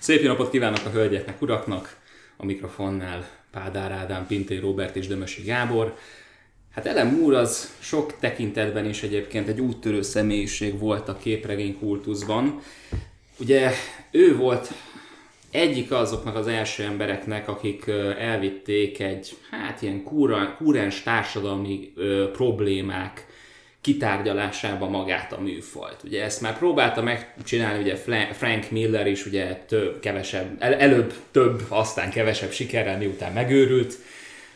Szép napot kívánok a hölgyeknek, uraknak! A mikrofonnál Pádár Ádám, Pintér Robert és Dömösi Gábor. Hát Ellen Moore az sok tekintetben is egyébként egy úttörő személyiség volt a képregény kultuszban. Ugye ő volt egyik azoknak az első embereknek, akik elvitték egy, hát ilyen kúrens társadalmi ö, problémák kitárgyalásába magát a műfajt. Ugye ezt már próbálta megcsinálni ugye Frank Miller is, ugye több, kevesebb, el, előbb több, aztán kevesebb sikerrel, miután megőrült,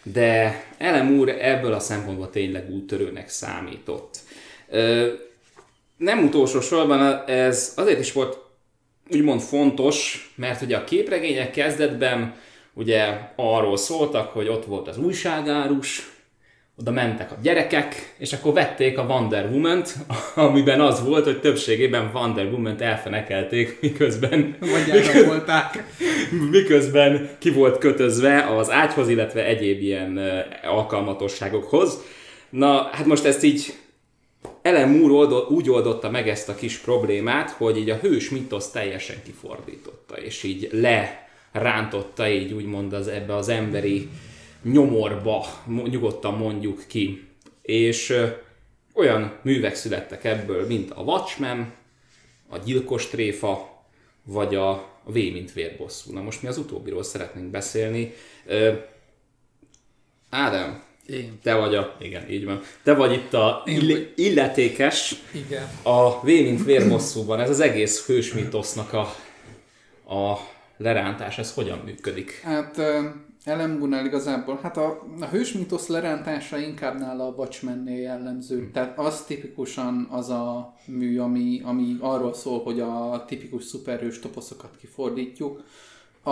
de Ellen Moore ebből a szempontból tényleg úttörőnek számított. Nem utolsó sorban ez azért is volt úgymond fontos, mert ugye a képregények kezdetben ugye arról szóltak, hogy ott volt az újságárus, oda mentek a gyerekek, és akkor vették a Wonder Woman-t, amiben az volt, hogy többségében Wonder Woman-t elfenekelték, miközben, miközben, volták. miközben ki volt kötözve az ágyhoz, illetve egyéb ilyen alkalmatosságokhoz. Na, hát most ezt így Ellen Moore oldott, úgy oldotta meg ezt a kis problémát, hogy így a hős mitosz teljesen kifordította, és így lerántotta így úgymond az, ebbe az emberi nyomorba, nyugodtan mondjuk ki. És olyan művek születtek ebből, mint a Watchmen, a Gyilkos tréfa, vagy a V mint vérbosszú. Na most mi az utóbbiról szeretnénk beszélni. Ádám, Én. te vagy a... Igen, így van. Te vagy itt a ill- illetékes Igen. a V mint vérbosszúban. Ez az egész hősmitosznak a, a lerántás, ez hogyan működik? Hát Ellen Moore-nál igazából, hát a, a hős mitosz lerántása inkább nála a Watchmen-nél jellemző. Tehát az tipikusan az a mű, ami, ami arról szól, hogy a tipikus szuperhős toposzokat kifordítjuk. A,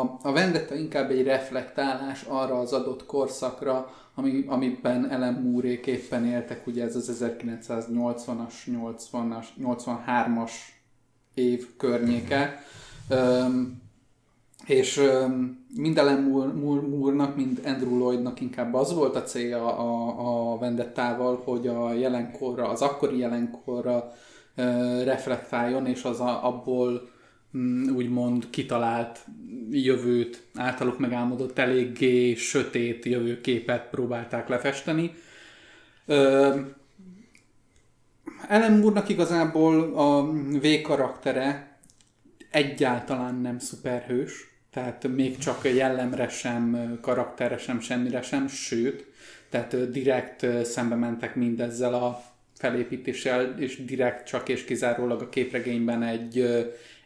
a Vendetta inkább egy reflektálás arra az adott korszakra, ami, amiben Ellen Moore-ék éppen éltek, ugye ez az 1980-as, 80-as, 83-as év környéke. Öm, és mind Ellen Moore- Moore- Moore-nak, mind Andrew Lloydnak inkább az volt a célja a, a Vendettával, hogy a jelenkorra, az akkori jelenkorra reflektáljon, és az a, abból mm, úgymond kitalált jövőt, általuk megálmodott eléggé sötét jövőképet próbálták lefesteni. Ellen Moore-nak igazából a V karaktere egyáltalán nem szuperhős, tehát még csak jellemre sem, karakterre sem, semmire sem, sőt, tehát direkt szembe mentek mindezzel a felépítéssel, és direkt csak és kizárólag a képregényben egy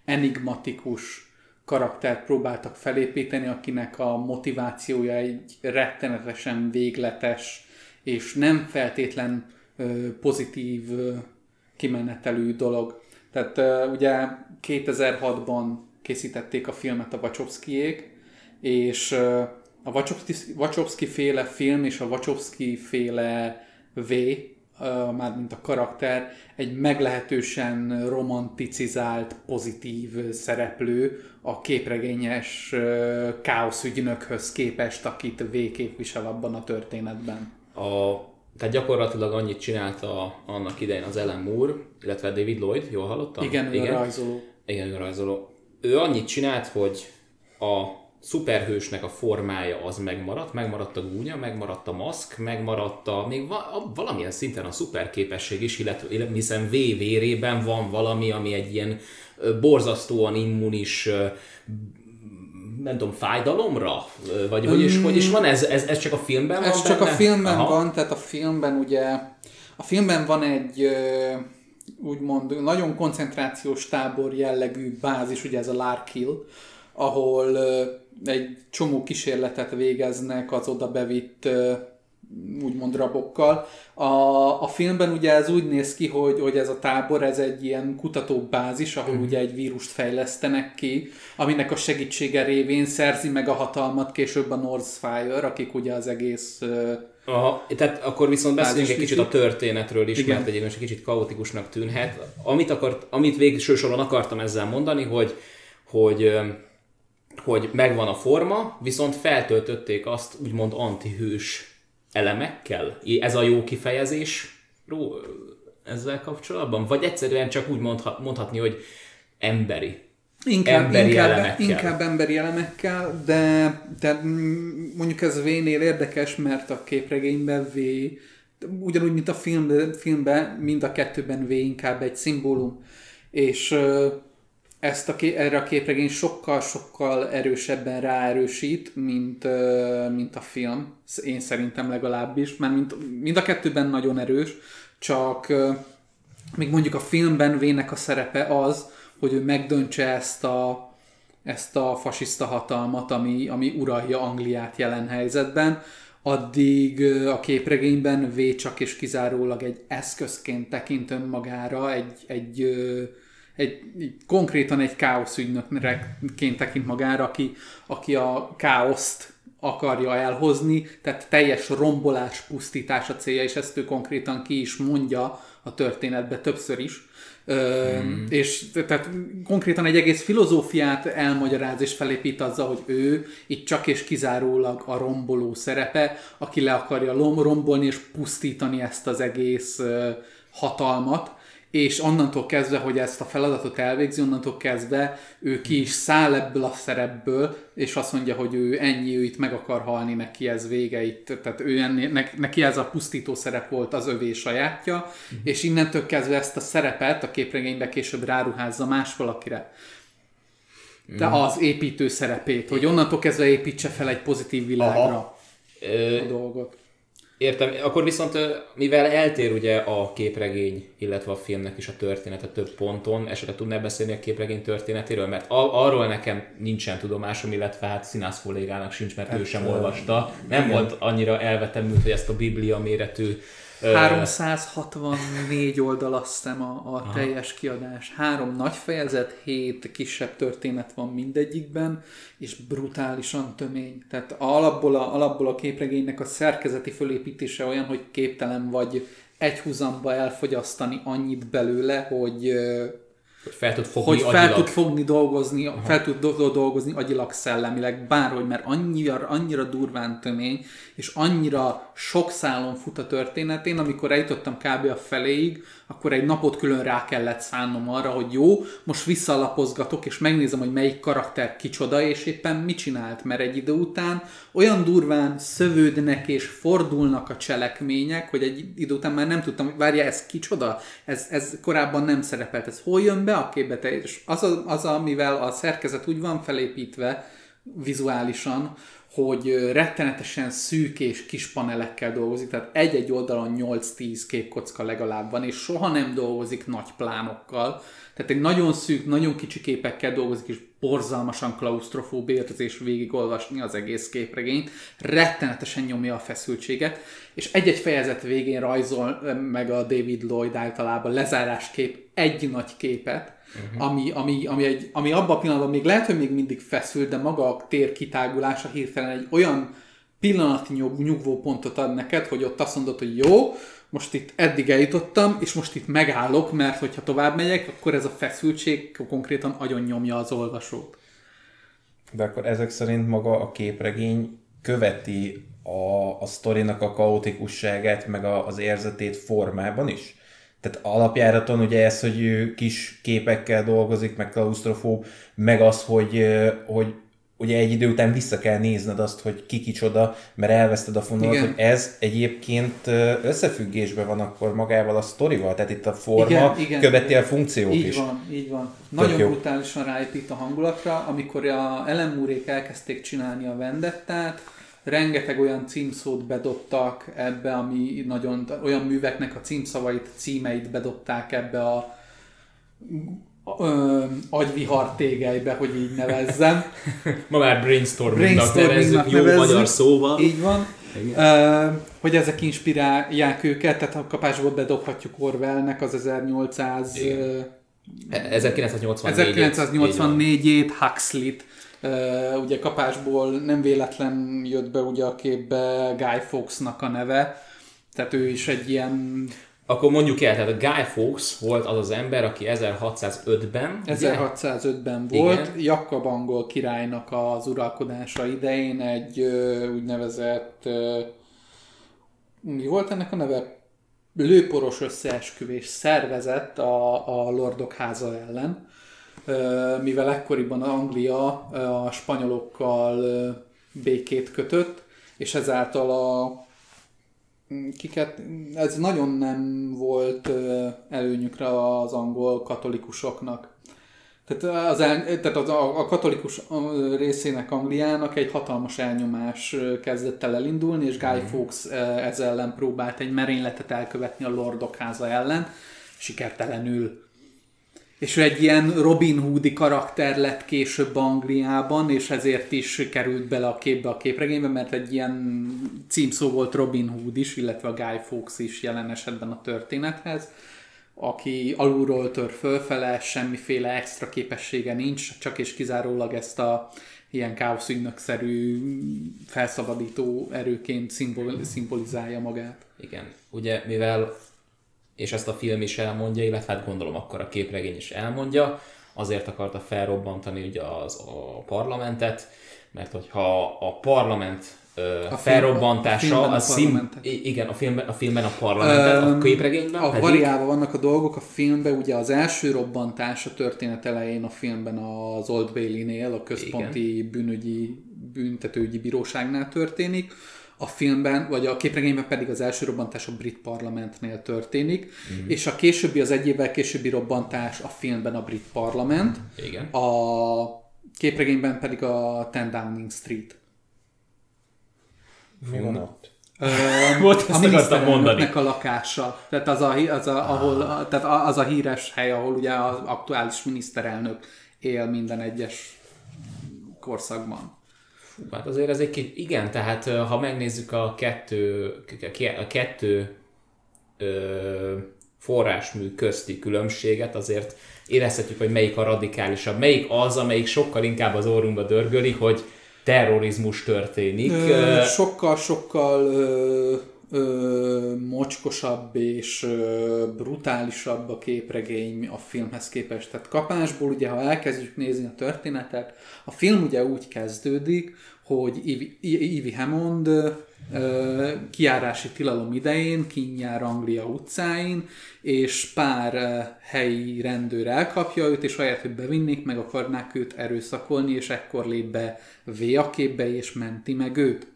enigmatikus karaktert próbáltak felépíteni, akinek a motivációja egy rettenetesen végletes, és nem feltétlen pozitív kimenetelű dolog. Tehát ugye 2006-ban készítették a filmet a Wachowskiék, és a Wachowski, Wachowski féle film és a Wachowski féle V, ö, mármint a karakter, egy meglehetősen romanticizált, pozitív szereplő a képregényes káoszügynökhöz képest, akit V képvisel abban a történetben. A, tehát gyakorlatilag annyit csinálta annak idején az Ellen Moore, illetve David Lloyd, jól hallottam? Igen, ő a rajzoló. Igen, ő a rajzoló. Ő annyit csinált, hogy a szuperhősnek a formája az megmaradt, megmaradt a gúnya, megmaradt a maszk, megmaradt a, még va, a, valamilyen szinten a szuperképesség is, illetve, illetve hiszen V vérében van valami, ami egy ilyen borzasztóan immunis nem tudom, fájdalomra? Vagy hogy is, hogy is van? Ez, ez, ez csak a filmben van Ez csak a benne? filmben Aha. van, tehát a filmben ugye, a filmben van egy úgymond nagyon koncentrációs tábor jellegű bázis, ugye ez a Larkill, ahol egy csomó kísérletet végeznek az oda bevitt úgymond rabokkal. A, a filmben ugye ez úgy néz ki, hogy, hogy ez a tábor, ez egy ilyen kutatóbázis, ahol ugye egy vírust fejlesztenek ki, aminek a segítsége révén szerzi meg a hatalmat később a Northfire, akik ugye az egész Aha, tehát akkor viszont beszéljünk egy kicsit a történetről is, Igen. mert egyébként egy kicsit kaotikusnak tűnhet. Amit, akart, amit végső soron akartam ezzel mondani, hogy, hogy, hogy megvan a forma, viszont feltöltötték azt úgymond antihős elemekkel. Ez a jó kifejezés ezzel kapcsolatban? Vagy egyszerűen csak úgy mondha, mondhatni, hogy emberi? Inkább, emberi inkább, elemekkel. inkább emberi elemekkel, de, de mm, mondjuk ez V-nél érdekes, mert a képregényben V, ugyanúgy, mint a film, filmben, mind a kettőben V inkább egy szimbólum. És ezt a, erre a képregény sokkal-sokkal erősebben ráerősít, mint, mint a film. Én szerintem legalábbis, mert mint, mind a kettőben nagyon erős, csak még mondjuk a filmben Vének a szerepe az, hogy ő megdöntse ezt a, ezt a fasiszta hatalmat, ami, ami uralja Angliát jelen helyzetben, addig a képregényben V csak és kizárólag egy eszközként tekint önmagára, egy, egy, egy, egy konkrétan egy káosz ügynökként tekint magára, aki, aki a káoszt akarja elhozni, tehát teljes rombolás, pusztítás a célja, és ezt ő konkrétan ki is mondja a történetben többször is. Ö, Hmm. És tehát konkrétan egy egész filozófiát elmagyaráz és felépít azzal, hogy ő itt csak és kizárólag a romboló szerepe, aki le akarja lom- rombolni és pusztítani ezt az egész hatalmat, és onnantól kezdve, hogy ezt a feladatot elvégzi, onnantól kezdve ő ki is száll ebből a szerepből, és azt mondja, hogy ő ennyi, ő itt meg akar halni, neki ez vége itt, tehát ő ennél, ne- neki ez a pusztító szerep volt az övé sajátja, és innentől kezdve ezt a szerepet a képregénybe később ráruházza más valakire. De az építő szerepét, hogy onnantól kezdve építse fel egy pozitív világra Aha. A dolgot. Értem, akkor viszont mivel eltér ugye a képregény, illetve a filmnek is a története több ponton, esetleg tudnál beszélni a képregény történetéről, mert a- arról nekem nincsen tudomásom, illetve hát színász kollégának sincs, mert ő sem olvasta. Nem volt annyira elvetemült, hogy ezt a biblia méretű 364 oldal azt hiszem a, a teljes kiadás. Három nagy fejezet, hét kisebb történet van mindegyikben, és brutálisan tömény. Tehát alapból a, alapból a képregénynek a szerkezeti fölépítése olyan, hogy képtelen vagy egy húzamba elfogyasztani annyit belőle, hogy hogy fel tud fogni hogy fel agyilag. tud fogni dolgozni, fel tud do- dolgozni agyilag, szellemileg, bárhogy, mert annyira, annyira durván tömény, és annyira sok szálon fut a történetén, amikor eljutottam kb. a feléig, akkor egy napot külön rá kellett szánnom arra, hogy jó, most visszalapozgatok, és megnézem, hogy melyik karakter kicsoda, és éppen mit csinált, mert egy idő után olyan durván szövődnek és fordulnak a cselekmények, hogy egy idő után már nem tudtam, hogy várja, ez kicsoda? Ez, ez korábban nem szerepelt, ez hol jön be a képbe? Te- És az, a, az, amivel a szerkezet úgy van felépítve vizuálisan, hogy rettenetesen szűk és kis panelekkel dolgozik, tehát egy-egy oldalon 8-10 képkocka legalább van, és soha nem dolgozik nagy plánokkal. Tehát egy nagyon szűk, nagyon kicsi képekkel dolgozik, és borzalmasan klaustrofób érzés végigolvasni az egész képregényt. Rettenetesen nyomja a feszültséget, és egy-egy fejezet végén rajzol ö, meg a David Lloyd általában lezáráskép egy nagy képet, uh-huh. ami, ami, ami, egy, ami abban a pillanatban még lehet, hogy még mindig feszül, de maga a tér kitágulása hirtelen egy olyan pillanatnyi nyug, nyugvó pontot ad neked, hogy ott azt mondod, hogy jó, most itt eddig eljutottam, és most itt megállok, mert hogyha tovább megyek, akkor ez a feszültség konkrétan agyon nyomja az olvasót. De akkor ezek szerint maga a képregény követi a, a sztorinak a kaotikusságát, meg a, az érzetét formában is? Tehát alapjáraton ugye ez, hogy kis képekkel dolgozik, meg klaustrofób, meg az, hogy, hogy ugye egy idő után vissza kell nézned azt, hogy ki kicsoda, mert elveszted a fonalat, Igen. hogy ez egyébként összefüggésben van akkor magával a sztorival, tehát itt a forma Igen, igen. követi a funkciót Így is. van, így van. Nagyon jó. brutálisan ráépít a hangulatra, amikor a Ellen Moorék elkezdték csinálni a Vendettát, rengeteg olyan címszót bedobtak ebbe, ami nagyon, olyan műveknek a címszavait, címeit bedobták ebbe a ö, agyvihar tégelybe, hogy így nevezzem. Ma már brainstormingnak Brainstormingnak nevezzük, jó magyar szóval. Így van. Ö, hogy ezek inspirálják őket, tehát a kapásból bedobhatjuk Orwellnek az 1800 Igen. ö, 1984. 1984-ét, Huxley-t, Uh, ugye kapásból nem véletlen jött be ugye a képbe Guy Fawkesnak a neve, tehát ő is egy ilyen Akkor mondjuk el, tehát a Guy Fawkes volt az az ember, aki 1605-ben, ugye? 1605-ben volt, Igen. Jakab angol királynak az uralkodása idején egy ö, úgynevezett, ö, mi volt ennek a neve? Lőporos összeesküvés szervezett a, a Lordok háza ellen, ö, mivel ekkoriban Anglia a spanyolokkal békét kötött, és ezáltal a kiket, ez nagyon nem volt előnyükre az angol katolikusoknak. Tehát, az el, tehát az, a, a katolikus részének Angliának egy hatalmas elnyomás kezdett el elindulni, és Guy mhm. Fawkes ezzel ellen próbált egy merényletet elkövetni a Lordok háza ellen, sikertelenül. És ő egy ilyen Robin Hoodi karakter lett később Angliában, és ezért is került bele a képbe a képregénybe, mert egy ilyen címszó volt Robin Hood is, illetve a Guy Fawkes is jelen esetben a történethez aki alulról tör fölfele, semmiféle extra képessége nincs, csak és kizárólag ezt a ilyen káoszügynökszerű felszabadító erőként szimbol, szimbolizálja magát. Igen, ugye mivel, és ezt a film is elmondja, illetve hát gondolom akkor a képregény is elmondja, azért akarta felrobbantani ugye az, a parlamentet, mert hogyha a parlament a felrobbantása, a, a szín, igen, a filmben, a filmben a parlamentet, um, a képregényben A pedig... variálva vannak a dolgok, a filmben ugye az első robbantás a történet elején a filmben az Old Bailey-nél, a központi igen. bűnügyi, büntetőügyi bíróságnál történik, a filmben, vagy a képregényben pedig az első robbantás a brit parlamentnél történik, mm. és a későbbi, az egy évvel későbbi robbantás a filmben a brit parlament, Igen. a képregényben pedig a Ten Downing Street. Mi van ott? Volt, a miniszterelnöknek a lakása. Tehát az a, az, a, ahol, ah. tehát az a híres hely, ahol ugye az aktuális miniszterelnök él minden egyes korszakban. Hát azért ez egy kicsit, igen, tehát ha megnézzük a kettő, a kettő ö, forrásmű közti különbséget, azért érezhetjük, hogy melyik a radikálisabb, melyik az, amelyik sokkal inkább az orrunkba dörgöli, hogy terrorizmus történik. Sokkal-sokkal mocskosabb és ö, brutálisabb a képregény a filmhez képest. Tehát kapásból ugye, ha elkezdjük nézni a történetet, a film ugye úgy kezdődik, hogy Ivy Hammond kiárási tilalom idején kinyár Anglia utcáin, és pár helyi rendőr elkapja őt, és ahelyett, hogy bevinnék, meg akarnák őt erőszakolni, és ekkor lép be V a képbe, és menti meg őt.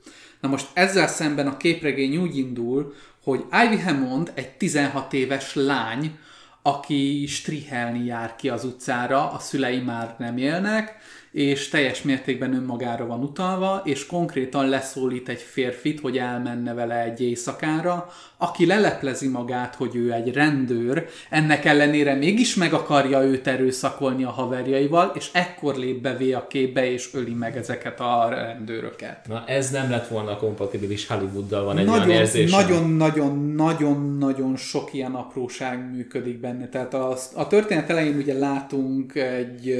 Na most ezzel szemben a képregény úgy indul, hogy Ivy Hammond egy 16 éves lány, aki strihelni jár ki az utcára, a szülei már nem élnek, és teljes mértékben önmagára van utalva, és konkrétan leszólít egy férfit, hogy elmenne vele egy éjszakára, aki leleplezi magát, hogy ő egy rendőr, ennek ellenére mégis meg akarja őt erőszakolni a haverjaival, és ekkor lép be a képbe, és öli meg ezeket a rendőröket. Na ez nem lett volna kompatibilis Hollywooddal, van egy nagyon, olyan érzésem. Nagyon-nagyon-nagyon-nagyon sok ilyen apróság működik benne. Tehát a, a történet elején ugye látunk egy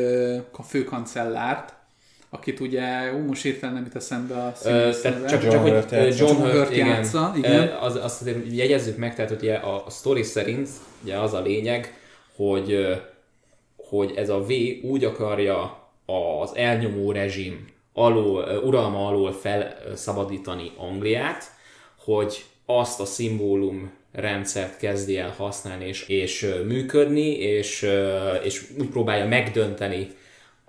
a főkancellárt, akit ugye, ú, most értelem nem jut eszembe a színész Csak, csak, csak hogy John, John Hurt, igen. Játsza, igen. Az, azt azért jegyezzük meg, tehát hogy a, a sztori szerint ugye az a lényeg, hogy, hogy ez a V úgy akarja az elnyomó rezsim alól, uralma alól felszabadítani Angliát, hogy azt a szimbólum rendszert kezdi el használni és, és működni, és, és úgy próbálja megdönteni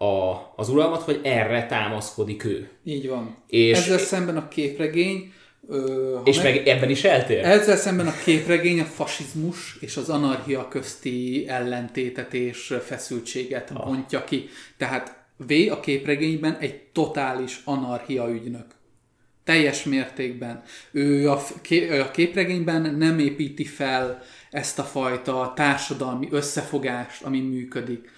a, az uralmat, hogy erre támaszkodik ő. Így van. És, Ezzel szemben a képregény Ö, és meg, meg ebben is eltér? Ezzel szemben a képregény a fasizmus és az anarchia közti ellentétet és feszültséget ah. bontja ki. Tehát V a képregényben egy totális anarchia ügynök. Teljes mértékben. Ő a, a képregényben nem építi fel ezt a fajta társadalmi összefogást, ami működik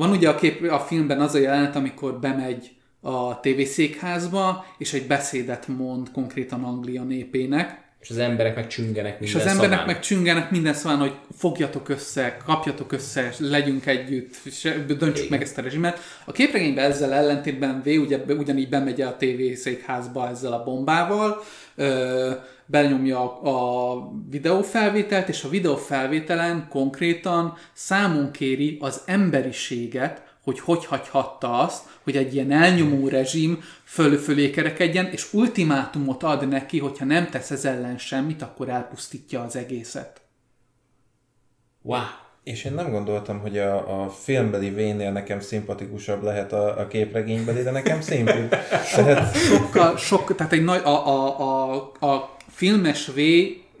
van ugye a, kép, a filmben az a jelenet, amikor bemegy a tévészékházba, és egy beszédet mond konkrétan Anglia népének. És az emberek meg csüngenek minden És az emberek meg csüngenek minden szaván, hogy fogjatok össze, kapjatok össze, legyünk együtt, döntsük Igen. meg ezt a rezsimet. A képregényben ezzel ellentétben V ugye, ugyanígy bemegy a tévészékházba ezzel a bombával, belenyomja a videófelvételt, és a videófelvételen konkrétan számon kéri az emberiséget, hogy hogy hagyhatta azt, hogy egy ilyen elnyomó rezsim föl-fölé kerekedjen, és ultimátumot ad neki, hogyha nem tesz ez ellen semmit, akkor elpusztítja az egészet. Wow! És én nem gondoltam, hogy a, a filmbeli vénél nekem szimpatikusabb lehet a, a képregénybeli, de nekem szimpli. Tehát Sokkal, sok, tehát egy nagy, a, a, a, a filmes V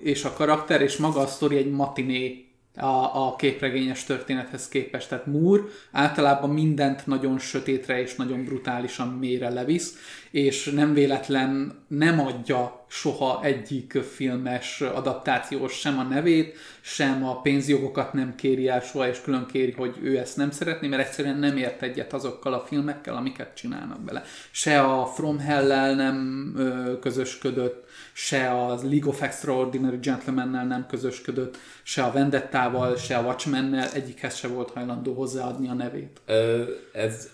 és a karakter és maga a sztori egy matiné a, a képregényes történethez képest. Tehát Moore általában mindent nagyon sötétre és nagyon brutálisan mélyre levisz, és nem véletlen nem adja soha egyik filmes adaptációs sem a nevét, sem a pénzjogokat nem kéri el soha, és külön kéri, hogy ő ezt nem szeretné, mert egyszerűen nem ért egyet azokkal a filmekkel, amiket csinálnak bele. Se a From Hell-lel nem ö, közösködött, se a League of Extraordinary Gentlemen-nel nem közösködött, se a Vendettával, se a Watchmen-nel, egyikhez se volt hajlandó hozzáadni a nevét. Ö, ez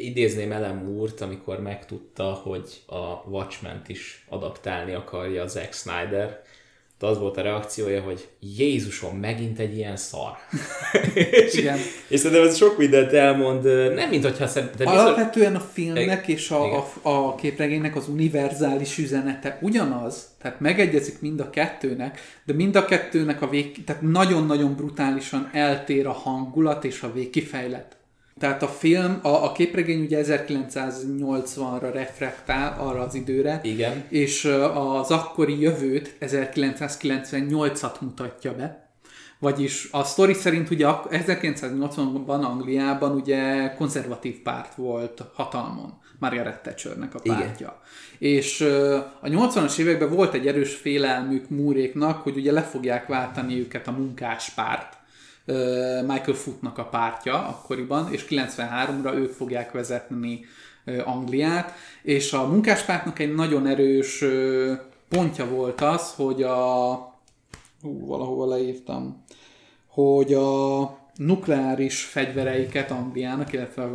idézném Ellen Moore-t, amikor megtudta, hogy a Watchmen-t is adaptálni akarja Zack Snyder. De az volt a reakciója, hogy Jézusom, megint egy ilyen szar. és, Igen. és szerintem ez sok mindent elmond, nem mint hogyha szerintem... Alapvetően a filmnek és a, a, a képregénynek az univerzális üzenete ugyanaz, tehát megegyezik mind a kettőnek, de mind a kettőnek a vég, tehát nagyon-nagyon brutálisan eltér a hangulat és a végkifejlet. Tehát a film, a, a képregény ugye 1980-ra reflektál arra az időre, Igen. és az akkori jövőt 1998-at mutatja be. Vagyis a sztori szerint ugye 1980-ban Angliában ugye konzervatív párt volt hatalmon. Margaret Thatchernek a pártja. Igen. És a 80-as években volt egy erős félelmük múréknak, hogy ugye le fogják váltani őket a munkáspárt, Michael Footnak a pártja akkoriban, és 93-ra ők fogják vezetni Angliát, és a munkáspártnak egy nagyon erős pontja volt az, hogy a hú, valahova leírtam, hogy a nukleáris fegyvereiket Angliának, illetve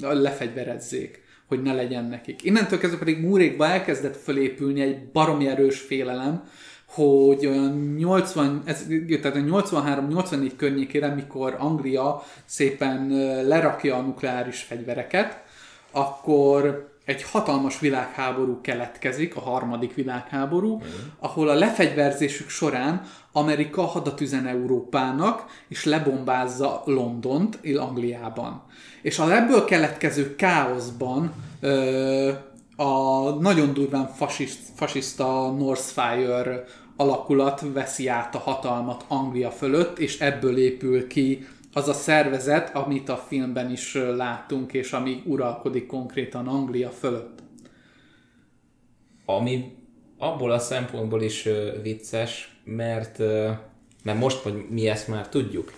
lefegyverezzék, hogy ne legyen nekik. Innentől kezdve pedig Múrékba elkezdett fölépülni egy baromi erős félelem, hogy olyan 80, ez, tehát 83-84 környékére, mikor Anglia szépen lerakja a nukleáris fegyvereket, akkor egy hatalmas világháború keletkezik, a harmadik világháború, mm. ahol a lefegyverzésük során Amerika hadat üzen Európának, és lebombázza Londont, Angliában. És a ebből keletkező káoszban ö, a nagyon durván fasist, fasiszta Northfire alakulat veszi át a hatalmat Anglia fölött, és ebből épül ki az a szervezet, amit a filmben is látunk, és ami uralkodik konkrétan Anglia fölött. Ami abból a szempontból is vicces, mert, mert most, hogy mi ezt már tudjuk,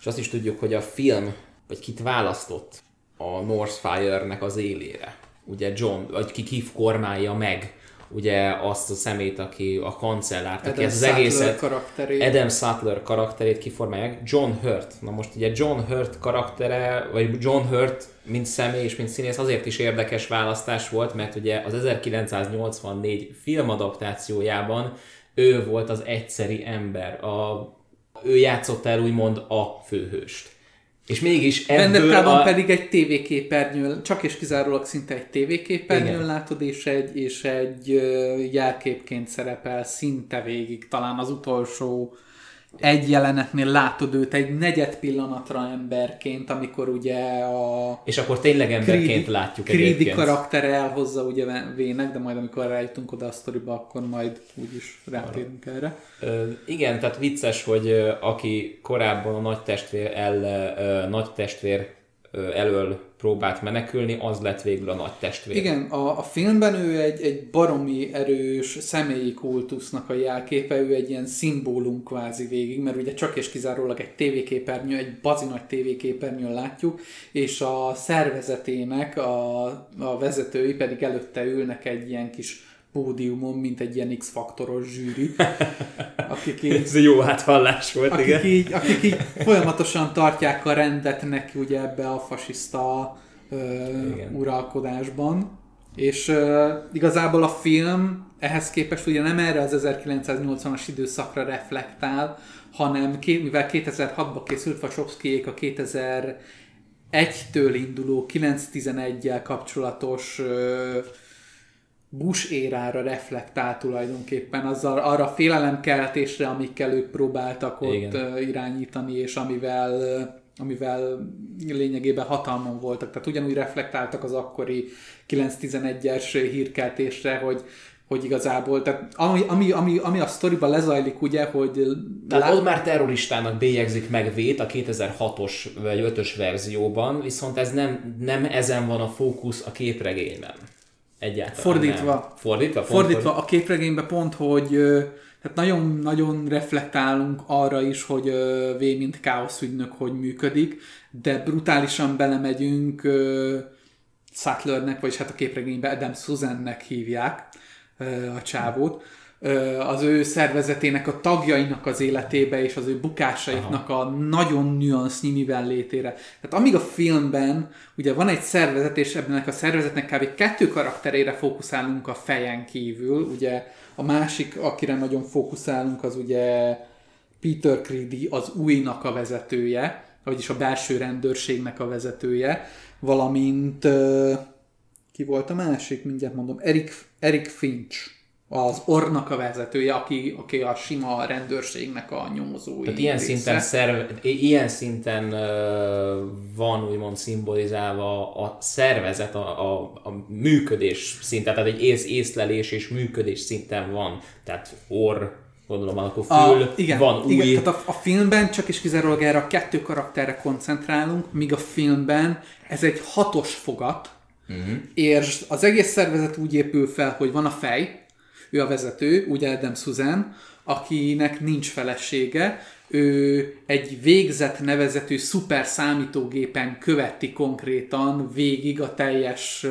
és azt is tudjuk, hogy a film, vagy kit választott a Northfire-nek az élére. Ugye John, vagy ki kif kormálja meg ugye azt a szemét, aki a kancellár, aki ez az egészet, karakterét. Adam Sattler karakterét kiformálják, John Hurt. Na most ugye John Hurt karaktere, vagy John Hurt mint személy és mint színész azért is érdekes választás volt, mert ugye az 1984 filmadaptációjában ő volt az egyszeri ember, a, ő játszott el úgymond a főhőst. És mégis ebből a... pedig egy tévéképernyő, csak és kizárólag szinte egy tévéképernyőn látod, és egy, és egy jelképként szerepel szinte végig, talán az utolsó egy jelenetnél látod őt egy negyed pillanatra emberként, amikor ugye a... És akkor tényleg emberként Creedy, látjuk Creedy egyébként. karaktere elhozza ugye Vének, de majd amikor rájutunk oda a sztoriba, akkor majd úgyis rátérünk erre. Ö, igen, tehát vicces, hogy aki korábban a nagy testvér, el, ö, nagy testvér elől próbált menekülni, az lett végül a nagy testvér. Igen, a, a filmben ő egy, egy baromi erős személyi kultusznak a jelképe, ő egy ilyen szimbólum kvázi végig, mert ugye csak és kizárólag egy tévéképernyő, egy bazi nagy tévéképernyőn látjuk, és a szervezetének a, a vezetői pedig előtte ülnek egy ilyen kis pódiumon, mint egy ilyen X-faktoros zsűri. Akik így, Ez jó áthallás volt, akik igen. Így, akik így folyamatosan tartják a rendet neki ugye ebbe a fasiszta ö, uralkodásban. És ö, igazából a film ehhez képest ugye nem erre az 1980-as időszakra reflektál, hanem mivel 2006-ban készült Wachowskiék a 2001-től induló 9-11-jel kapcsolatos ö, Bush érára reflektál tulajdonképpen, azzal arra a félelemkeltésre, amikkel ők próbáltak ott Igen. irányítani, és amivel, amivel lényegében hatalmon voltak. Tehát ugyanúgy reflektáltak az akkori 9-11-es hírkeltésre, hogy hogy igazából, tehát ami, ami, ami, ami a sztoriban lezajlik, ugye, hogy... Tehát ott már terroristának bélyegzik meg Vét a 2006-os vagy 5-ös verzióban, viszont ez nem, nem ezen van a fókusz a képregényben. Egyáltalán Fordítva. Nem. Fordítva? Pont Fordítva a képregényben pont, hogy tehát nagyon-nagyon reflektálunk arra is, hogy V mint káosz ügynök hogy működik, de brutálisan belemegyünk Sattlernek, vagyis hát a képregényben Adam Susannek hívják a csávót, az ő szervezetének a tagjainak az életébe és az ő bukásaiknak a nagyon nüansznyi mivel létére. Tehát amíg a filmben ugye van egy szervezet, és ebben a szervezetnek kb. kettő karakterére fókuszálunk a fejen kívül, ugye a másik, akire nagyon fókuszálunk, az ugye Peter Creedy, az újnak a vezetője, vagyis a belső rendőrségnek a vezetője, valamint ki volt a másik, mindjárt mondom, Eric, Eric Finch, az ornak a vezetője, aki, aki a sima rendőrségnek a nyomozói Tehát ilyen része. szinten, szerve, ilyen szinten uh, van úgymond szimbolizálva a szervezet, a, a, a működés szinten, tehát egy ész, észlelés és működés szinten van. Tehát orr, gondolom akkor fül, a, igen, van új. Igen, tehát a, a filmben csak és kizárólag erre a kettő karakterre koncentrálunk, míg a filmben ez egy hatos fogat, uh-huh. és az egész szervezet úgy épül fel, hogy van a fej, ő a vezető, ugye Adam Susan, akinek nincs felesége, ő egy végzet nevezetű szuper számítógépen követi konkrétan végig a teljes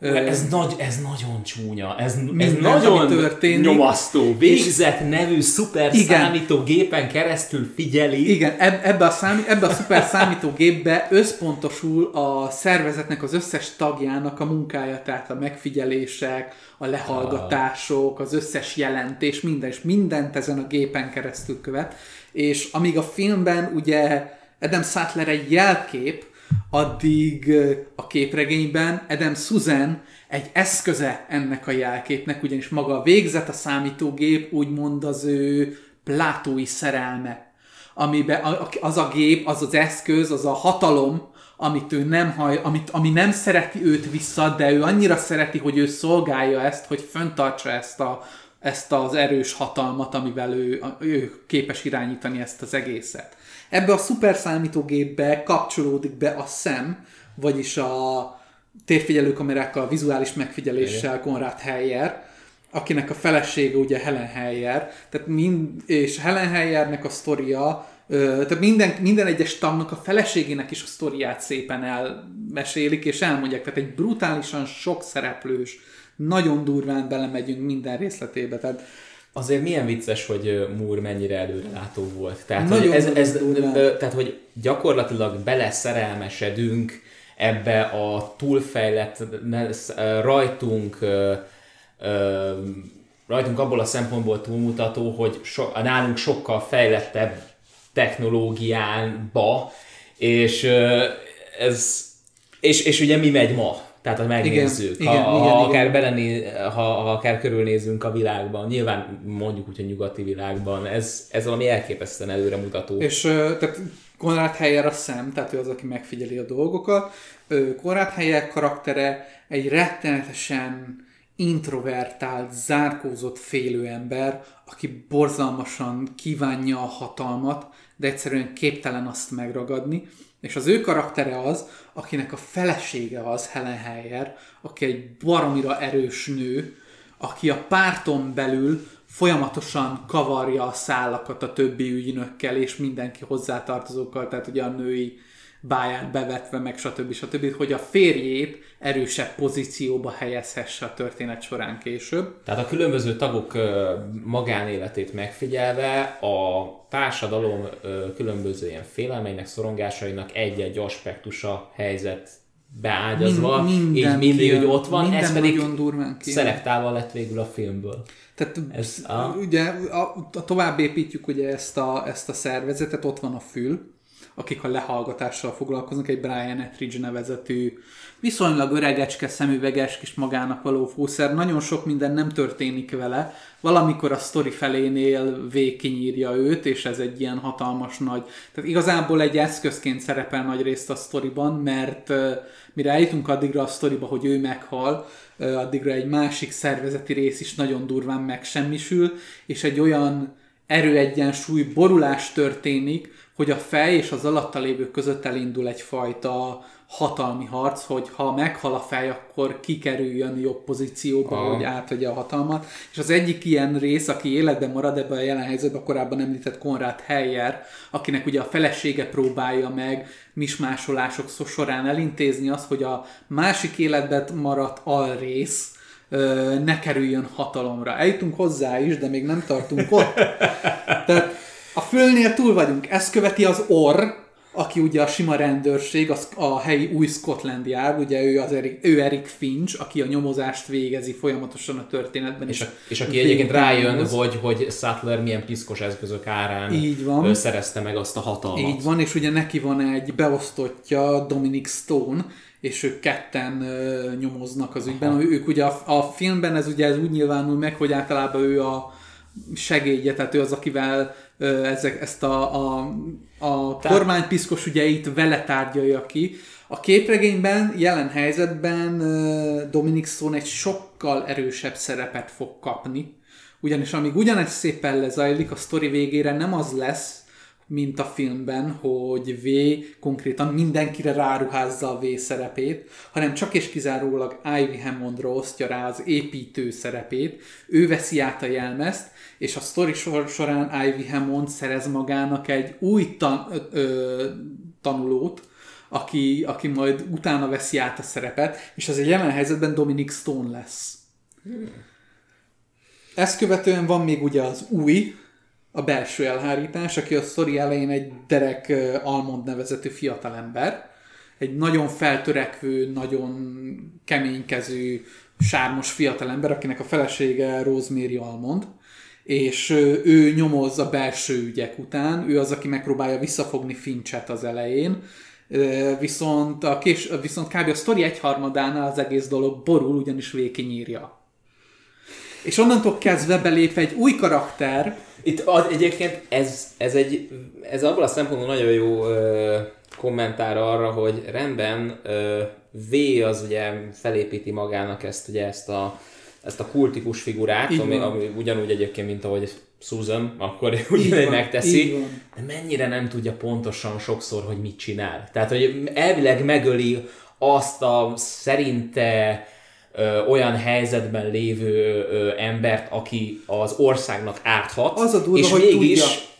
Ez, nagy, ez nagyon csúnya, ez, ez nagyon történik. nyomasztó. Végzett nevű szuper Igen. számítógépen keresztül figyeli. Igen, eb- ebbe a, számí- ebbe a szuper számítógépbe összpontosul a szervezetnek az összes tagjának a munkája, tehát a megfigyelések, a lehallgatások, az összes jelentés, minden, és mindent ezen a gépen keresztül követ. És amíg a filmben ugye Adam Sattler egy jelkép, addig a képregényben Adam Susan egy eszköze ennek a jelképnek, ugyanis maga a végzet, a számítógép úgymond az ő plátói szerelme, amiben az a gép, az az eszköz, az a hatalom, amit ő nem haj, amit, ami nem szereti őt vissza, de ő annyira szereti, hogy ő szolgálja ezt, hogy föntartsa ezt, a, ezt az erős hatalmat, amivel ő, ő képes irányítani ezt az egészet. Ebbe a szuper számítógépbe kapcsolódik be a szem, vagyis a térfigyelőkamerákkal, a vizuális megfigyeléssel Konrad Heyer, akinek a felesége ugye Helen Heyer, tehát mind, és Helen Heyernek a sztoria, tehát minden, minden egyes tagnak a feleségének is a sztoriát szépen elmesélik, és elmondják, tehát egy brutálisan sok szereplős, nagyon durván belemegyünk minden részletébe, tehát Azért milyen vicces, hogy Moore mennyire előrelátó volt. Tehát, Nagyon hogy ez, ez, ö, tehát, hogy gyakorlatilag beleszerelmesedünk ebbe a túlfejlett rajtunk rajtunk abból a szempontból túlmutató, hogy so, nálunk sokkal fejlettebb technológiánba, és ez és, és ugye mi megy ma? Tehát, hogy megnézzük, Igen, ha, igen, ha, igen, akár belené, ha, ha akár körülnézünk a világban, nyilván mondjuk úgy, hogy nyugati világban, ez, ez valami elképesztően előremutató. És tehát Konrad Heyer a szem, tehát ő az, aki megfigyeli a dolgokat. Konrad Heyer karaktere egy rettenetesen introvertált, zárkózott félő ember, aki borzalmasan kívánja a hatalmat, de egyszerűen képtelen azt megragadni. És az ő karaktere az, akinek a felesége az, Helen Heyer, aki egy baromira erős nő, aki a párton belül folyamatosan kavarja a szálakat a többi ügynökkel és mindenki hozzátartozókkal, tehát ugye a női báját bevetve, meg stb. stb., hogy a férjét erősebb pozícióba helyezhesse a történet során később. Tehát a különböző tagok magánéletét megfigyelve a társadalom különböző ilyen félelmeinek, szorongásainak egy-egy aspektusa helyzet beágyazva, Min- minden így mindig hogy ott van, ez pedig szelektálva lett végül a filmből. Tehát ez, a- ugye a, a, tovább építjük ugye ezt a, ezt a szervezetet, ott van a fül, akik a lehallgatással foglalkoznak, egy Brian Etheridge nevezetű, viszonylag öregecske, szemüveges kis magának való fószer. Nagyon sok minden nem történik vele. Valamikor a sztori felénél V kinyírja őt, és ez egy ilyen hatalmas nagy... Tehát igazából egy eszközként szerepel nagy részt a sztoriban, mert mire eljutunk addigra a sztoriba, hogy ő meghal, addigra egy másik szervezeti rész is nagyon durván megsemmisül, és egy olyan erőegyensúly borulás történik, hogy a fej és az alatta lévő között elindul egyfajta hatalmi harc, hogy ha meghal a fej, akkor kikerüljön jobb pozícióba, Aha. hogy átvegye a hatalmat. És az egyik ilyen rész, aki életben marad ebben a jelen helyzetben, korábban említett Konrad Heyer, akinek ugye a felesége próbálja meg mismásolások során elintézni azt, hogy a másik életben maradt alrész, ne kerüljön hatalomra. Eljutunk hozzá is, de még nem tartunk ott. Tehát a fölnél túl vagyunk. Ezt követi az orr, aki ugye a sima rendőrség, az a helyi új Scotland Yard, ugye ő, az Eric, ő Eric Finch, aki a nyomozást végezi folyamatosan a történetben. És, a, és aki egyébként rájön, hogy, hogy Sattler milyen piszkos eszközök árán Így van. szerezte meg azt a hatalmat. Így van, és ugye neki van egy beosztottja, Dominic Stone, és ők ketten ö, nyomoznak az ügyben. Aha. Ők ugye a, a filmben ez ugye ez úgy nyilvánul meg, hogy általában ő a segédje, tehát ő az, akivel ezek, ezt a, a, a tehát... kormánypiszkos ügyeit vele tárgyalja ki. A képregényben, jelen helyzetben Dominic Stone egy sokkal erősebb szerepet fog kapni, ugyanis amíg ugyanegy szépen lezajlik, a sztori végére nem az lesz, mint a filmben, hogy V konkrétan mindenkire ráruházza a V szerepét, hanem csak és kizárólag Ivy Hammondra osztja rá az építő szerepét, ő veszi át a jelmezt, és a sztori sor során Ivy Hammond szerez magának egy új tan- ö, ö, tanulót, aki, aki majd utána veszi át a szerepet, és az egy jelen helyzetben Dominic Stone lesz. Ezt követően van még ugye az új, a belső elhárítás, aki a sztori elején egy Derek Almond nevezetű fiatalember, egy nagyon feltörekvő, nagyon keménykező, sármos fiatalember, akinek a felesége Rosemary Almond, és ő nyomoz a belső ügyek után, ő az, aki megpróbálja visszafogni Finchet az elején, viszont, a kés, viszont kb. a sztori egyharmadánál az egész dolog borul, ugyanis vékinyírja. És onnantól kezdve belép egy új karakter, itt az, egyébként ez, ez, egy, ez abból a szempontból nagyon jó ö, kommentár arra, hogy rendben ö, V az ugye felépíti magának ezt, ugye ezt a, ezt a kultikus figurát, ami, ami, ugyanúgy egyébként, mint ahogy Susan, akkor ugyanúgy megteszi, de mennyire nem tudja pontosan sokszor, hogy mit csinál. Tehát, hogy elvileg megöli azt a szerinte ö, olyan helyzetben lévő ö, embert, aki az országnak árthat, az a durva, és hogy mégis tudja.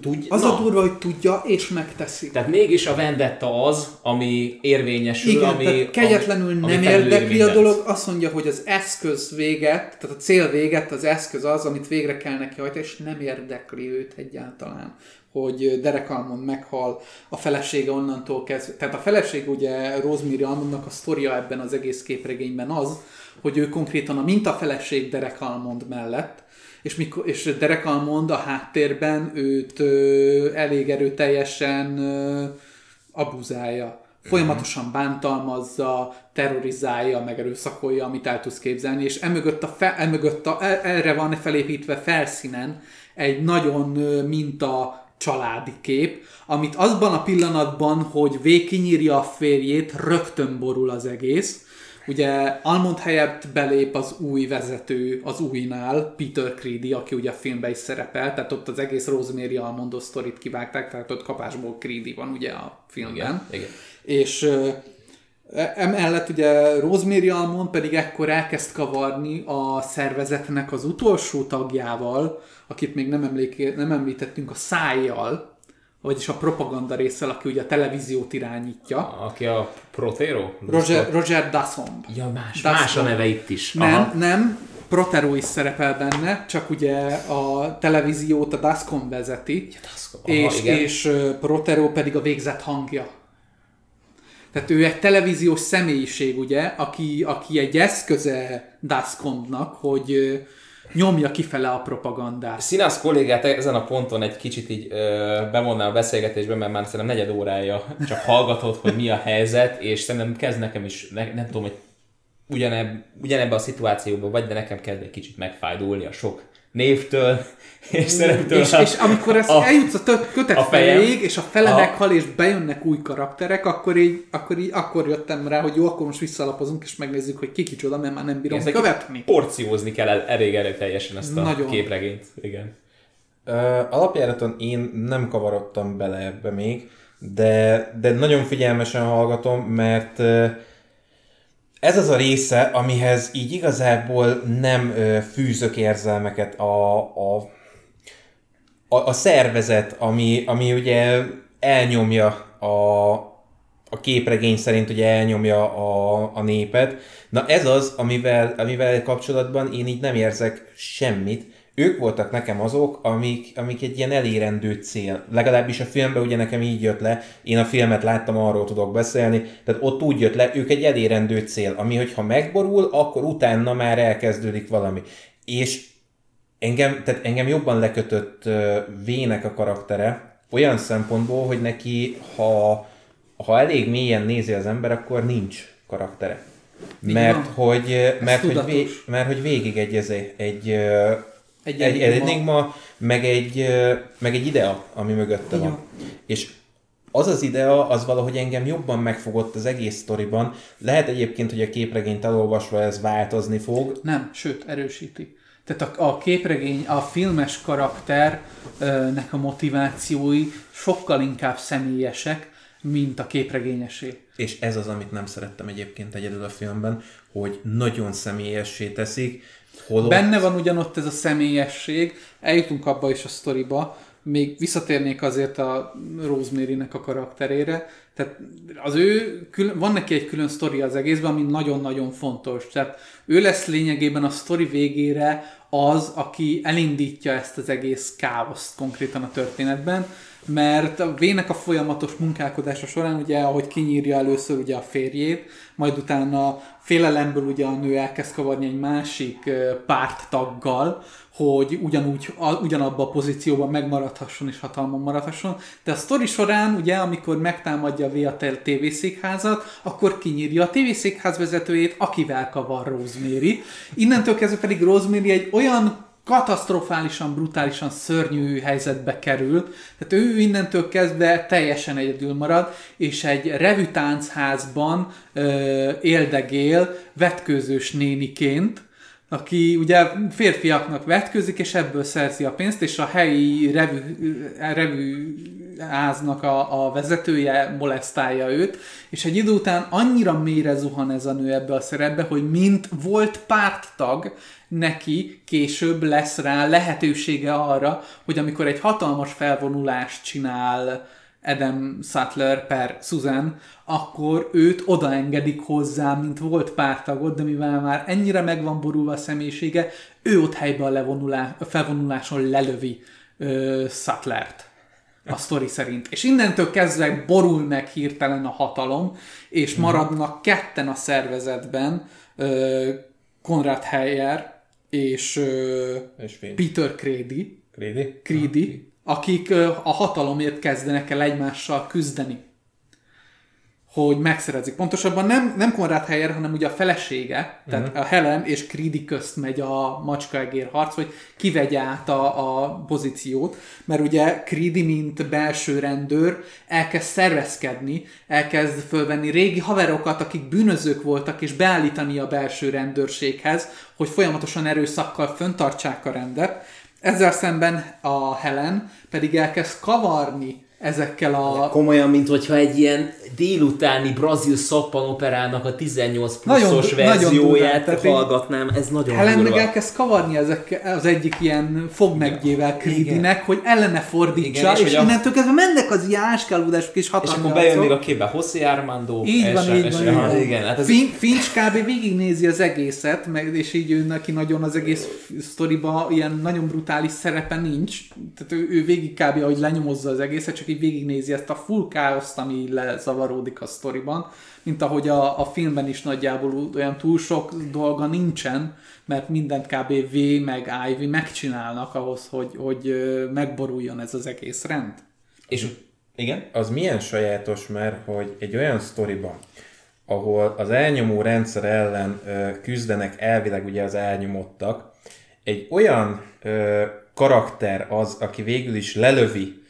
Tudj, az na. a durva, hogy tudja és megteszi. Tehát mégis a vendetta az, ami érvényesül, Igen, ami... Tehát kegyetlenül ami, nem ami érdekli a dolog, azt mondja, hogy az eszköz véget, tehát a cél véget, az eszköz az, amit végre kell neki hajtani, és nem érdekli őt egyáltalán hogy Derek Almond meghal, a felesége onnantól kezdve. Tehát a feleség ugye Rosemary Almondnak a sztoria ebben az egész képregényben az, hogy ő konkrétan a mintafeleség Derek Almond mellett, és, mikor, és Derek Almond a háttérben őt ö, elég erőteljesen ö, abuzálja. Folyamatosan bántalmazza, terrorizálja, meg erőszakolja, amit el tudsz képzelni, és emögött, a fe, emögött a, e, erre van felépítve felszínen egy nagyon minta családi kép, amit azban a pillanatban, hogy végkinyírja a férjét, rögtön borul az egész. Ugye Almond helyett belép az új vezető az újnál, Peter Creedy, aki ugye a filmben is szerepel, tehát ott az egész Rosemary Almondos sztorit kivágták, tehát ott kapásból Creedy van ugye a filmben. Igen, igen. És e, Emellett ugye Rosemary Almond pedig ekkor elkezd kavarni a szervezetnek az utolsó tagjával, akit még nem, emléké, nem említettünk, a szájjal, vagyis a propaganda részsel, aki ugye a televíziót irányítja. Aki a Protero? Roger, Roger Dasson. Ja, más, Dasson. más a neve itt is. Nem, Aha. nem, Protero is szerepel benne, csak ugye a televíziót a Dascom vezeti, ja, Dascom. Aha, és, igen. és Protero pedig a végzett hangja. Tehát ő egy televíziós személyiség, ugye, aki, aki egy eszköze Dascomnak, hogy nyomja kifele a propagandát. Színász kollégát ezen a ponton egy kicsit így ö, bevonnál a beszélgetésbe, mert már szerintem negyed órája csak hallgatod, hogy mi a helyzet, és szerintem kezd nekem is, ne, nem tudom, hogy ugyaneb, ugyanebbe a szituációban vagy, de nekem kezd egy kicsit megfájdulni a sok névtől és szereptől. És, és amikor ez a- eljutsz a tö- kötet a fejem. feléig, és a fele A- meghal, és bejönnek új karakterek, akkor így, akkor így akkor jöttem rá, hogy jó, akkor most visszalapozunk, és megnézzük, hogy ki kicsoda, mert már nem bírom egy követni. Porciózni kell el, elég erőteljesen ezt a Nagyon. képregényt. Igen. Alapjáraton én nem kavarodtam bele ebbe még, de, de nagyon figyelmesen hallgatom, mert ö, ez az a része, amihez így igazából nem ö, fűzök érzelmeket a, a, a, a szervezet, ami, ami ugye elnyomja a, a képregény szerint ugye elnyomja a, a népet. Na ez az, amivel, amivel kapcsolatban én így nem érzek semmit. Ők voltak nekem azok, amik, amik egy ilyen elérendő cél. Legalábbis a filmben ugye nekem így jött le, én a filmet láttam, arról tudok beszélni, tehát ott úgy jött le, ők egy elérendő cél, ami hogyha megborul, akkor utána már elkezdődik valami. És engem, tehát engem jobban lekötött Vének a karaktere, olyan szempontból, hogy neki, ha, ha elég mélyen nézi az ember, akkor nincs karaktere. Mert hogy, mert, hogy, mert hogy végig egy, egy, egy, Egy egy, enigma. meg egy, meg egy idea, ami mögötte van. És az az idea, az valahogy engem jobban megfogott az egész sztoriban. Lehet egyébként, hogy a képregényt elolvasva ez változni fog, Nem, sőt, erősíti. Tehát a, a képregény, a filmes karakternek a motivációi sokkal inkább személyesek, mint a képregényesé. És ez az, amit nem szerettem egyébként egyedül a filmben, hogy nagyon személyessé teszik, holott... Benne van ugyanott ez a személyesség, eljutunk abba is a sztoriba, még visszatérnék azért a Rosemary-nek a karakterére, tehát az ő, van neki egy külön sztori az egészben, ami nagyon-nagyon fontos. Tehát ő lesz lényegében a sztori végére az, aki elindítja ezt az egész káoszt konkrétan a történetben, mert a Vének a folyamatos munkálkodása során, ugye, ahogy kinyírja először ugye a férjét, majd utána félelemből ugye a nő elkezd kavarni egy másik párttaggal, hogy ugyanúgy, a, ugyanabba a pozícióban megmaradhasson és hatalmon maradhasson. De a sztori során, ugye, amikor megtámadja a V a tel- tévészékházat, akkor kinyírja a tévészékház vezetőjét, akivel kavar Rosemary. Innentől kezdve pedig Rosemary egy olyan katasztrofálisan, brutálisan szörnyű helyzetbe kerül. Tehát ő innentől kezdve teljesen egyedül marad, és egy revütáncházban ö, éldegél vetkőzős néniként, aki ugye férfiaknak vetkőzik, és ebből szerzi a pénzt, és a helyi revű, revű háznak a, a vezetője molesztálja őt, és egy idő után annyira mélyre zuhan ez a nő ebbe a szerepbe, hogy mint volt párttag, neki később lesz rá lehetősége arra, hogy amikor egy hatalmas felvonulást csinál Adam Sutler per Susan, akkor őt odaengedik hozzá, mint volt pártagot, de mivel már ennyire meg van borulva a személyisége, ő ott helyben a, levonulá, a felvonuláson lelövi ö, Sutlert a sztori szerint. És innentől kezdve borul meg hirtelen a hatalom, és maradnak ketten a szervezetben, Konrad Heyer és, És. Peter Crady, Creedy? Creedy, akik ö, a hatalomért kezdenek el egymással küzdeni. Hogy megszerezik. Pontosabban nem, nem Konrad Heyer, hanem ugye a felesége, tehát uh-huh. a Helen és Creedy közt megy a macskaegér harc, hogy kivegye át a, a pozíciót, mert ugye Creedy, mint belső rendőr, elkezd szervezkedni, elkezd fölvenni régi haverokat, akik bűnözők voltak, és beállítani a belső rendőrséghez, hogy folyamatosan erőszakkal föntartsák a rendet. Ezzel szemben a Helen pedig elkezd kavarni ezekkel a... Komolyan, mint hogyha egy ilyen délutáni brazil szappanoperának a 18 Nagyon- pluszos nagyon verzióját így- hallgatnám, ez nagyon Helen meg durva. elkezd kavarni ezek, az egyik ilyen fogmeggyével Creedynek, hogy ellene fordítsa, Igen, és és, a- innentől kezdve mennek az ilyen áskálódások és És hatalmi akkor bejön még a képbe José Armando. Így van, és- így és- van, van. Igen, hát ez Fin- Finch kb. végignézi az egészet, meg, és így ő neki nagyon az egész sztoriba ilyen nagyon brutális szerepe nincs. Tehát ő, ő végig kb. ahogy lenyomozza az egészet, csak így végignézi ezt a full káoszt, ami lezavaródik a sztoriban, mint ahogy a, a filmben is nagyjából olyan túl sok dolga nincsen, mert mindent kb. V meg Ivy megcsinálnak ahhoz, hogy, hogy megboruljon ez az egész rend. És igen? az milyen sajátos, mert hogy egy olyan sztoriban, ahol az elnyomó rendszer ellen ö, küzdenek elvileg ugye az elnyomottak, egy olyan ö, karakter az, aki végül is lelövi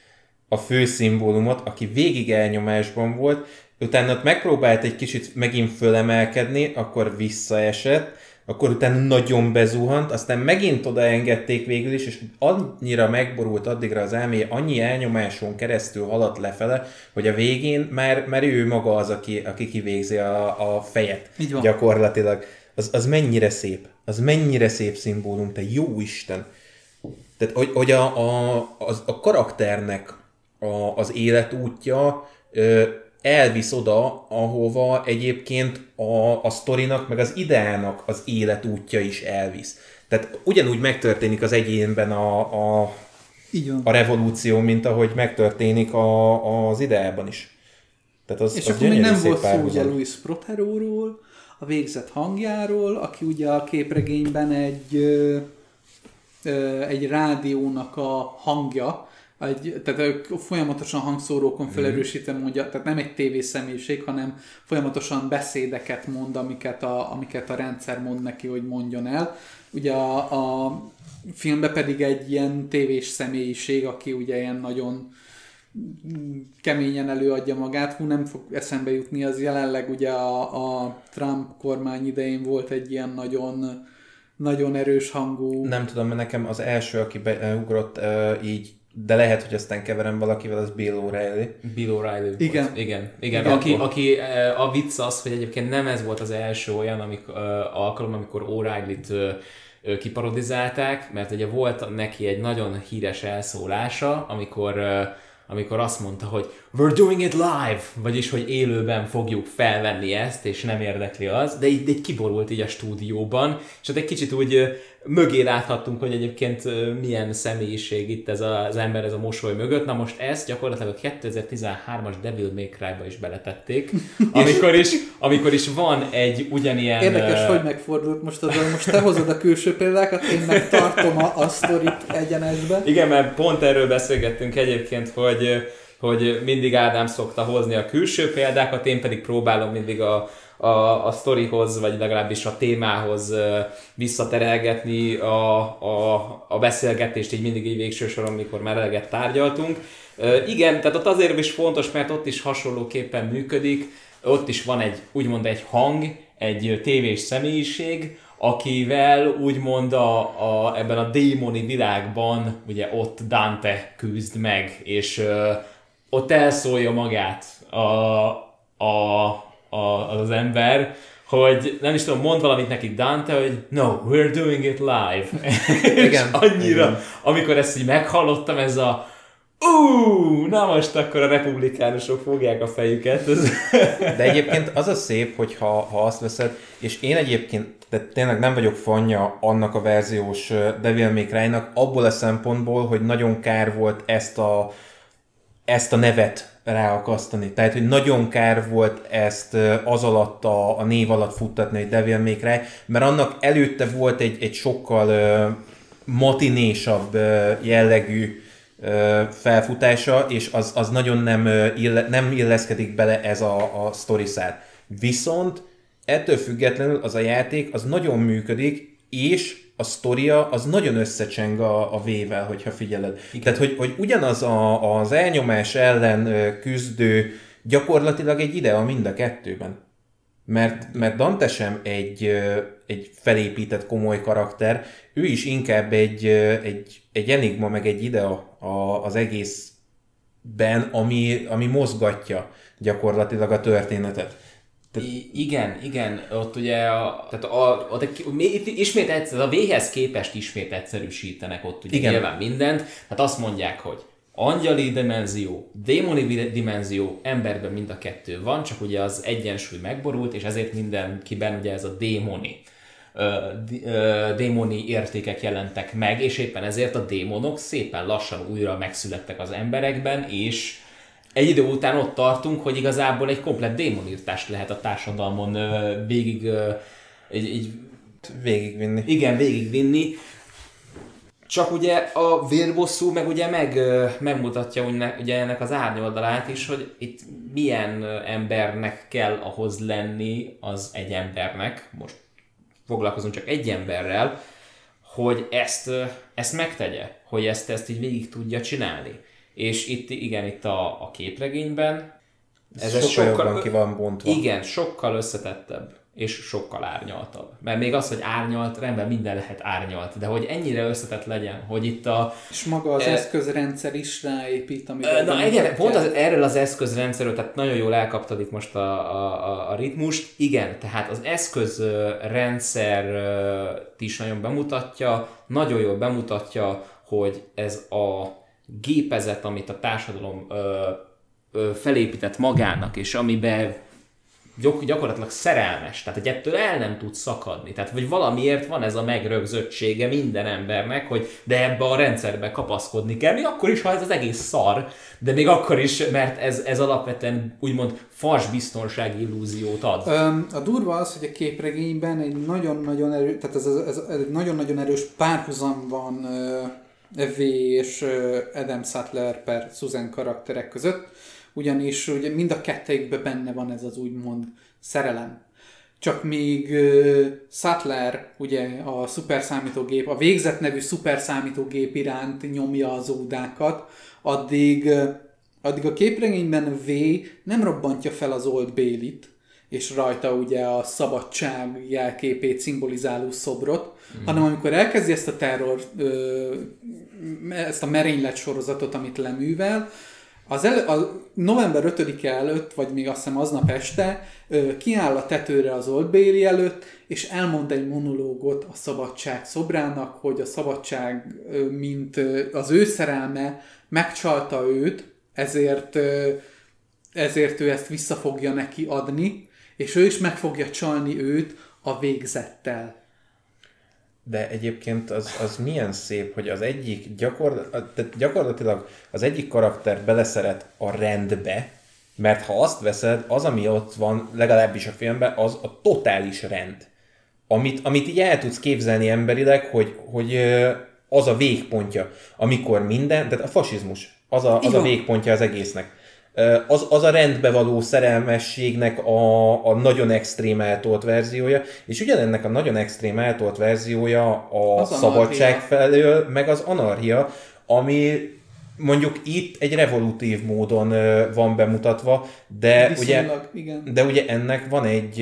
a fő szimbólumot, aki végig elnyomásban volt, utána ott megpróbált egy kicsit megint fölemelkedni, akkor visszaesett, akkor utána nagyon bezuhant, aztán megint odaengedték végül is, és annyira megborult addigra az elméje, annyi elnyomáson keresztül haladt lefele, hogy a végén már, már ő maga az, aki, aki kivégzi a, a fejet Így van. gyakorlatilag. Az, az mennyire szép, az mennyire szép szimbólum, te jó Isten. Tehát, hogy, hogy a, a, az, a karakternek a, az életútja elvisz oda, ahova egyébként a, a sztorinak, meg az ideának az életútja is elvisz. Tehát ugyanúgy megtörténik az egyénben a, a, Így van. a revolúció, mint ahogy megtörténik a, az ideában is. Tehát az, És az akkor még nem volt szó ugye. Louis Proteróról, a végzett hangjáról, aki ugye a képregényben egy, ö, ö, egy rádiónak a hangja, egy, tehát folyamatosan hangszórókon felerősítve mondja, tehát nem egy tévészemélyiség, hanem folyamatosan beszédeket mond, amiket a, amiket a rendszer mond neki, hogy mondjon el. Ugye a, a filmben pedig egy ilyen tévés személyiség, aki ugye ilyen nagyon keményen előadja magát, hú nem fog eszembe jutni, az jelenleg ugye a, a Trump kormány idején volt egy ilyen nagyon, nagyon erős hangú... Nem tudom, mert nekem az első, aki beugrott így, de lehet, hogy aztán keverem valakivel, az Bill O'Reilly. Bill O'Reilly volt. Igen. Igen, igen. Igen. Aki, aki, eh, a vicc az, hogy egyébként nem ez volt az első olyan amikor, alkalom, amikor O'Reilly-t ö, kiparodizálták, mert ugye volt neki egy nagyon híres elszólása, amikor amikor azt mondta, hogy we're doing it live, vagyis, hogy élőben fogjuk felvenni ezt, és nem érdekli az, de így, de így kiborult így a stúdióban, és ott egy kicsit úgy mögé láthattunk, hogy egyébként milyen személyiség itt ez a, az ember, ez a mosoly mögött. Na most ezt gyakorlatilag a 2013-as Devil May Cry-ba is beletették, amikor is, amikor is van egy ugyanilyen... Érdekes, ö, hogy megfordult most az, most te hozod a külső példákat, én meg tartom a, a sztorit egyenesbe. Igen, mert pont erről beszélgettünk egyébként, hogy, hogy mindig Ádám szokta hozni a külső példákat, én pedig próbálom mindig a, a, a sztorihoz, vagy legalábbis a témához visszaterelgetni a, a, a beszélgetést, így mindig így végső soron, mikor már eleget tárgyaltunk. Igen, tehát ott azért is fontos, mert ott is hasonlóképpen működik, ott is van egy, úgymond egy hang, egy tévés személyiség, akivel úgymond a, a, ebben a démoni világban ugye ott Dante küzd meg, és ö, ott elszólja magát a, a, a, az ember, hogy nem is tudom, mond valamit nekik Dante, hogy no, we're doing it live. Igen, és annyira, igen. amikor ezt így meghallottam, ez a Ú, na most akkor a republikánusok fogják a fejüket. De egyébként az a szép, hogy ha, ha azt veszed, és én egyébként de tényleg nem vagyok fanja annak a verziós Devil May Cry-nak, abból a szempontból, hogy nagyon kár volt ezt a, ezt a nevet ráakasztani. Tehát, hogy nagyon kár volt ezt az alatt a, a név alatt futtatni, hogy Devil May Cry, mert annak előtte volt egy, egy sokkal ö, matinésabb ö, jellegű felfutása, és az, az nagyon nem, ö, ille, nem illeszkedik bele ez a, a sztoriszál. Viszont ettől függetlenül az a játék az nagyon működik, és a sztoria az nagyon összecseng a, a V-vel, hogyha figyeled. Igen. Tehát, hogy, hogy ugyanaz a, az elnyomás ellen küzdő gyakorlatilag egy idea mind a kettőben. Mert, mert Dante sem egy, egy felépített komoly karakter, ő is inkább egy, egy, egy enigma, meg egy idea a, az egészben, ami, ami mozgatja gyakorlatilag a történetet. I- igen, igen, ott ugye a, tehát a, egy, mi- itt ismét egyszer, a V-hez képest ismét egyszerűsítenek ott ugye Igen. nyilván mindent, tehát azt mondják, hogy angyali dimenzió, démoni dimenzió, emberben mind a kettő van, csak ugye az egyensúly megborult, és ezért mindenkiben ugye ez a démoni démoni értékek jelentek meg, és éppen ezért a démonok szépen lassan újra megszülettek az emberekben, és egy idő után ott tartunk, hogy igazából egy komplett démonírtást lehet a társadalmon végig ö, egy, egy Végigvinni. igen, végigvinni. Csak ugye a vérbosszú meg ugye meg, megmutatja ugye, ennek az árnyoldalát is, hogy itt milyen embernek kell ahhoz lenni az egy embernek, most foglalkozunk csak egy emberrel, hogy ezt, ezt megtegye, hogy ezt, ezt így végig tudja csinálni. És itt, igen, itt a, a képregényben Ez, ez sokkal, jobban ki van bontva. igen, sokkal összetettebb és sokkal árnyaltabb. Mert még az, hogy árnyalt, rendben minden lehet árnyalt, de hogy ennyire összetett legyen, hogy itt a... És maga az E- eszközrendszer is ráépít, amit Ö, Na igen, pont az, erről az eszközrendszerről, tehát nagyon jól elkaptad itt most a, a, a, a ritmust. Igen, tehát az eszközrendszer is nagyon bemutatja, nagyon jól bemutatja, hogy ez a gépezet, amit a társadalom ö, ö, felépített magának, és amiben gyak- gyakorlatilag szerelmes, tehát hogy ettől el nem tud szakadni. Tehát, vagy valamiért van ez a megrögzöttsége minden embernek, hogy de ebbe a rendszerbe kapaszkodni kell, még akkor is, ha ez az egész szar, de még akkor is, mert ez, ez alapvetően úgymond fals biztonsági illúziót ad. A durva az, hogy a képregényben egy nagyon-nagyon erős, tehát ez, ez, ez egy nagyon-nagyon erős párhuzam van ö, V és Adam Sattler per Susan karakterek között, ugyanis ugye mind a kettőjükben benne van ez az úgymond szerelem. Csak míg ö, Sattler ugye a szuperszámítógép, a végzett nevű szuperszámítógép iránt nyomja az ódákat, addig addig a képregényben V nem robbantja fel az Old Bailey-t, és rajta ugye a szabadság jelképét szimbolizáló szobrot, mm. hanem amikor elkezdi ezt a terror, ö, ezt a merénylet sorozatot, amit leművel, az elő, a november 5-e előtt, vagy még azt hiszem aznap este, ö, kiáll a tetőre az Old Bailey előtt, és elmond egy monológot a szabadság szobrának, hogy a szabadság, ö, mint ö, az ő szerelme, megcsalta őt, ezért, ezért ő ezt vissza fogja neki adni, és ő is meg fogja csalni őt a végzettel. De egyébként az, az milyen szép, hogy az egyik gyakor, tehát gyakorlatilag az egyik karakter beleszeret a rendbe, mert ha azt veszed, az, ami ott van, legalábbis a filmben, az a totális rend. Amit, amit így el tudsz képzelni emberileg, hogy, hogy az a végpontja, amikor minden, tehát a fasizmus, az a, az a végpontja az egésznek. Az, az a rendbe való szerelmességnek a, a nagyon extrém eltolt verziója, és ugyanennek a nagyon extrém eltolt verziója a Az szabadság anarchia. felől, meg az anarchia, ami mondjuk itt egy revolutív módon van bemutatva, de ugye, igen. de ugye ennek van egy,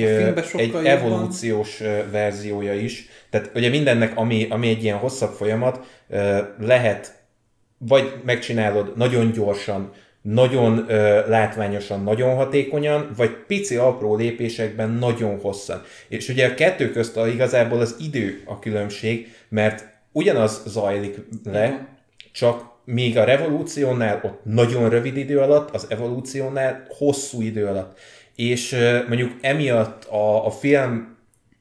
egy evolúciós ö, verziója is. Tehát ugye mindennek, ami, ami egy ilyen hosszabb folyamat, lehet vagy megcsinálod nagyon gyorsan, nagyon ö, látványosan, nagyon hatékonyan, vagy pici apró lépésekben nagyon hosszan. És ugye a kettő közt a, igazából az idő a különbség, mert ugyanaz zajlik le, csak míg a revolúciónál ott nagyon rövid idő alatt, az evolúciónál hosszú idő alatt. És ö, mondjuk emiatt a, a film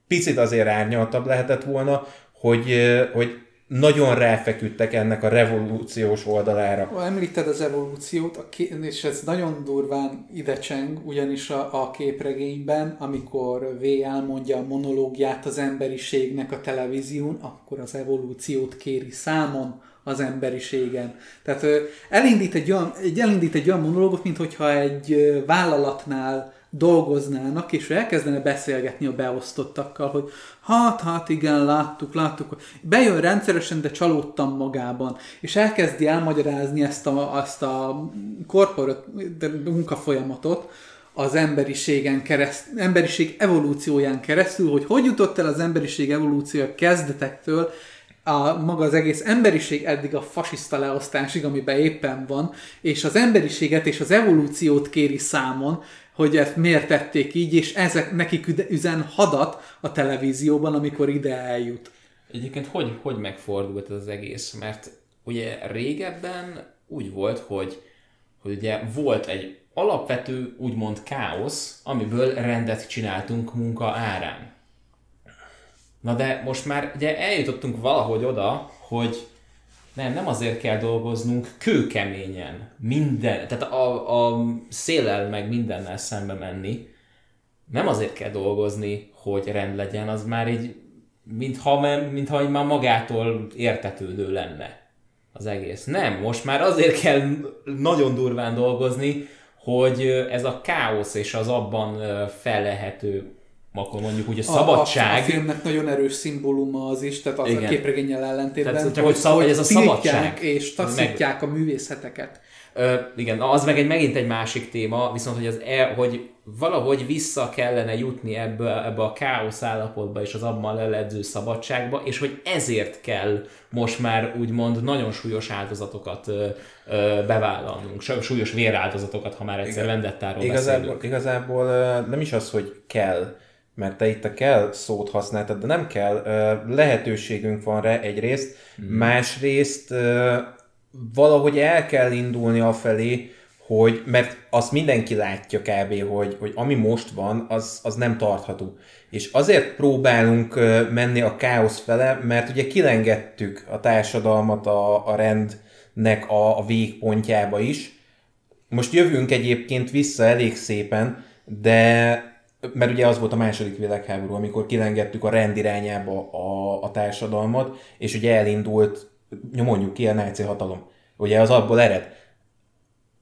picit azért árnyaltabb lehetett volna, hogy, hogy nagyon ráfeküdtek ennek a revolúciós oldalára. Ha említed az evolúciót, és ez nagyon durván idecseng, ugyanis a, a képregényben, amikor V elmondja a monológiát az emberiségnek a televízión, akkor az evolúciót kéri számon az emberiségen. Tehát elindít egy olyan, egy, elindít egy olyan monológot, mint hogyha egy vállalatnál dolgoznának, és elkezdene beszélgetni a beosztottakkal, hogy hát, hát igen, láttuk, láttuk. Bejön rendszeresen, de csalódtam magában, és elkezdi elmagyarázni ezt a, azt a korporat munkafolyamatot, az emberiségen kereszt, emberiség evolúcióján keresztül, hogy hogy jutott el az emberiség evolúciója kezdetektől a, maga az egész emberiség eddig a fasiszta leosztásig, amiben éppen van, és az emberiséget és az evolúciót kéri számon, hogy ezt miért tették így, és ezek nekik üzen hadat a televízióban, amikor ide eljut. Egyébként hogy, hogy megfordult ez az egész? Mert ugye régebben úgy volt, hogy, hogy ugye volt egy alapvető úgymond káosz, amiből rendet csináltunk munka árán. Na de most már ugye eljutottunk valahogy oda, hogy Nem, nem azért kell dolgoznunk kőkeményen, minden, tehát a, a széllel meg mindennel szembe menni, nem azért kell dolgozni, hogy rend legyen, az már így, mintha, mintha így már magától értetődő lenne az egész. Nem, most már azért kell nagyon durván dolgozni, hogy ez a káosz és az abban fellehető akkor mondjuk úgy a szabadság. A, a, filmnek nagyon erős szimbóluma az is, tehát az Igen. a képregényel ellentétben, tehát, csak hogy, hogy, hogy ez a szabadság. és taszítják meg... a művészeteket. Ö, igen, az meg egy megint egy másik téma, viszont hogy, az e, hogy valahogy vissza kellene jutni ebbe, ebbe a káosz állapotba és az abban leledző szabadságba, és hogy ezért kell most már úgymond nagyon súlyos áldozatokat ö, ö, bevállalnunk, súlyos véráldozatokat, ha már egyszer vendettáról igazából, beszélünk. Igazából nem is az, hogy kell, mert te itt a kell szót használtad, de nem kell, lehetőségünk van rá egyrészt, hmm. másrészt valahogy el kell indulni afelé, hogy, mert azt mindenki látja kb., hogy, hogy ami most van, az, az nem tartható. És azért próbálunk menni a káosz fele, mert ugye kilengettük a társadalmat a, a rendnek a, a végpontjába is. Most jövünk egyébként vissza elég szépen, de mert ugye az volt a második világháború, amikor kilengettük a rend irányába a, a társadalmat, és ugye elindult, mondjuk ki a náci hatalom. Ugye az abból ered.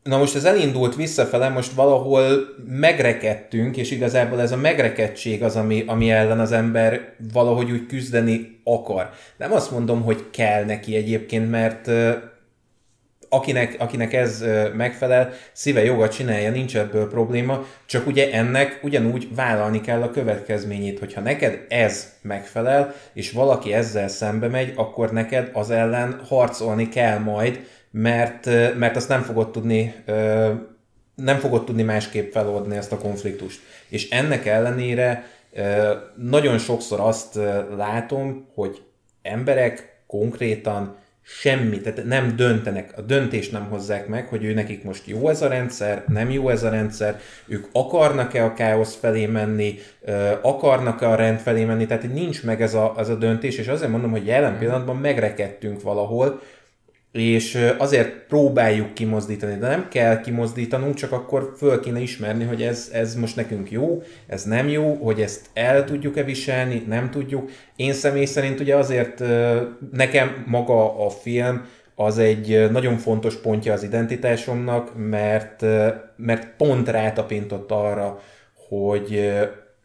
Na most ez elindult visszafele, most valahol megrekedtünk, és igazából ez a megrekedtség az, ami, ami ellen az ember valahogy úgy küzdeni akar. Nem azt mondom, hogy kell neki egyébként, mert akinek, akinek ez megfelel, szíve joga csinálja, nincs ebből probléma, csak ugye ennek ugyanúgy vállalni kell a következményét, hogyha neked ez megfelel, és valaki ezzel szembe megy, akkor neked az ellen harcolni kell majd, mert, mert azt nem fogod tudni nem fogod tudni másképp feloldni ezt a konfliktust. És ennek ellenére nagyon sokszor azt látom, hogy emberek konkrétan semmi, tehát nem döntenek, a döntést nem hozzák meg, hogy ő nekik most jó ez a rendszer, nem jó ez a rendszer, ők akarnak-e a káosz felé menni, akarnak-e a rend felé menni, tehát nincs meg ez a, ez a döntés, és azért mondom, hogy jelen pillanatban megrekedtünk valahol, és azért próbáljuk kimozdítani, de nem kell kimozdítanunk, csak akkor föl kéne ismerni, hogy ez, ez most nekünk jó, ez nem jó, hogy ezt el tudjuk-e viselni, nem tudjuk. Én személy szerint ugye azért nekem maga a film az egy nagyon fontos pontja az identitásomnak, mert, mert pont rátapintott arra, hogy,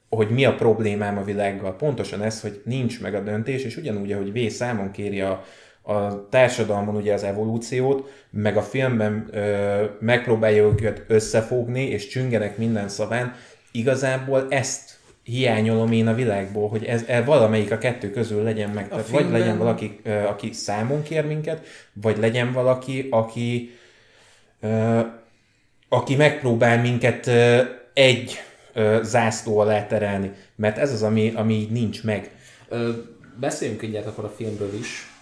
hogy mi a problémám a világgal. Pontosan ez, hogy nincs meg a döntés, és ugyanúgy, ahogy V számon kéri a, a társadalmon ugye az evolúciót, meg a filmben ö, megpróbálja őket összefogni, és csüngenek minden szaván, igazából ezt hiányolom én a világból, hogy ez, ez valamelyik a kettő közül legyen meg. Tehát filmben... vagy legyen valaki, ö, aki számon kér minket, vagy legyen valaki, aki ö, aki megpróbál minket ö, egy ö, zászló alá terelni. Mert ez az, ami, ami így nincs meg. Ö, beszéljünk egyáltalán akkor a filmről is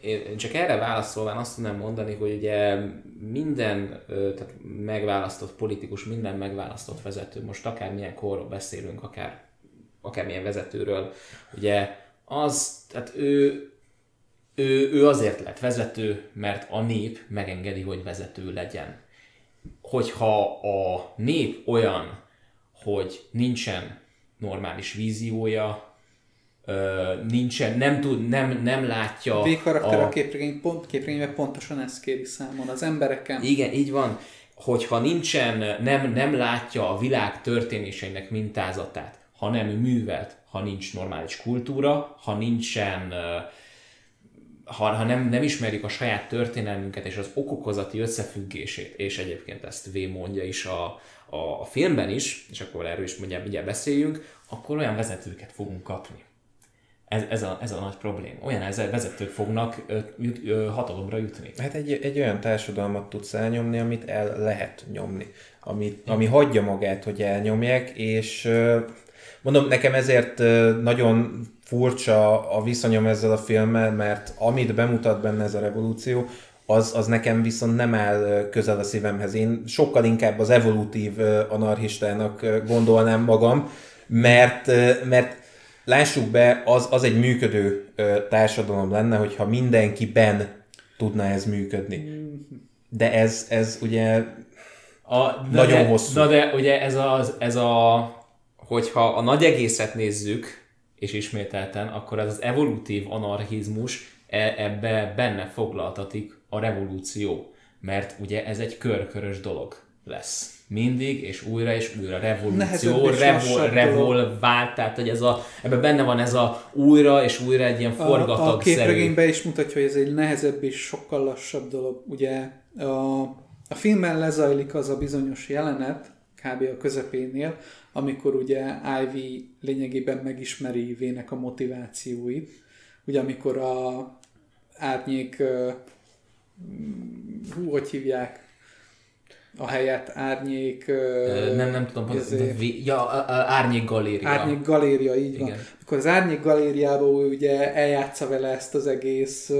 én csak erre válaszolván azt tudnám mondani, hogy ugye minden tehát megválasztott politikus, minden megválasztott vezető, most akár milyen korról beszélünk, akár, akár milyen vezetőről, ugye az, tehát ő, ő, ő azért lett vezető, mert a nép megengedi, hogy vezető legyen. Hogyha a nép olyan, hogy nincsen normális víziója, nincsen, nem tud, nem, nem látja... V karakter a, a képregény, pont, képregényben pontosan ezt kéri számon az embereken. Igen, így van. Hogyha nincsen, nem, nem látja a világ történéseinek mintázatát, ha nem művelt, ha nincs normális kultúra, ha nincsen ha, ha nem, nem ismerik a saját történelmünket és az okokozati összefüggését, és egyébként ezt V mondja is a, a, a filmben is, és akkor erről is mondja, mindjárt beszéljünk, akkor olyan vezetőket fogunk kapni, ez, ez, a, ez a nagy probléma. Olyan ezzel vezetők fognak ö, ö, hatalomra jutni. Hát egy, egy olyan társadalmat tudsz elnyomni, amit el lehet nyomni. Ami, ami hagyja magát, hogy elnyomják, és ö, mondom, nekem ezért ö, nagyon furcsa a viszonyom ezzel a filmmel, mert amit bemutat benne ez a revolúció, az, az nekem viszont nem áll közel a szívemhez. Én sokkal inkább az evolutív anarchistának gondolnám magam, mert, mert lássuk be, az, az egy működő társadalom lenne, hogyha mindenkiben tudna ez működni. De ez, ez ugye A, de Nagyon de, hosszú. Na de ugye ez, az, ez a, hogyha a nagy egészet nézzük, és ismételten, akkor ez az evolutív anarchizmus e, ebbe benne foglaltatik a revolúció. Mert ugye ez egy körkörös dolog lesz. Mindig, és újra, és újra revolúció, revol, revolvált, tehát hogy ez a, ebben benne van ez a újra, és újra egy ilyen A, a forgatagszerű. képregényben is mutatja, hogy ez egy nehezebb és sokkal lassabb dolog. Ugye a, a filmben lezajlik az a bizonyos jelenet, kb. a közepénél, amikor ugye Ivy lényegében megismeri Vének a motivációit. Ugye amikor a árnyék, hú, hogy hívják a helyet, árnyék... ö, Nem, nem tudom, vi- ja, árnyék galéria. Árnyék galéria, így van. Akkor az Árnyék galériában ő ugye eljátsza vele ezt az egész uh,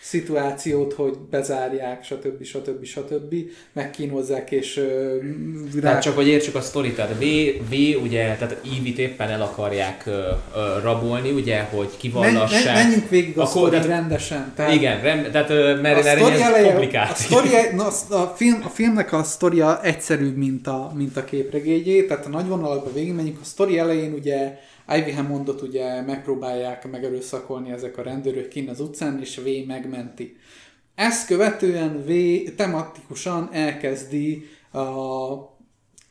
szituációt, hogy bezárják, stb. stb. stb. megkínozzák, és uh, Tehát csak, hogy értsük a sztorit, tehát V, v ugye, tehát Ivit éppen el akarják ö, ö, rabolni, ugye, hogy Men, men, kivallassák. menjünk végig a sztori tehát- rendesen. Tehát Igen, rem, tehát ö, mert, a mert ez eleje, komplikált. a, sztori, na, a, film, a filmnek a sztoria egyszerűbb, mint a, mint a képregényé, tehát a nagy vonalakban végigmenjünk. A sztori elején ugye Ivy Hammondot ugye megpróbálják megerőszakolni ezek a rendőrök kint az utcán, és V megmenti. Ezt követően V tematikusan elkezdi a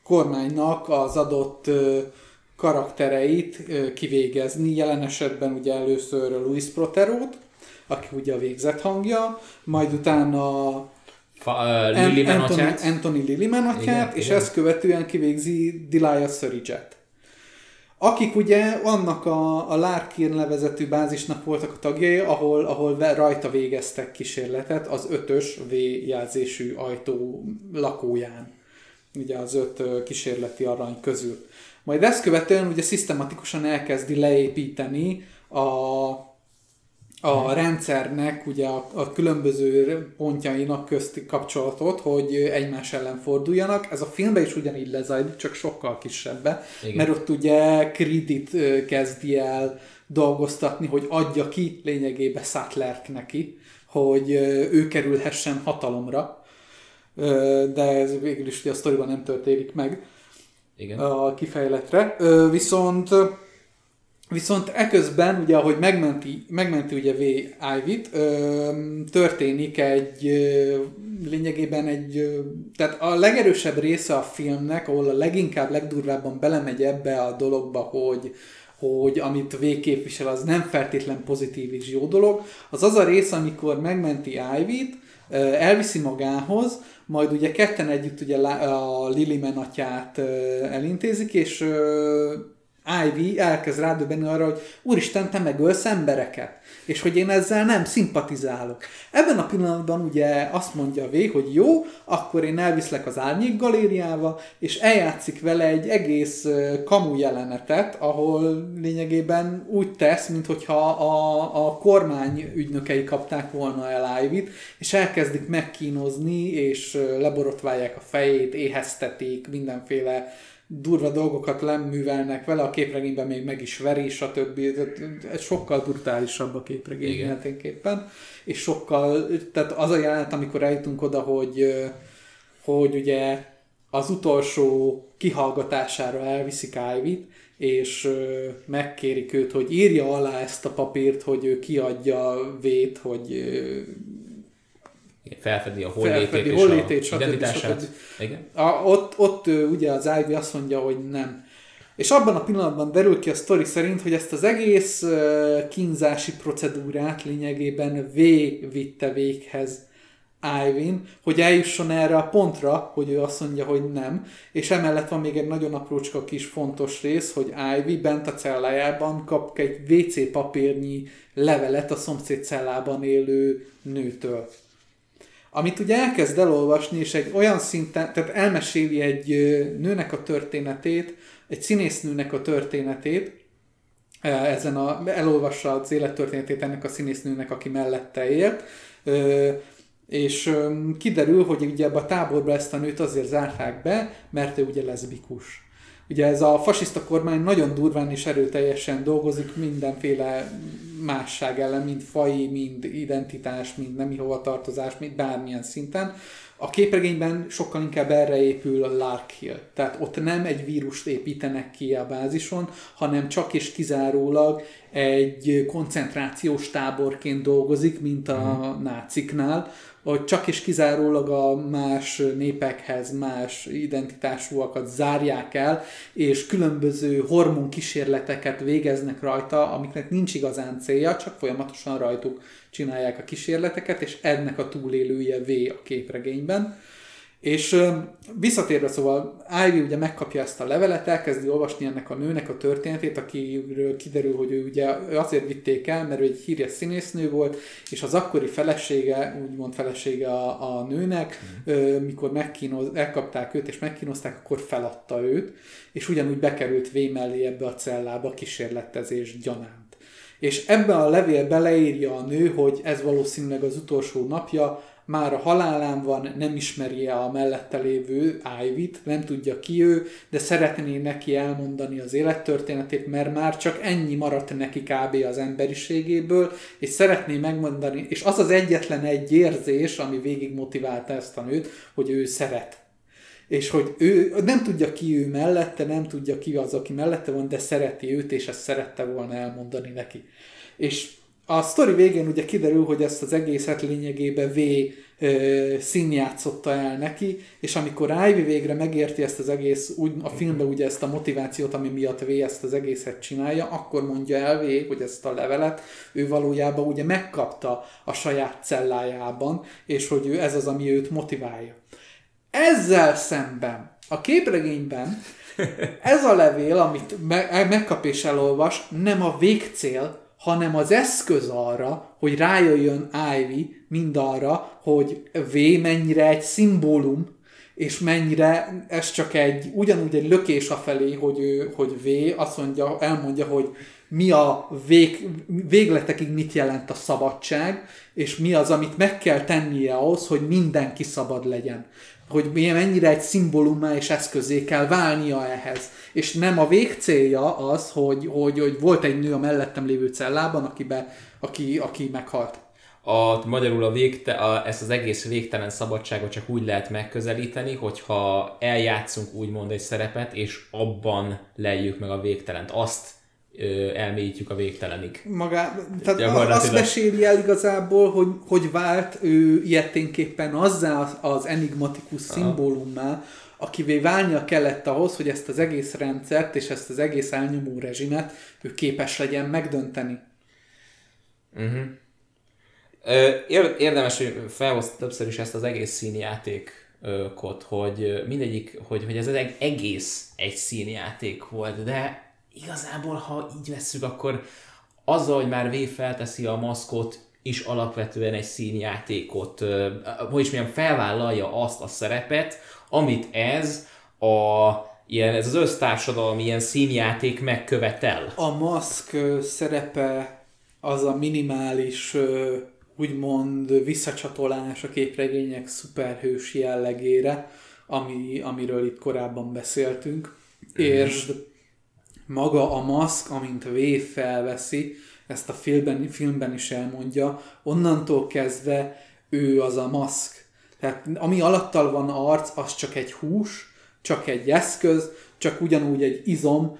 kormánynak az adott karaktereit kivégezni. Jelen esetben ugye először Luis Proterót, aki ugye a végzett hangja, majd utána Fa, Anthony, Anthony, Anthony Lilliman atyát, Igen, és igen. ezt követően kivégzi Delia Surridge-et. Akik ugye annak a, a Larkin nevezetű bázisnak voltak a tagjai, ahol, ahol rajta végeztek kísérletet az ötös V jelzésű ajtó lakóján. Ugye az öt kísérleti arany közül. Majd ezt követően ugye szisztematikusan elkezdi leépíteni a, a rendszernek ugye a, a különböző pontjainak közti kapcsolatot, hogy egymás ellen forduljanak. Ez a filmben is ugyanígy lezajlik, csak sokkal kisebbe, Igen. mert ott ugye Kredit ö, kezdi el dolgoztatni, hogy adja ki lényegében Sutlerk neki, hogy ő kerülhessen hatalomra, de ez végül is ugye a sztoriban nem történik meg Igen. a kifejletre. Viszont Viszont eközben, ugye, ahogy megmenti, megmenti ugye V. Ivy-t, ö, történik egy lényegében egy, tehát a legerősebb része a filmnek, ahol a leginkább, legdurvábban belemegy ebbe a dologba, hogy, hogy amit V képvisel, az nem feltétlen pozitív és jó dolog, az az a rész, amikor megmenti Ivy-t, ö, elviszi magához, majd ugye ketten együtt ugye a Liliman atyát ö, elintézik, és Ivy elkezd rádöbbenni arra, hogy úristen, te megölsz embereket, és hogy én ezzel nem szimpatizálok. Ebben a pillanatban ugye azt mondja V, hogy jó, akkor én elviszlek az árnyék galériába, és eljátszik vele egy egész kamu jelenetet, ahol lényegében úgy tesz, mintha a, a kormány ügynökei kapták volna el Ivy-t, és elkezdik megkínozni, és leborotválják a fejét, éheztetik, mindenféle durva dolgokat leművelnek vele, a képregényben még meg is veri, stb. Ez sokkal brutálisabb a képregény Igen. mindenképpen. És sokkal, tehát az a jelenet, amikor eljutunk oda, hogy, hogy ugye az utolsó kihallgatására elviszik Ivy-t, és megkérik őt, hogy írja alá ezt a papírt, hogy ő kiadja vét, hogy Felfedi a hollétét és hollétét, a identitását. stb. Igen. A, ott, ott ugye az Ivy azt mondja, hogy nem. És abban a pillanatban derül ki a sztori szerint, hogy ezt az egész kínzási procedúrát lényegében V vitte véghez Ivyn, hogy eljusson erre a pontra, hogy ő azt mondja, hogy nem. És emellett van még egy nagyon aprócska kis fontos rész, hogy Ivy bent a cellájában kap egy WC papírnyi levelet a szomszéd cellában élő nőtől amit ugye elkezd elolvasni, és egy olyan szinten, tehát elmeséli egy nőnek a történetét, egy színésznőnek a történetét, ezen a, elolvassa az élettörténetét ennek a színésznőnek, aki mellette élt, és kiderül, hogy ugye ebbe a táborba ezt a nőt azért zárták be, mert ő ugye leszbikus. Ugye ez a fasiszta kormány nagyon durván és erőteljesen dolgozik mindenféle másság ellen, mind fai, mind identitás, mind nemi hovatartozás, mind bármilyen szinten. A képregényben sokkal inkább erre épül a Lark Hill. Tehát ott nem egy vírust építenek ki a bázison, hanem csak és kizárólag egy koncentrációs táborként dolgozik, mint a náciknál, hogy csak és kizárólag a más népekhez, más identitásúakat zárják el, és különböző hormon kísérleteket végeznek rajta, amiknek nincs igazán célja, csak folyamatosan rajtuk csinálják a kísérleteket, és ennek a túlélője V a képregényben. És visszatérve szóval Ivy ugye megkapja ezt a levelet, elkezdi olvasni ennek a nőnek a történetét, akiről kiderül, hogy ő ugye azért vitték el, mert ő egy híres színésznő volt, és az akkori felesége, úgymond felesége a, a nőnek, ö, mikor megkínoz, elkapták őt és megkínozták, akkor feladta őt, és ugyanúgy bekerült V mellé ebbe a cellába kísérletezés gyanánt. És ebben a levélbe leírja a nő, hogy ez valószínűleg az utolsó napja, már a halálán van, nem ismeri a mellette lévő Ivy-t, nem tudja ki ő, de szeretné neki elmondani az élettörténetét, mert már csak ennyi maradt neki kb. az emberiségéből, és szeretné megmondani, és az az egyetlen egy érzés, ami végig motiválta ezt a nőt, hogy ő szeret. És hogy ő nem tudja ki ő mellette, nem tudja ki az, aki mellette van, de szereti őt, és ezt szerette volna elmondani neki. És a sztori végén ugye kiderül, hogy ezt az egészet lényegében V ö, szín játszotta el neki, és amikor Ivy végre megérti ezt az egész, úgy, a filmben ugye ezt a motivációt, ami miatt V ezt az egészet csinálja, akkor mondja el V, hogy ezt a levelet ő valójában ugye megkapta a saját cellájában, és hogy ő ez az, ami őt motiválja. Ezzel szemben a képregényben ez a levél, amit me- megkap és elolvas, nem a végcél, hanem az eszköz arra, hogy rájöjjön Ivy mindarra, hogy V mennyire egy szimbólum, és mennyire ez csak egy, ugyanúgy egy lökés a felé, hogy, ő, hogy V azt mondja, elmondja, hogy mi a vég, végletekig mit jelent a szabadság, és mi az, amit meg kell tennie ahhoz, hogy mindenki szabad legyen hogy milyen mennyire egy szimbólumá és eszközé kell válnia ehhez. És nem a végcélja az, hogy, hogy, hogy volt egy nő a mellettem lévő cellában, akibe, aki, aki meghalt. A, magyarul a végte, a, ezt az egész végtelen szabadságot csak úgy lehet megközelíteni, hogyha eljátszunk úgymond egy szerepet, és abban lejjük meg a végtelent. Azt elmélyítjük a végtelenig. Magá, tehát azt meséli el igazából, hogy, hogy vált ő ilyeténképpen azzá az, enigmatikus szimbólummá, akivé válnia kellett ahhoz, hogy ezt az egész rendszert és ezt az egész elnyomó rezsimet ő képes legyen megdönteni. Uh-huh. Érdemes, hogy felhozta többször is ezt az egész színjátékot, hogy mindegyik, hogy, hogy ez az eg- egész egy színjáték volt, de igazából, ha így vesszük, akkor azzal, hogy már V felteszi a maszkot, is alapvetően egy színjátékot, hogy is mondjam, felvállalja azt a szerepet, amit ez a ilyen, ez az össztársadalmi ilyen színjáték megkövetel. A maszk szerepe az a minimális úgymond visszacsatolás a képregények szuperhős jellegére, ami, amiről itt korábban beszéltünk. És maga a maszk, amint V felveszi, ezt a filmben, filmben is elmondja, onnantól kezdve ő az a maszk. Tehát ami alattal van arc, az csak egy hús, csak egy eszköz, csak ugyanúgy egy izom,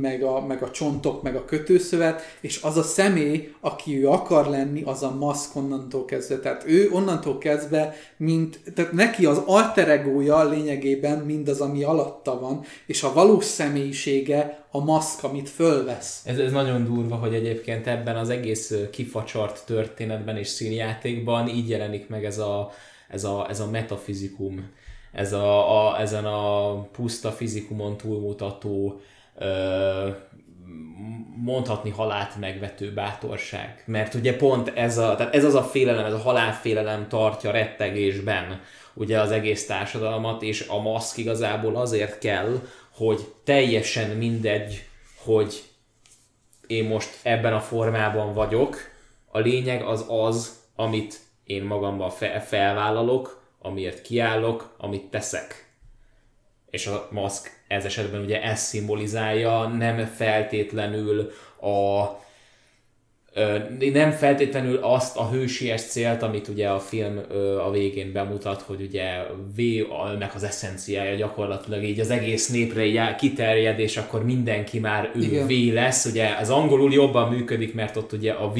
meg a, meg a csontok, meg a kötőszövet, és az a személy, aki ő akar lenni, az a maszk onnantól kezdve. Tehát ő onnantól kezdve, mint, tehát neki az alter egója lényegében mindaz, ami alatta van, és a valós személyisége a maszk, amit fölvesz. Ez, ez nagyon durva, hogy egyébként ebben az egész kifacsart történetben és színjátékban így jelenik meg ez a, ez a, ez a metafizikum, ez a, a, ezen a puszta fizikumon túlmutató mondhatni halált megvető bátorság. Mert ugye pont ez, a, tehát ez az a félelem, ez a halálfélelem tartja rettegésben ugye az egész társadalmat, és a maszk igazából azért kell, hogy teljesen mindegy, hogy én most ebben a formában vagyok, a lényeg az az, amit én magamban fe- felvállalok, amiért kiállok, amit teszek. És a maszk ez esetben ugye ez szimbolizálja, nem feltétlenül a nem feltétlenül azt a hősies célt, amit ugye a film a végén bemutat, hogy ugye V-nek az eszenciája gyakorlatilag így az egész népre így kiterjed, és akkor mindenki már ő Igen. V lesz. Ugye az angolul jobban működik, mert ott ugye a V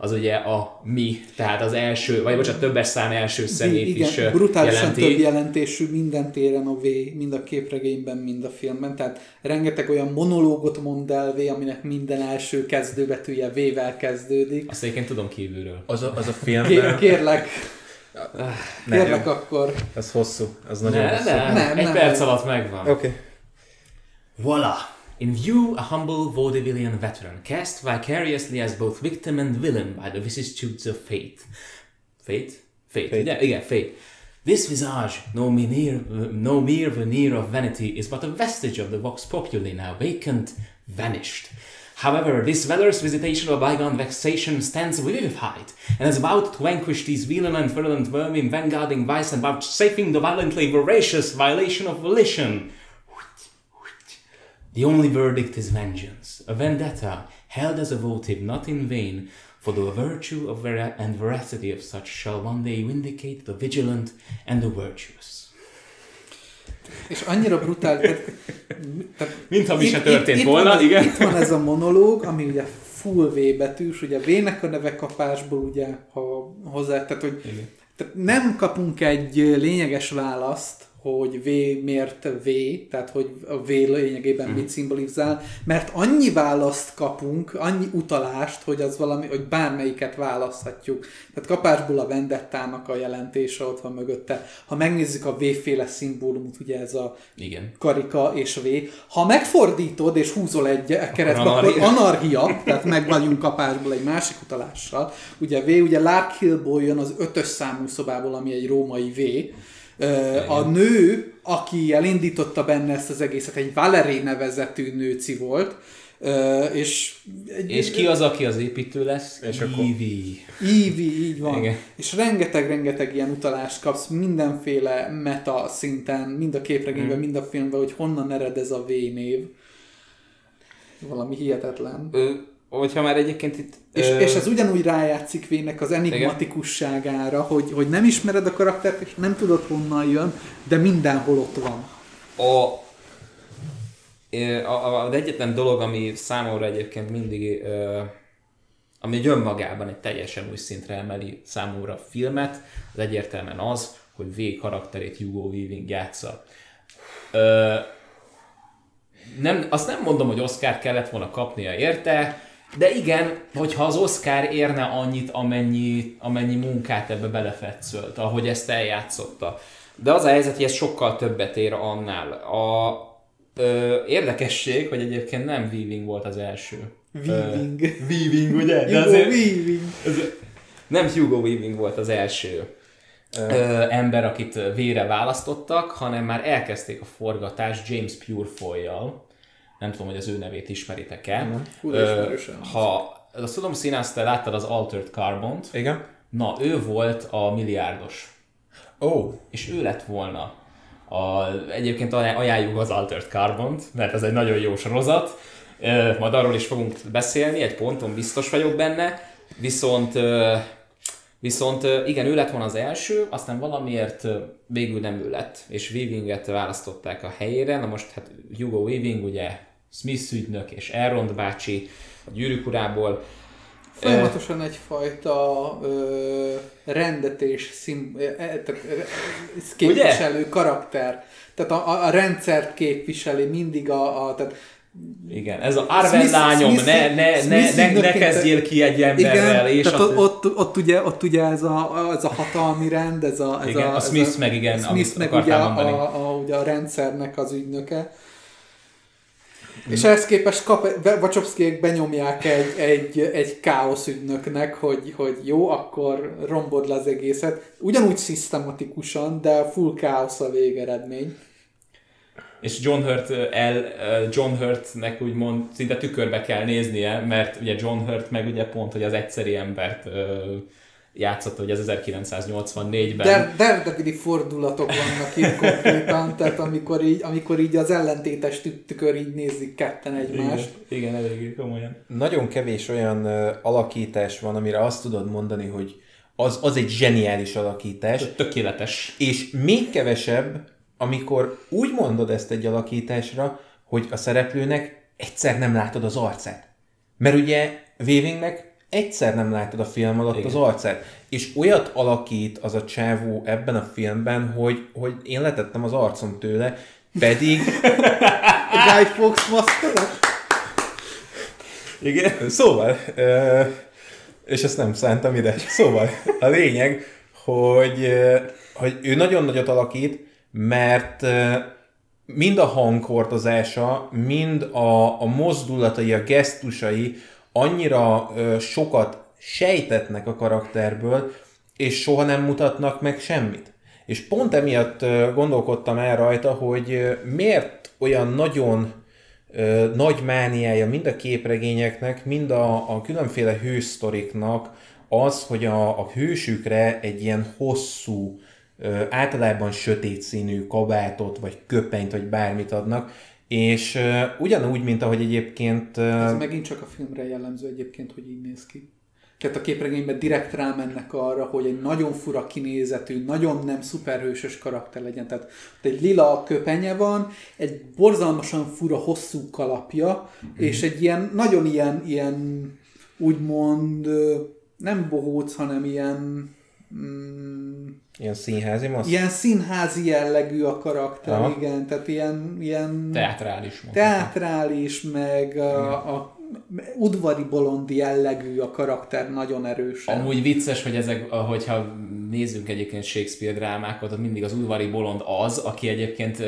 az ugye a mi, tehát az első, vagy bocsánat, többes szám első szemét Igen, is brutálisan jelenti. több jelentésű minden téren a V, mind a képregényben, mind a filmben. Tehát rengeteg olyan monológot mond el V, aminek minden első kezdőbetűje V-vel kezdődik. Azt egyébként tudom kívülről. Az a, az a Kér, filmben... kérlek, Nem, kérlek akkor. az hosszú. Az nagyon Ne, hosszú. ne, Nem, egy nem. perc alatt megvan. Oké. Okay. Voila! In view, a humble vaudevillian veteran, cast vicariously as both victim and villain by the vicissitudes of fate. Fate? Fate. Fate. Yeah, yeah, fate. This visage, no mere, no mere veneer of vanity, is but a vestige of the vox populi now vacant, vanished. However, this valorous visitation of bygone vexation stands vivified, and is about to vanquish these villain and virulent vermin, vanguarding vice and vouchsafing the violently voracious violation of volition. The only verdict is vengeance, a vendetta held as a votive not in vain, for the virtue of vera- and veracity of such shall one day vindicate the vigilant and the virtuous. És annyira brutál, tehát, tehát Mintha mi se történt itt, volna, itt van, igen. Itt van ez a monológ, ami ugye full V betűs, ugye V-nek a neve kapásból, ugye, ha hozzá, tehát, hogy tehát nem kapunk egy lényeges választ, hogy V miért V, tehát hogy a V lényegében mit szimbolizál, mert annyi választ kapunk, annyi utalást, hogy az valami, hogy bármelyiket választhatjuk. Tehát kapásból a vendettának a jelentése ott van mögötte. Ha megnézzük a V-féle szimbólumot, ugye ez a Igen. karika és V. Ha megfordítod és húzol egy keresztbe, akkor anarchia. tehát meg vagyunk kapásból egy másik utalással. Ugye V, ugye Lark Hillból jön az ötös számú szobából, ami egy római V. A nő, aki elindította benne ezt az egészet, egy Valeré nevezetű nőci volt, és, egy, És ki az, aki az építő lesz? És akkor- Ivy. Ívi, így van. Igen. És rengeteg-rengeteg ilyen utalást kapsz mindenféle meta szinten, mind a képregényben, Hmm. mind a filmben, hogy honnan ered ez a V név. Valami hihetetlen. Ö, hogyha már egyébként itt... És, ö, és ez ugyanúgy rájátszik Vének az enigmatikusságára, hogy, hogy nem ismered a karaktert, és nem tudod honnan jön, de mindenhol ott van. a, a, az egyetlen dolog, ami számomra egyébként mindig, ö, ami egy önmagában egy teljesen új szintre emeli számomra a filmet, az egyértelműen az, hogy V karakterét Hugo Weaving játsza. Ö, nem, azt nem mondom, hogy Oscar kellett volna kapnia érte, de igen, hogyha az Oscar érne annyit, amennyi, amennyi munkát ebbe belefetszölt, ahogy ezt eljátszotta. De az a helyzet, hogy ez sokkal többet ér annál. A ö, érdekesség, hogy egyébként nem Weaving volt az első. Weaving. Ö, Weaving, ugye? De azért, Weaving. nem Hugo Weaving volt az első ö, ember, akit vére választottak, hanem már elkezdték a forgatást James Purefoy-jal. Nem tudom, hogy az ő nevét ismeritek-e. Ö, ha azt tudom színen, azt te láttad az Altered Carbont. Igen? Na, ő volt a milliárdos. Ó, oh, És ő lett volna. A, egyébként ajánl- ajánljuk az Altered Carbont, mert ez egy nagyon jó sorozat. Ö, Majd arról is fogunk beszélni, egy ponton biztos vagyok benne. Viszont, ö, viszont igen, ő lett volna az első, aztán valamiért végül nem ő lett, és Weavinget választották a helyére. Na most hát Hugo Weaving, ugye Smith ügynök és Elrond bácsi a gyűrűk urából, Folyamatosan egyfajta ö, rendet és szim, képviselő karakter. Tehát a, a, a rendszert képviseli mindig a, a tehát Igen, ez a Smith- lányom, Smith- ne, ne, ne, Smith ne, ne ügynökként- kezdjél ki egy emberrel, és tehát a, ott, ott, ott, ugye, ott ugye ez a, ez a hatalmi rend, ez a, ez Igen, a, a ez Smith meg igen, Smith meg ugye mondani. a, a, ugye a rendszernek az ügynöke. És ehhez képest kap, Wachowskiek benyomják egy, egy, egy káosz ügynöknek, hogy, hogy jó, akkor rombod le az egészet. Ugyanúgy szisztematikusan, de full káosz a végeredmény. és John Hurt el, John Hurtnek úgymond szinte tükörbe kell néznie, mert ugye John Hurt meg ugye pont, hogy az egyszeri embert ö, játszott, hogy az 1984-ben. De Daredevili fordulatok vannak itt konkrétan, tehát amikor így, amikor így az ellentétes tükör így nézik ketten egymást. Igen, igen eléggé komolyan. Nagyon kevés olyan uh, alakítás van, amire azt tudod mondani, hogy az, az egy zseniális alakítás. Tökéletes. És még kevesebb, amikor úgy mondod ezt egy alakításra, hogy a szereplőnek egyszer nem látod az arcát. Mert ugye Weavingnek egyszer nem látod a film alatt Igen. az arcát. És olyat alakít az a csávó ebben a filmben, hogy, hogy én letettem az arcom tőle, pedig... Guy Fox maszkara? Igen, szóval, és ezt nem szántam ide. Szóval, a lényeg, hogy, hogy ő nagyon nagyot alakít, mert mind a hangkordozása, mind a, a mozdulatai, a gesztusai annyira ö, sokat sejtetnek a karakterből, és soha nem mutatnak meg semmit. És pont emiatt gondolkodtam el rajta, hogy miért olyan nagyon ö, nagy mániája mind a képregényeknek, mind a, a különféle hősztoriknak az, hogy a, a hősükre egy ilyen hosszú, ö, általában sötét színű kabátot, vagy köpenyt, vagy bármit adnak, és uh, ugyanúgy, mint ahogy egyébként... Uh, Ez megint csak a filmre jellemző egyébként, hogy így néz ki. Tehát a képregényben direkt rámennek arra, hogy egy nagyon fura kinézetű, nagyon nem szuperhősös karakter legyen. Tehát egy lila köpenye van, egy borzalmasan fura hosszú kalapja, mm. és egy ilyen, nagyon ilyen, ilyen úgymond nem bohóc, hanem ilyen mm, Ilyen színházi masz? Ilyen színházi jellegű a karakter, Aha. igen, tehát ilyen, ilyen teatrális. Teatrális, meg a, a udvari bolond jellegű a karakter nagyon erősen. Amúgy vicces, hogy ezek, hogyha nézzünk egyébként Shakespeare drámákat, ott mindig az udvari bolond az, aki egyébként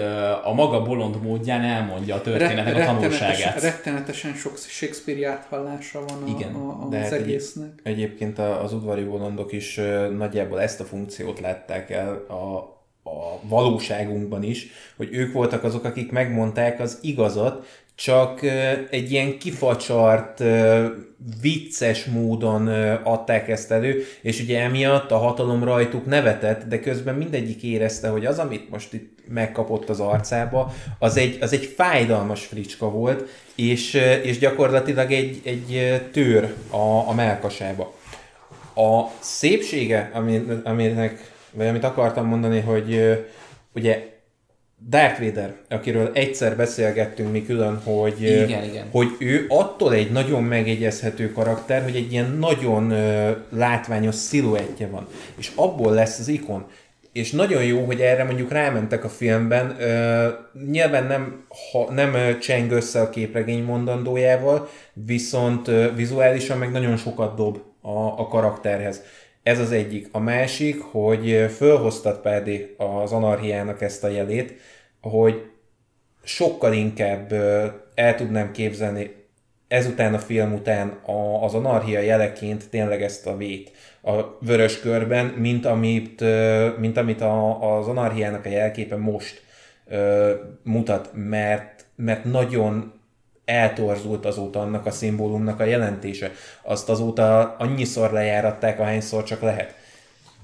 a maga bolond módján elmondja a történetek Re- a tanulságát. Rettenetesen sok Shakespeare áthallása van a, Igen, a, a, de az hát egésznek. Egy, egyébként az udvari bolondok is nagyjából ezt a funkciót látták el a a valóságunkban is, hogy ők voltak azok, akik megmondták az igazat, csak egy ilyen kifacsart, vicces módon adták ezt elő, és ugye emiatt a hatalom rajtuk nevetett, de közben mindegyik érezte, hogy az, amit most itt megkapott az arcába, az egy, az egy fájdalmas fricska volt, és, és gyakorlatilag egy, egy tőr a, a melkasába. A szépsége, aminek, vagy amit akartam mondani, hogy ugye Darth Vader, akiről egyszer beszélgettünk mi külön, hogy, igen, igen. hogy ő attól egy nagyon megegyezhető karakter, hogy egy ilyen nagyon uh, látványos sziluettje van. És abból lesz az ikon. És nagyon jó, hogy erre mondjuk rámentek a filmben. Uh, nyilván nem, ha, nem cseng össze a képregény mondandójával, viszont vizuálisan meg nagyon sokat dob a, a karakterhez. Ez az egyik. A másik, hogy fölhoztat Pádi az anarhiának ezt a jelét, hogy sokkal inkább el tudnám képzelni ezután a film után a, az anarchia jeleként tényleg ezt a vét a vörös körben, mint amit, mint amit a, az anarchiának a jelképe most mutat, mert, mert nagyon eltorzult azóta annak a szimbólumnak a jelentése. Azt azóta annyiszor lejáratták, ahányszor csak lehet.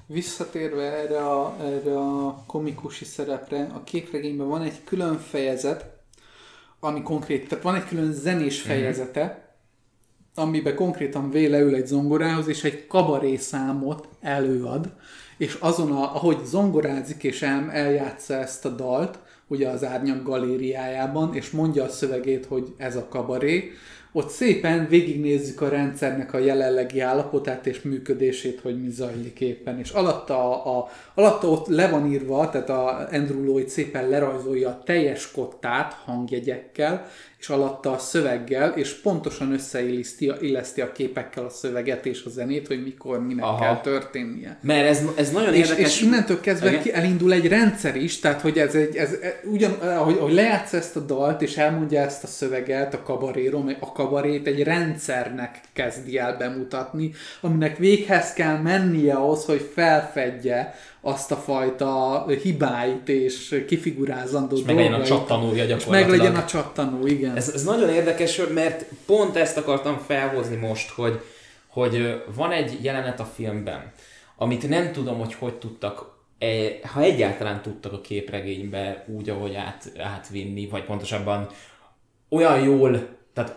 Visszatérve erre a, erre a komikusi szerepre, a képregényben van egy külön fejezet, ami konkrét, tehát van egy külön zenés mhm. fejezete, uh-huh. amiben konkrétan véle ül egy zongorához, és egy kabaré számot előad, és azon, a, ahogy zongorázik és el, eljátsza ezt a dalt, ugye az árnyak galériájában, és mondja a szövegét, hogy ez a kabaré, ott szépen végignézzük a rendszernek a jelenlegi állapotát és működését, hogy mi zajlik éppen. És alatta, a, a, alatta ott le van írva, tehát a Andrew Lloyd szépen lerajzolja a teljes kottát hangjegyekkel, és alatta a szöveggel, és pontosan összeilleszti illeszti a képekkel a szöveget és a zenét, hogy mikor, minek Aha. kell történnie. Mert ez, ez nagyon és, érdekes. És innentől kezdve ki elindul egy rendszer is, tehát hogy ez egy, ez, ez ugyan, ahogy, ahogy lejátsz ezt a dalt, és elmondja ezt a szöveget a kabaréról, a kabarét egy rendszernek kezdi el bemutatni, aminek véghez kell mennie ahhoz, hogy felfedje azt a fajta hibáit és kifigurázandó és meg legyen a csattanója gyakorlatilag. És meg legyen a csattanó, igen. Ez, ez nagyon érdekes, mert pont ezt akartam felhozni most, hogy, hogy van egy jelenet a filmben, amit nem tudom, hogy hogy tudtak e, ha egyáltalán tudtak a képregénybe úgy, ahogy át, átvinni, vagy pontosabban olyan jól, tehát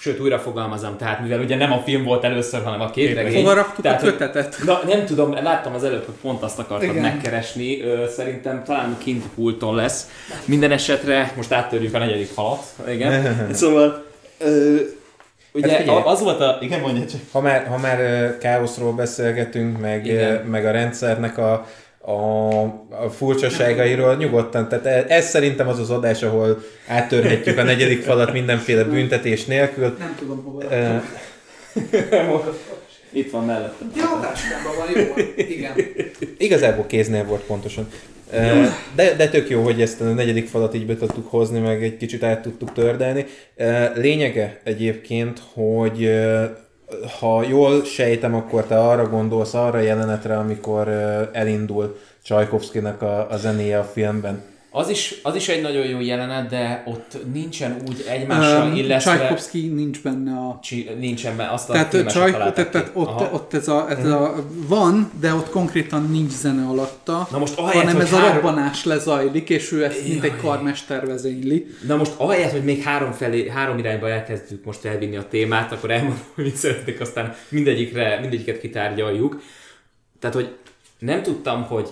sőt, újra fogalmazom, tehát mivel ugye nem a film volt először, hanem a képregény. Hova raktuk tehát, a kötetet? hogy- Na, nem tudom, láttam az előbb, hogy pont azt akartad Igen. megkeresni, Ö, szerintem talán kint pulton lesz. Minden esetre most áttörjük a negyedik falat. Igen. szóval, ö, ugye Hát figyelj. az volt a... Igen, mondja csak. Ha már, ha már káoszról beszélgetünk, meg, Igen. meg a rendszernek a, a, a furcsaságairól nyugodtan, tehát e- ez szerintem az az adás, ahol áttörhetjük a negyedik falat mindenféle büntetés nélkül. Nem tudom hova raktuk. Itt van mellettem. A táskámban van, jó. Igen. Igazából kéznél volt pontosan. Ö, De, de tök jó, hogy ezt a negyedik falat így be tudtuk hozni, meg egy kicsit át tudtuk tördelni. Lényege egyébként, hogy ha jól sejtem, akkor te arra gondolsz, arra jelenetre, amikor elindul Csajkovszkinak a, a zenéje a filmben. Az is, az is egy nagyon jó jelenet, de ott nincsen úgy egymással Um, illesztve... Csajkovszki nincs benne a... Csi, nincsen be, azt a Tehát, filmesek csaj, tehát, tehát ott, Aha. ott ez, a, ez a... Van, de ott konkrétan nincs zene alatta, Na most ahelyett, hanem ez a három- robbanás lezajlik, és ő ezt mint egy Jaj. karmester vezényli. Na most ahelyett, hogy még három, felé, három irányba elkezdjük most elvinni a témát, akkor elmondom, hogy mit szeretnék, aztán mindegyikre, mindegyiket kitárgyaljuk. Tehát, hogy nem tudtam, hogy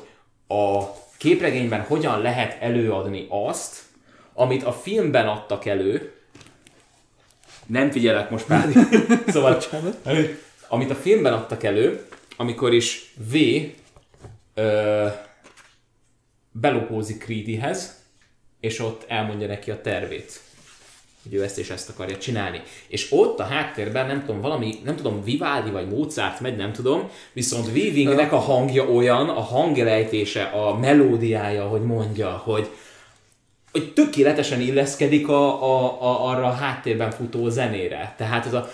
a képregényben hogyan lehet előadni azt, amit a filmben adtak elő, nem figyelek most már. szóval, amit a filmben adtak elő, amikor is V ö, belopózik Creedyhez, és ott elmondja neki a tervét hogy ő ezt és ezt akarja csinálni. És ott a háttérben, nem tudom, valami, nem tudom, Vivaldi vagy Mozart megy, nem tudom, viszont Weavingnek a hangja olyan, a hangelejtése, a melódiája, hogy mondja, hogy hogy tökéletesen illeszkedik a, a, a, arra a háttérben futó zenére. Tehát ez a...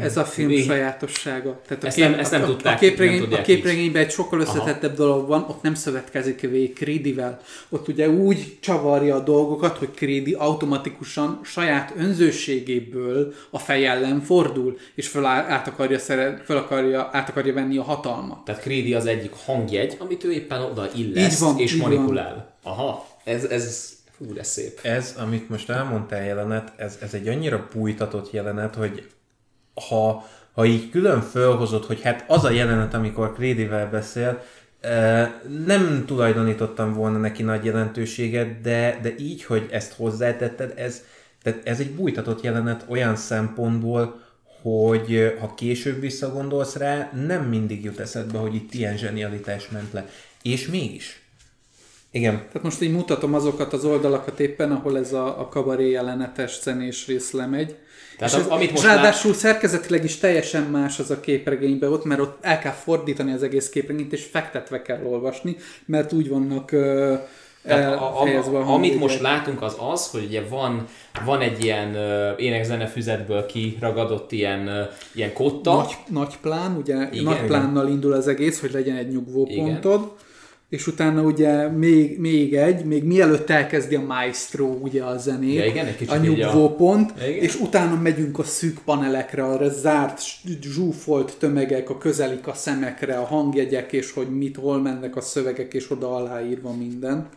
Ez a film sajátossága. Tehát a, Ezt nem- ezt nem a, tudták, a, képregény, nem a képregényben egy sokkal összetettebb dolog van, ott nem szövetkezik V. Creedy-vel. Ott ugye úgy csavarja a dolgokat, hogy Creedy automatikusan saját önzőségéből a fej ellen fordul, és föl, át, akarja, szere, föl akarja, át akarja venni a hatalmat. Tehát Creedy az egyik hangjegy, amit ő éppen oda illeszt Így van, és így van. manipulál. Aha, ez, ez, fú, de szép. Ez, amit most elmondtál jelenet, ez, ez egy annyira bújtatott jelenet, hogy ha, ha így külön fölhozott, hogy hát az a jelenet, amikor Creedyvel beszél, nem tulajdonítottam volna neki nagy jelentőséget, de, de így, hogy ezt hozzátetted, ez, tehát ez egy bújtatott jelenet olyan szempontból, hogy ha később visszagondolsz rá, nem mindig jut eszedbe, hogy itt ilyen zsenialitás ment le. És mégis. Igen, Tehát most így mutatom azokat az oldalakat éppen, ahol ez a, a kabaré jelenetes zenés rész lemegy. Tehát és az- ez, amit most ráadásul szerkezetileg is teljesen más az a képregényben ott, mert ott el kell fordítani az egész képregényt, és fektetve kell olvasni, mert úgy vannak uh, Tehát a, a, a, a amit most látunk az az, hogy ugye van, van egy ilyen uh, énekzene füzetből kiragadott ilyen, uh, ilyen kotta, Nagy, nagy plán, ugye Igen. Igen, nagy plánnal indul az egész, hogy legyen egy nyugvópontod, és utána ugye még, még egy, még mielőtt elkezdi a maestro ugye a zenét, Ja, igen, egy a így a- nyugvópont, Ja, igen. és utána megyünk a szűk panelekre, arra zárt, zsúfolt tömegek, a közelik a szemekre, a hangjegyek, és hogy mit, hol mennek a szövegek, és oda aláírva minden.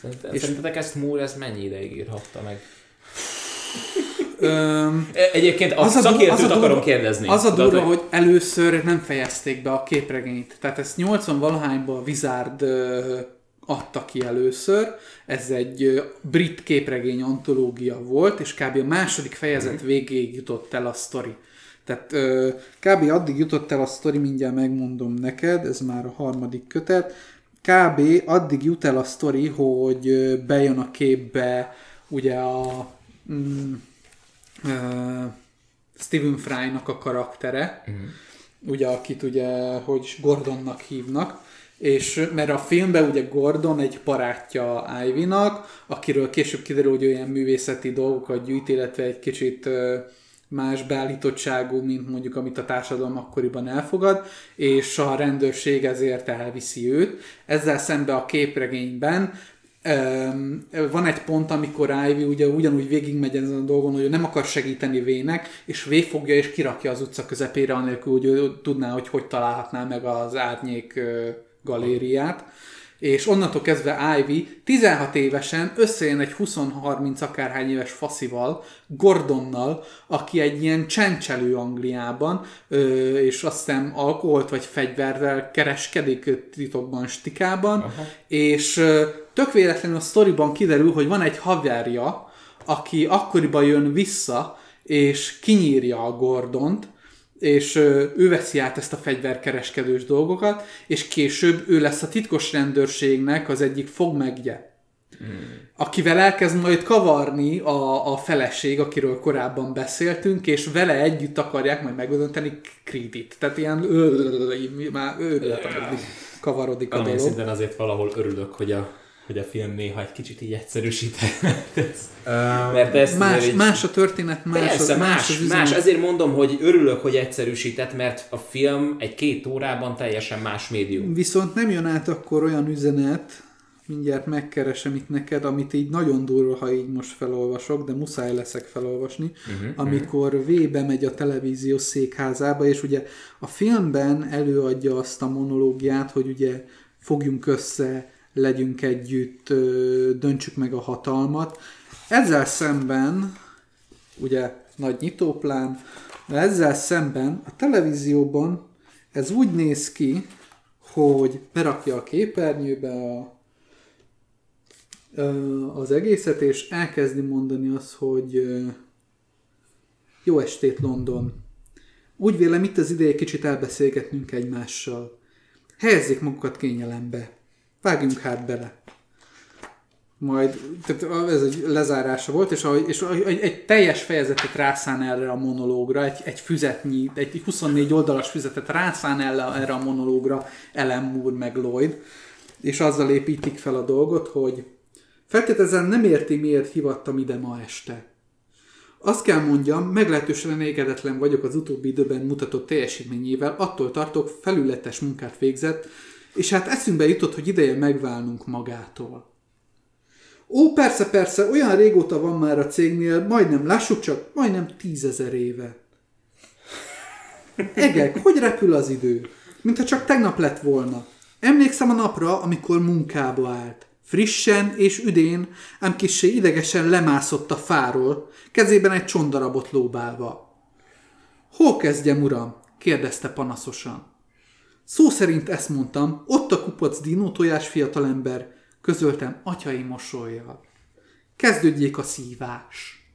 Szerinted- és- Szerintetek ezt Moore ez mennyi ideig írhatta meg? Öm, E- Egyébként a, Az a szakértőt az a akarom durva- kérdezni. Az a durva, hogy először nem fejezték be a képregényt. Tehát ezt 80 valahányban a Wizard adta ki először. Ez egy brit képregény antológia volt, és kb. a második fejezet végéig jutott el a sztori. Tehát kb. addig jutott el a sztori, mindjárt megmondom neked, ez már a harmadik kötet. Kb. addig jut el a sztori, hogy bejön a képbe ugye a mm, ö, Stephen Fry-nak a karaktere, uh-huh. ugye, akit ugye, hogy Gordonnak hívnak, és mert a filmben ugye Gordon egy barátja Ivy-nak, akiről később kiderül, hogy olyan művészeti dolgokat gyűjt, illetve egy kicsit más beállítottságú, mint mondjuk amit a társadalom akkoriban elfogad, és a rendőrség ezért elviszi őt. Ezzel szemben a képregényben van egy pont, amikor Ivy ugye ugyanúgy végigmegy ezen a dolgon, hogy nem akar segíteni Vének, és V fogja és kirakja az utca közepére, anélkül, hogy ő tudná, hogy hogy találhatná meg az árnyék galériát. És onnantól kezdve Ivy 16 évesen összejön egy 20-30 akárhány éves faszival, Gordonnal, aki egy ilyen csencselő Angliában, és azt hiszem alkoholt vagy fegyverrel kereskedik titokban, stikában, Aha. és tök véletlenül a sztoriban kiderül, hogy van egy haverja, aki akkoriban jön vissza, és kinyírja a Gordont, és ő veszi át ezt a fegyverkereskedős dolgokat, és később ő lesz a titkos rendőrségnek az egyik fogmegye. Hmm. Akivel elkezd majd kavarni a, a feleség, akiről korábban beszéltünk, és vele együtt akarják majd megönteni Creedit. Tehát ilyen már kavarodik a dolog. szinten azért valahol örülök, hogy a hogy a film néha egy kicsit így egyszerűsített. Mert ez más, egy... más a történet, más Persze, az, más, más, az más. Ezért mondom, hogy örülök, hogy egyszerűsített, mert a film egy két órában teljesen más médium. Viszont nem jön át akkor olyan üzenet, mindjárt megkeresem itt neked, amit így nagyon durva, ha így most felolvasok, de muszáj leszek felolvasni, uh-huh, amikor uh-huh. V bemegy a televízió székházába, és ugye a filmben előadja azt a monológiát, hogy ugye fogjunk össze, legyünk együtt, döntsük meg a hatalmat. Ezzel szemben, ugye nagy nyitóplán, ezzel szemben a televízióban ez úgy néz ki, hogy berakja a képernyőbe a, az egészet, és elkezdi mondani azt, hogy jó estét London. Úgy vélem itt az ideje kicsit elbeszélgetnünk egymással. Helyezzék magukat kényelembe. Vágjunk hát bele. Majd, tehát ez egy lezárása volt, és, a, és egy, egy teljes fejezetet rászán erre a monológra, egy, egy füzetnyi, egy 24 oldalas füzetet rászán erre, a monológra Ellen Moore meg Lloyd, és azzal építik fel a dolgot, hogy feltételezem nem érti, miért hivattam ide ma este. Azt kell mondjam, meglehetősen elégedetlen vagyok az utóbbi időben mutatott teljesítményével, attól tartok, felületes munkát végzett, és hát eszünkbe jutott, hogy ideje megválnunk magától. Ó, persze, persze, olyan régóta van már a cégnél, majdnem, lássuk csak, majdnem tízezer éve. Egek, hogy repül az idő? Mintha csak tegnap lett volna. Emlékszem a napra, amikor munkába állt. Frissen és üdén, ám kissé idegesen lemászott a fáról, kezében egy csondarabot lóbálva. Hol kezdjem, uram? kérdezte panaszosan. Szó szerint ezt mondtam, ott a kupac dinó tojás fiatalember, közöltem atyai mosolyjal. Kezdődjék a szívás.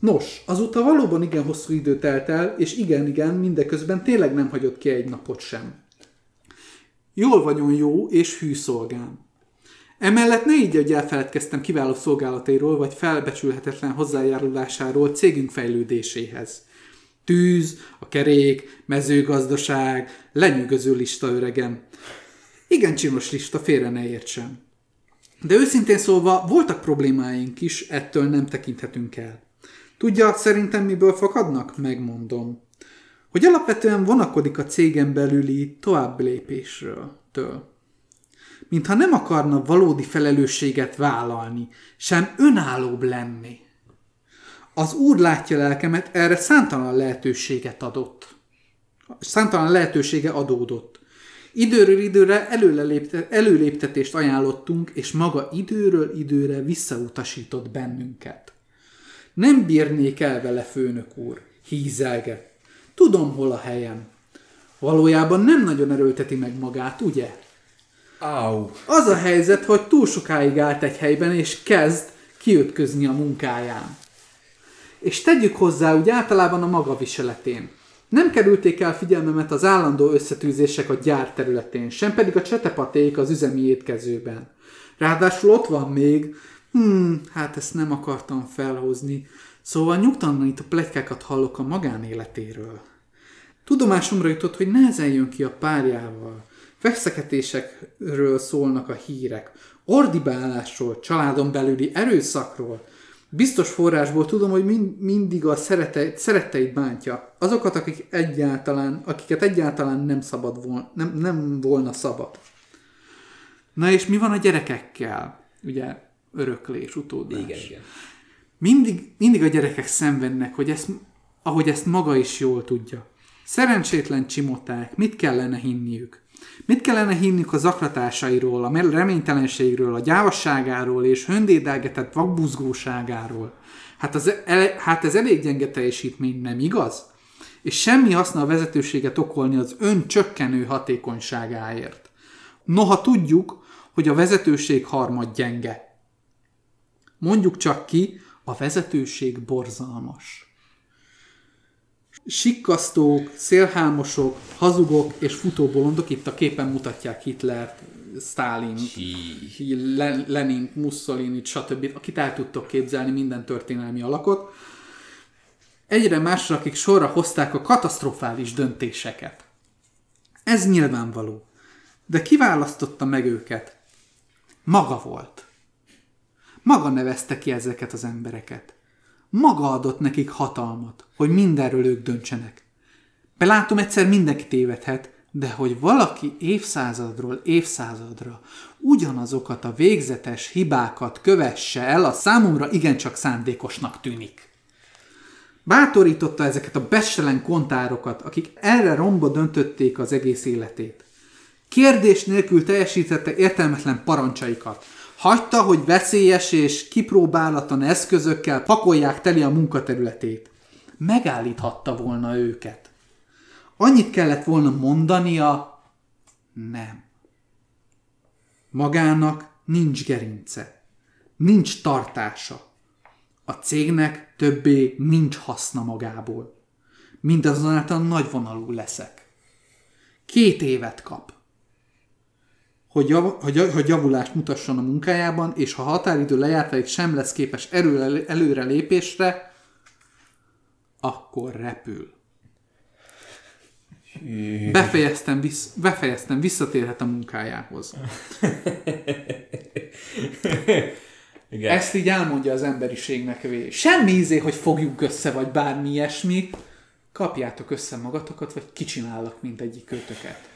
Nos, azóta valóban igen hosszú idő telt el, és igen-igen, mindeközben tényleg nem hagyott ki egy napot sem. Jól vagyon jó és hű szolgám. Emellett ne így, hogy elfeledkeztem kiváló szolgálatairól, vagy felbecsülhetetlen hozzájárulásáról cégünk fejlődéséhez. Tűz, a kerék, mezőgazdaság, lenyűgöző lista öregem. Igen csinos lista, félre ne értsem. De őszintén szólva voltak problémáink is, ettől nem tekinthetünk el. Tudja, szerintem miből fakadnak? Megmondom. Hogy alapvetően vonakodik a cégen belüli tovább lépésről. Től. Mintha nem akarna valódi felelősséget vállalni, sem önállóbb lenni. Az Úr látja lelkemet, erre számtalan lehetőséget adott. Számtalan lehetősége adódott. Időről időre előlépte, előléptetést ajánlottunk, és maga időről időre visszautasított bennünket. Nem bírnék el vele, főnök úr, hízelge. Tudom, hol a helyem. Valójában nem nagyon erőlteti meg magát, ugye? Au. Az a helyzet, hogy túl sokáig állt egy helyben, és kezd kiütközni a munkáján. És tegyük hozzá úgy általában a maga viseletén. Nem kerülték el figyelmemet az állandó összetűzések a gyár területén, sem pedig a csetepaték az üzemi étkezőben. Ráadásul ott van még, hmm, hát ezt nem akartam felhozni, szóval nyugtalan itt a pletykákat hallok a magánéletéről. Tudomásomra jutott, hogy nehezen jön ki a párjával. Feszeketésekről szólnak a hírek, ordibálásról, családon belüli erőszakról, Biztos forrásból tudom, hogy mind, mindig a szerete, szeretteit bántja. Azokat, akik egyáltalán, akiket egyáltalán nem szabad volna, nem, nem volna szabad. Na és mi van a gyerekekkel? Ugye öröklés, utódlás. Igen, igen. Mindig, mindig a gyerekek szenvednek, hogy ezt, ahogy ezt maga is jól tudja. Szerencsétlen csimoták, mit kellene hinniük? Mit kellene hinniük a zaklatásairól, a reménytelenségről, a gyávasságáról és höndédelgetett vakbuzgóságáról? Hát, az, el, hát ez elég gyenge teljesítmény, nem igaz? És semmi haszna a vezetőséget okolni az ön csökkenő hatékonyságáért. Noha tudjuk, hogy a vezetőség harmad gyenge. Mondjuk csak ki, a vezetőség borzalmas. Sikkasztók, szélhámosok, hazugok és futóbolondok itt a képen mutatják Hitlert, Stalin, Lenin, Mussolini, stb. Akit el tudtok képzelni minden történelmi alakot. Egyre másra, akik sorra hozták a katasztrofális döntéseket. Ez nyilvánvaló. De kiválasztotta meg őket? Maga volt. Maga nevezte ki ezeket az embereket. Maga adott nekik hatalmat, hogy mindenről ők döntsenek. Belátom, egyszer mindenki tévedhet, de hogy valaki évszázadról évszázadra ugyanazokat a végzetes hibákat kövesse el, a számomra igencsak szándékosnak tűnik. Bátorította ezeket a beselen kontárokat, akik erre romba döntötték az egész életét. Kérdés nélkül teljesítette értelmetlen parancsaikat. Hagyta, hogy veszélyes és kipróbálatlan eszközökkel pakolják teli a munkaterületét. Megállíthatta volna őket. Annyit kellett volna mondania, nem. Magának nincs gerince, nincs tartása. A cégnek többé nincs haszna magából. Mindazonáltal nagyvonalú leszek. Két évet kap hogy, jav, hogy, hogy javulást mutasson a munkájában, és ha határidő lejártáig sem lesz képes erő, előre lépésre, akkor repül. Befejeztem, vissz, befejeztem, visszatérhet a munkájához. Igen. Ezt így elmondja az emberiségnek vé. Semmi ízé, hogy fogjuk össze, vagy bármi ilyesmi. Kapjátok össze magatokat, vagy kicsinálok, mint egyik kötöket.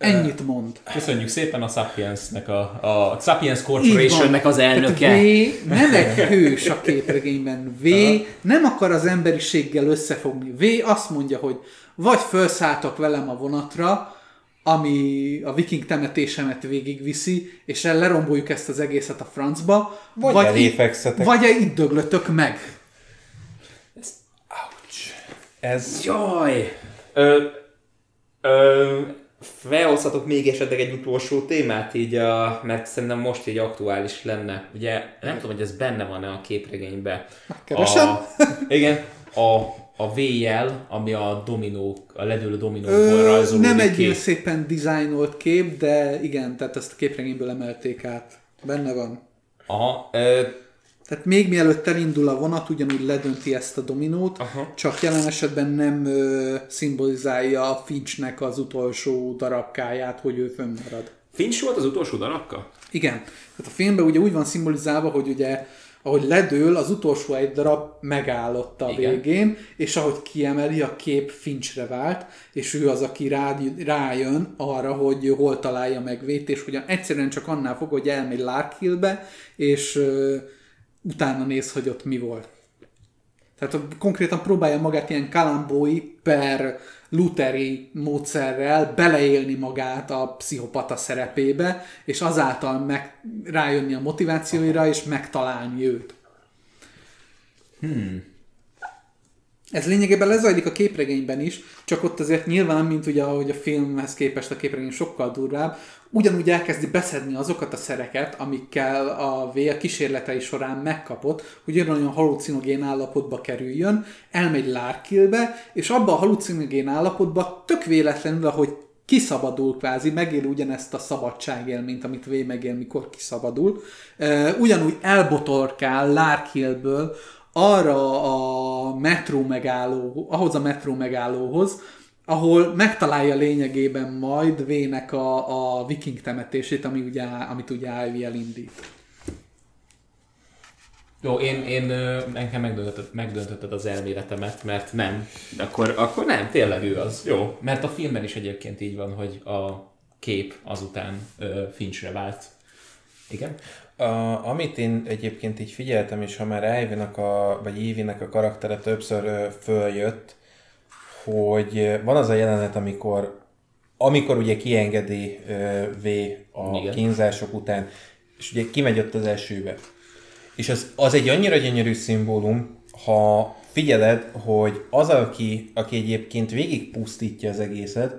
Ennyit mond. Köszönjük szépen a Sapiensnek, a, a Sapiens Corporationnek az elnöke. Tehát v nem egy hős a képregényben. V nem akar az emberiséggel összefogni. V azt mondja, hogy vagy felszálltok velem a vonatra, ami a viking temetésemet végigviszi, és leromboljuk ezt az egészet a francba, vagy, vagy, így, vagy itt döglötök meg. Ez, ouch. Ez... Jaj! Ö, ö, felhozhatok még esetleg egy utolsó témát, így a, mert szerintem most így aktuális lenne. Ugye nem tudom, hogy ez benne van-e a képregényben. Keresem? A, igen, a, a VL, ami a dominó, a ledőlő dominóból rajzolódik Nem egy ilyen szépen dizájnolt kép, de igen, tehát ezt a képregényből emelték át. Benne van. Aha, ö, tehát még mielőtt elindul a vonat, ugyanúgy ledönti ezt a dominót, Aha. csak jelen esetben nem ö, szimbolizálja a Finchnek az utolsó darabkáját, hogy ő fönnmarad. Finch volt az utolsó darabka? Igen. Tehát a filmben ugye úgy van szimbolizálva, hogy ugye ahogy ledől, az utolsó egy darab megállott a Igen. végén, és ahogy kiemeli, a kép Finchre vált, és ő az, aki rá, rájön arra, hogy hol találja meg Vét, és hogy egyszerűen csak annál fog, hogy elmegy Larkhillbe, és utána néz, hogy ott mi volt. Tehát konkrétan próbálja magát ilyen kalambói per Lutheri módszerrel beleélni magát a pszichopata szerepébe, és azáltal meg rájönni a motivációira, és megtalálni őt. Hmm. Ez lényegében lezajlik a képregényben is, csak ott azért nyilván, mint ugye ahogy a filmhez képest a képregény sokkal durvább, ugyanúgy elkezdi beszedni azokat a szereket, amikkel a V a kísérletei során megkapott, hogy olyan halucinogén állapotba kerüljön, elmegy Larkillbe, és abban a halucinogén állapotban tök véletlenül, ahogy kiszabadul kvázi, megél ugyanezt a szabadságélményt, amit V megél, mikor kiszabadul, ugyanúgy elbotorkál Larkillből arra a metró megálló, ahhoz a metró megállóhoz, ahol megtalálja lényegében majd Vének a, a viking temetését, ami ugye, amit ugye Ivy elindít. Jó, én, én engem megdöntötted, megdöntötted az elméletemet, mert nem. Akkor, akkor nem, tényleg ő az. Jó. Mert a filmben is egyébként így van, hogy a kép azután uh, Finchre vált. Igen? A, amit én egyébként így figyeltem, és ha már Ivy-nak a, vagy Ivy-nek a karaktere többször ö, följött, hogy van az a jelenet, amikor amikor ugye kiengedi ö, V a Igen. kínzások után, és ugye kimegy ott az esőbe. És az, az egy annyira gyönyörű szimbólum, ha figyeled, hogy az, aki, aki egyébként végigpusztítja az egészet,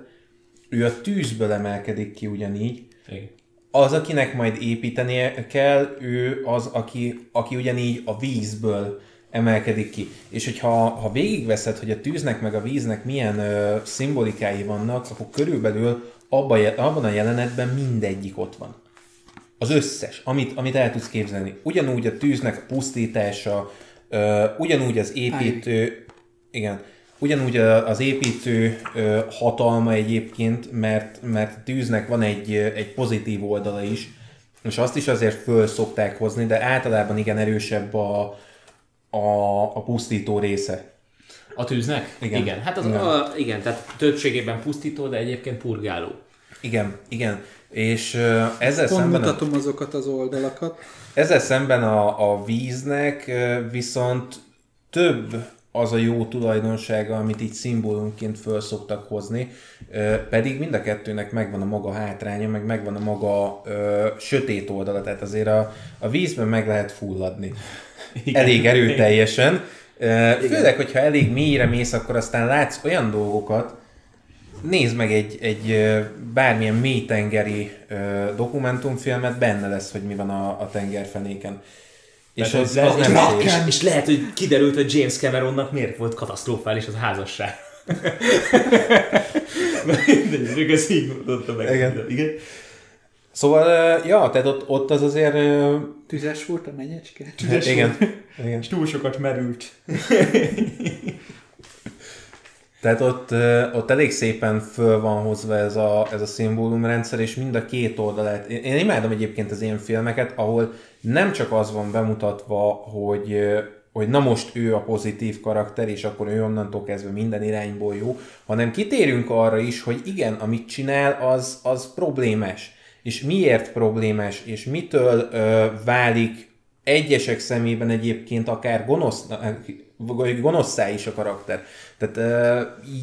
ő a tűzből emelkedik ki ugyanígy, Igen. Az, akinek majd építenie kell, ő az, aki, aki ugyanígy a vízből emelkedik ki. És hogyha ha végigveszed, hogy a tűznek meg a víznek milyen ö, szimbolikái vannak, akkor körülbelül abban, je- abban a jelenetben mindegyik ott van. Az összes, amit, amit el tudsz képzelni. Ugyanúgy a tűznek a pusztítása, ö, ugyanúgy az építő, igen, ugyanúgy a- az építő hatalma egyébként, mert, mert a tűznek van egy, egy pozitív oldala is, és azt is azért föl szokták hozni, de általában igen erősebb a, a, a pusztító része. A tűznek? Igen. Igen. Hát az, Igen. A, igen, tehát többségében pusztító, de egyébként purgáló. Igen, igen. És ö, ezzel Pont szemben, a, mutatom azokat az oldalakat. ezzel szemben a, a víznek ö, viszont több az a jó tulajdonsága, amit így szimbólumként föl szoktak hozni, pedig mind a kettőnek megvan a maga hátránya, meg megvan a maga ö, sötét oldala, tehát azért a, a vízben meg lehet fulladni. Igen. Elég erőteljesen. Ö, Főleg, hogyha elég mélyre mész, akkor aztán látsz olyan dolgokat, nézd meg egy, egy bármilyen mélytengeri dokumentumfilmet, benne lesz, hogy mi van a, a tengerfenéken. És az, le- az nem és, szép. és, és lehet, hogy kiderült, hogy James Cameronnak miért volt katasztrofális az házasság. Mindegy, ez így mondotta meg. Igen. Igen. Szóval, ja, tehát ott, ott az azért... Tüzes volt a menyecske? igen, igen. És túl sokat merült. Tehát ott, ott elég szépen föl van hozva ez a, ez a szimbólumrendszer, és mind a két oldalát. Én, én imádom egyébként az ilyen filmeket, ahol nem csak az van bemutatva, hogy, hogy na most ő a pozitív karakter, és akkor ő onnantól kezdve minden irányból jó, hanem kitérünk arra is, hogy igen, amit csinál, az, az problémás. És miért problémás, és mitől ö, válik egyesek szemében egyébként akár gonosz, gonoszszá is a karakter. Tehát, ö,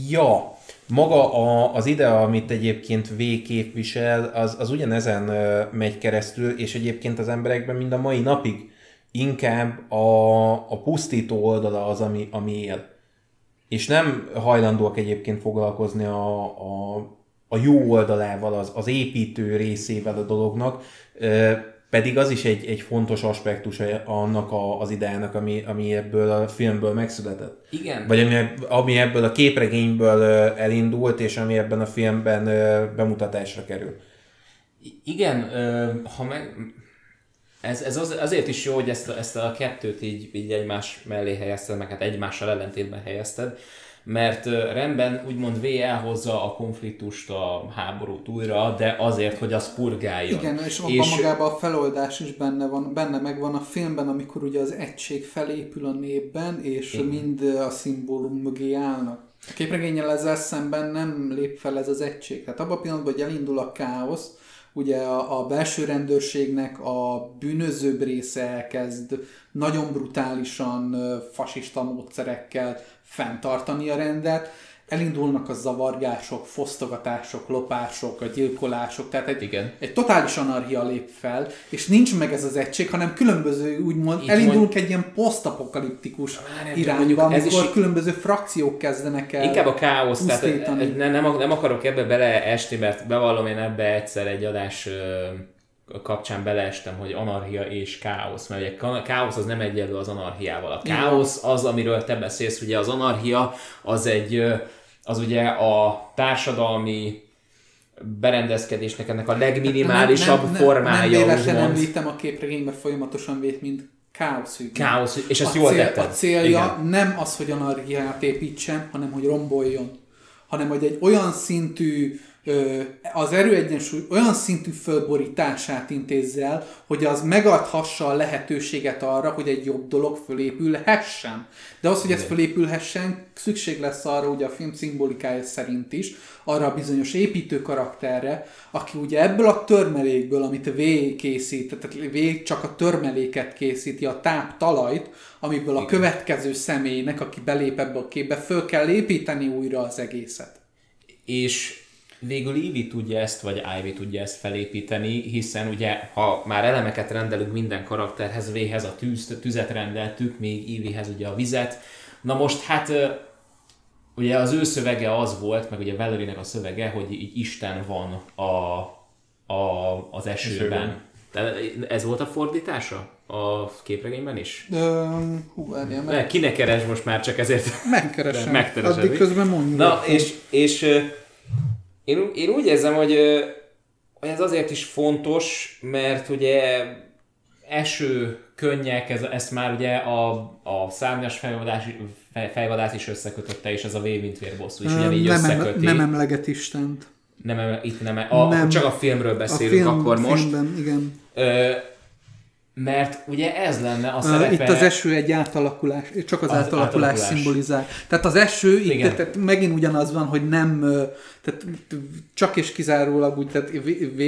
ja, maga a, az ide, amit egyébként V képvisel, az, az ugyanezen megy keresztül, és egyébként az emberekben mind a mai napig inkább a, a pusztító oldala az, ami, ami él. És nem hajlandóak egyébként foglalkozni a, a, a jó oldalával, az, az építő részével a dolognak, pedig az is egy, egy fontos aspektus annak a, az ideának, ami, ami ebből a filmből megszületett. Igen. Vagy ami, ami ebből a képregényből elindult, és ami ebben a filmben bemutatásra kerül. Igen, ha meg... Ez, ez az, azért is jó, hogy ezt ezt a kettőt így, így egymás mellé helyezted, meg hát egymással ellentétben helyezted, mert rendben úgymond V elhozza a konfliktust, a háborút újra, de azért, hogy az purgáljon. Igen, és abban és... magában a feloldás is benne van, benne megvan a filmben, amikor ugye az egység felépül a népben, és Igen. mind a szimbólum mögé állnak. A képregényel ezzel szemben nem lép fel ez az egység. Tehát abban a pillanatban, hogy elindul a káosz, ugye a, a belső rendőrségnek a bűnözőbb része elkezd nagyon brutálisan fasista módszerekkel fenntartani a rendet, elindulnak a zavargások, fosztogatások, lopások, a gyilkolások, tehát egy, Igen. egy totális anarchia lép fel, és nincs meg ez az egység, hanem különböző, úgymond, Így elindulunk egy ilyen posztapokaliptikus irányba, ez amikor is- különböző frakciók kezdenek el Inkább a káosz, tehát pusztítani. ne, nem, nem akarok ebbe beleesni, mert bevallom, én ebbe egyszer egy adás kapcsán beleestem, hogy anarchia és káosz, mert ugye káosz az nem egyenlő az anarchiával. A káosz az, amiről te beszélsz, ugye az anarchia az egy, az ugye a társadalmi berendezkedésnek ennek a legminimálisabb nem, nem, formája, Nem véletlenül említem a képregényben folyamatosan vét, mint káosz. Káosz, és ezt a jól cél, tetted. A célja Igen. nem az, hogy anarchiát építsen, hanem hogy romboljon. Hanem hogy egy olyan szintű az erőegyensúly olyan szintű fölborítását intézze el, hogy az megadhassa a lehetőséget arra, hogy egy jobb dolog fölépülhessen. De az, hogy ez fölépülhessen, szükség lesz arra, ugye a film szimbolikája szerint is, arra a bizonyos építő karakterre, aki ugye ebből a törmelékből, amit V készít, tehát V csak a törmeléket készíti, a táp talajt, amiből a következő személynek, aki belép ebbe a képbe, föl kell építeni újra az egészet. és végül Ivy tudja ezt, vagy Ivy tudja ezt felépíteni, hiszen ugye, ha már elemeket rendelünk minden karakterhez, V-hez a tűz, tüzet rendeltük, még Ivyhez ugye a vizet. Na most hát ugye az ő szövege az volt, meg ugye Valerie-nek a szövege, hogy így Isten van a, a, az esőben. Esőben. De ez volt a fordítása a képregényben is? Ö, hú, várjál, meg, Ne, kinek keres most már csak ezért? megkeresem. Megkeresed, Addig közben mondjuk. Na, és, és én, én úgy érzem, hogy hogy ez azért is fontos, mert ugye eső, könnyek, ez, ezt már ugye a, a szárnyas fejvadász, fej- fejvadász is összekötötte, és ez a V mint vérbosszú is ugyanígy nem, em- összeköti. nem emleget Istent. nem, em- itt nem, a, Nem. csak a filmről A beszélünk film, akkor most. filmben, igen. Ö, mert ugye ez lenne a szerepe... Itt az eső egy átalakulás, csak az, Az átalakulás, átalakulás. szimbolizál. Tehát az eső, itt, tehát megint ugyanaz van, hogy nem, tehát csak és kizárólag úgy, tehát V,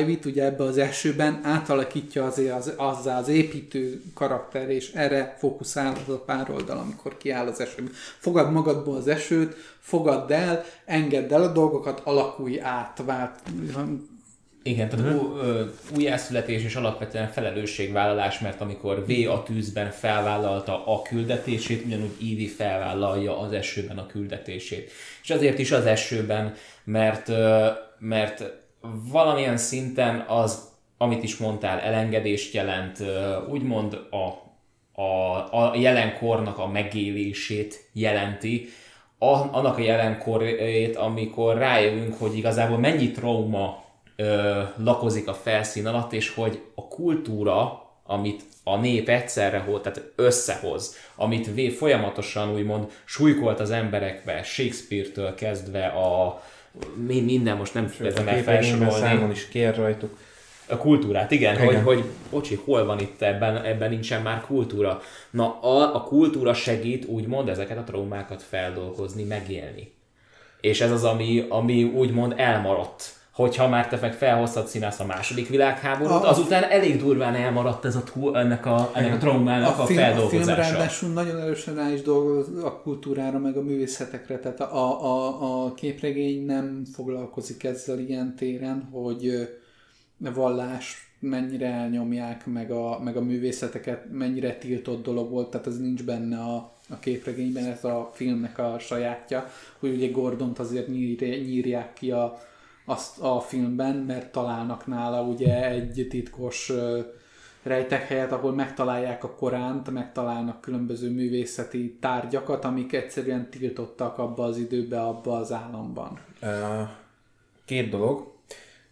Ivy-t ugye ebbe az esőben átalakítja az, az, azzá az építő karakter, és erre fókuszál az a pár oldal, amikor kiáll az esőben. Fogad magadból az esőt, fogadd el, engedd el a dolgokat, alakulj át, vált, Igen, tehát uh újjászületés és alapvetően felelősségvállalás, mert amikor V a tűzben felvállalta a küldetését, ugyanúgy Ivy felvállalja az esőben a küldetését. És azért is az esőben, mert, ö, mert valamilyen szinten az, amit is mondtál, elengedést jelent, ö, úgymond a, a, a jelenkornak a megélését jelenti, a, annak a jelenkorét, amikor rájövünk, hogy igazából mennyi trauma ö, lakozik a felszín alatt, és hogy a kultúra, amit a nép egyszerre hoz, tehát összehoz, amit V folyamatosan úgymond súlykolt az emberekbe, Shakespeare-től kezdve a mi- minden, most nem képregényben felsorolni. számon is kér rajtuk. A kultúrát, igen, Igen. Hogy, hogy bocsi, hol van itt ebben, ebben nincsen már kultúra. Na, a, a kultúra segít úgymond ezeket a traumákat feldolgozni, megélni. És ez az, ami, ami úgymond elmaradt. Hogyha már te meg felhoztad színász a második világháborút, A- azután elég durván elmaradt ez a, tú- ennek a, ennek a traumának a, film, a film feldolgozása. ráadásul nagyon erősen rá is dolgoz a kultúrára, meg a művészetekre, tehát a, a, a képregény nem foglalkozik ezzel ilyen téren, hogy vallás mennyire elnyomják, meg a, meg a művészeteket mennyire tiltott dolog volt, tehát ez nincs benne a, a képregényben, ez a filmnek a sajátja, hogy ugye Gordont azért nyír, nyírják ki a, azt a filmben, mert találnak nála ugye egy titkos rejtek helyet, ahol megtalálják a Koránt, megtalálnak különböző művészeti tárgyakat, amik egyszerűen tiltottak abba az időbe, abba az államban. Két dolog.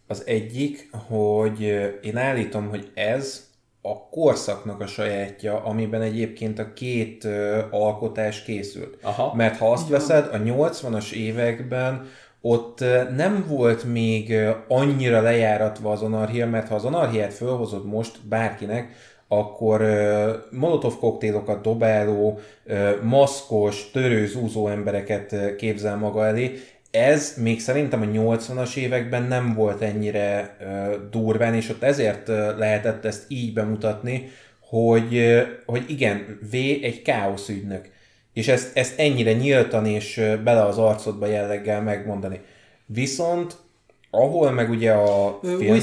Az egyik, hogy én állítom, hogy ez a korszaknak a sajátja, amiben egyébként a két ö, alkotás készült. Aha. Mert ha azt veszed, a 80-as években ott nem volt még annyira lejáratva az anarchia, mert ha az anarchiát fölhozod most bárkinek, akkor ö, molotov koktélokat dobáló, ö, maszkos, törőzúzó embereket ö, képzel maga elé. Ez még szerintem a 80-as években nem volt ennyire ö, durván, és ott ezért ö, lehetett ezt így bemutatni, hogy, ö, hogy igen, V egy káoszügynök. És ezt, ezt ennyire nyíltan és bele az arcodba jelleggel megmondani. Viszont ahol meg ugye a film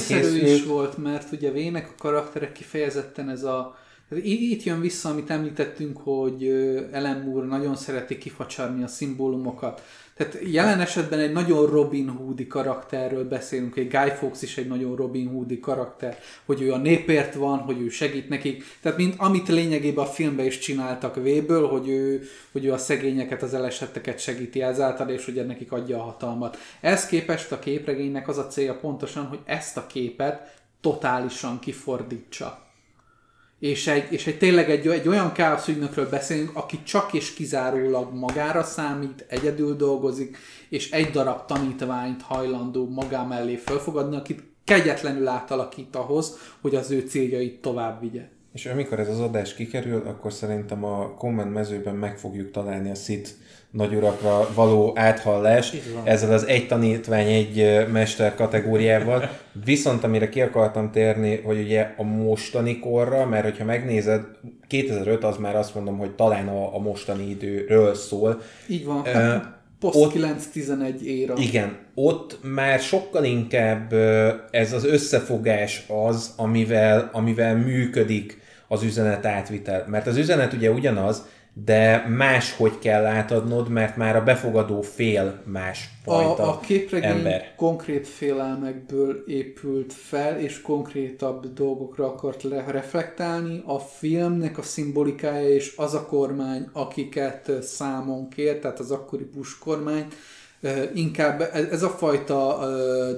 is volt, mert ugye Vének a karakterek kifejezetten ez a... Itt jön vissza, amit említettünk, hogy Ellen Moore nagyon szereti kifacsarni a szimbólumokat. Tehát jelen esetben egy nagyon Robin Hoodi karakterről beszélünk, egy Guy Fawkes is egy nagyon Robin Hoodi karakter, hogy ő a népért van, hogy ő segít nekik. Tehát mint amit lényegében a filmben is csináltak V-ből, hogy ő, hogy ő a szegényeket, az elesetteket segíti ezáltal, és hogy nekik adja a hatalmat. Ez képest a képregénynek az a célja pontosan, hogy ezt a képet totálisan kifordítsa. És egy, és egy tényleg egy, egy olyan káosz ügynökről beszélünk, aki csak és kizárólag magára számít, egyedül dolgozik, és egy darab tanítványt hajlandó magá mellé felfogadni, akit kegyetlenül átalakít ahhoz, hogy az ő céljait tovább vigye. És amikor ez az adás kikerül, akkor szerintem a komment mezőben meg fogjuk találni a szit nagyurakra való áthallás ezzel az egy tanítvány, egy mester kategóriával. Viszont amire ki akartam térni, hogy ugye a mostani korra, mert hogyha megnézed, 2005 az már azt mondom, hogy talán a, a mostani időről szól. Így van. Uh, Post 9-11 éra. Igen, ott már sokkal inkább ez az összefogás az, amivel, amivel működik az üzenet átvitel. Mert az üzenet ugye ugyanaz, de máshogy kell átadnod, mert már a befogadó fél más fajta a, a képregény ember. konkrét félelmekből épült fel, és konkrétabb dolgokra akart reflektálni. A filmnek a szimbolikája és az a kormány, akiket számon kér, tehát az akkori Bush kormány, inkább ez a fajta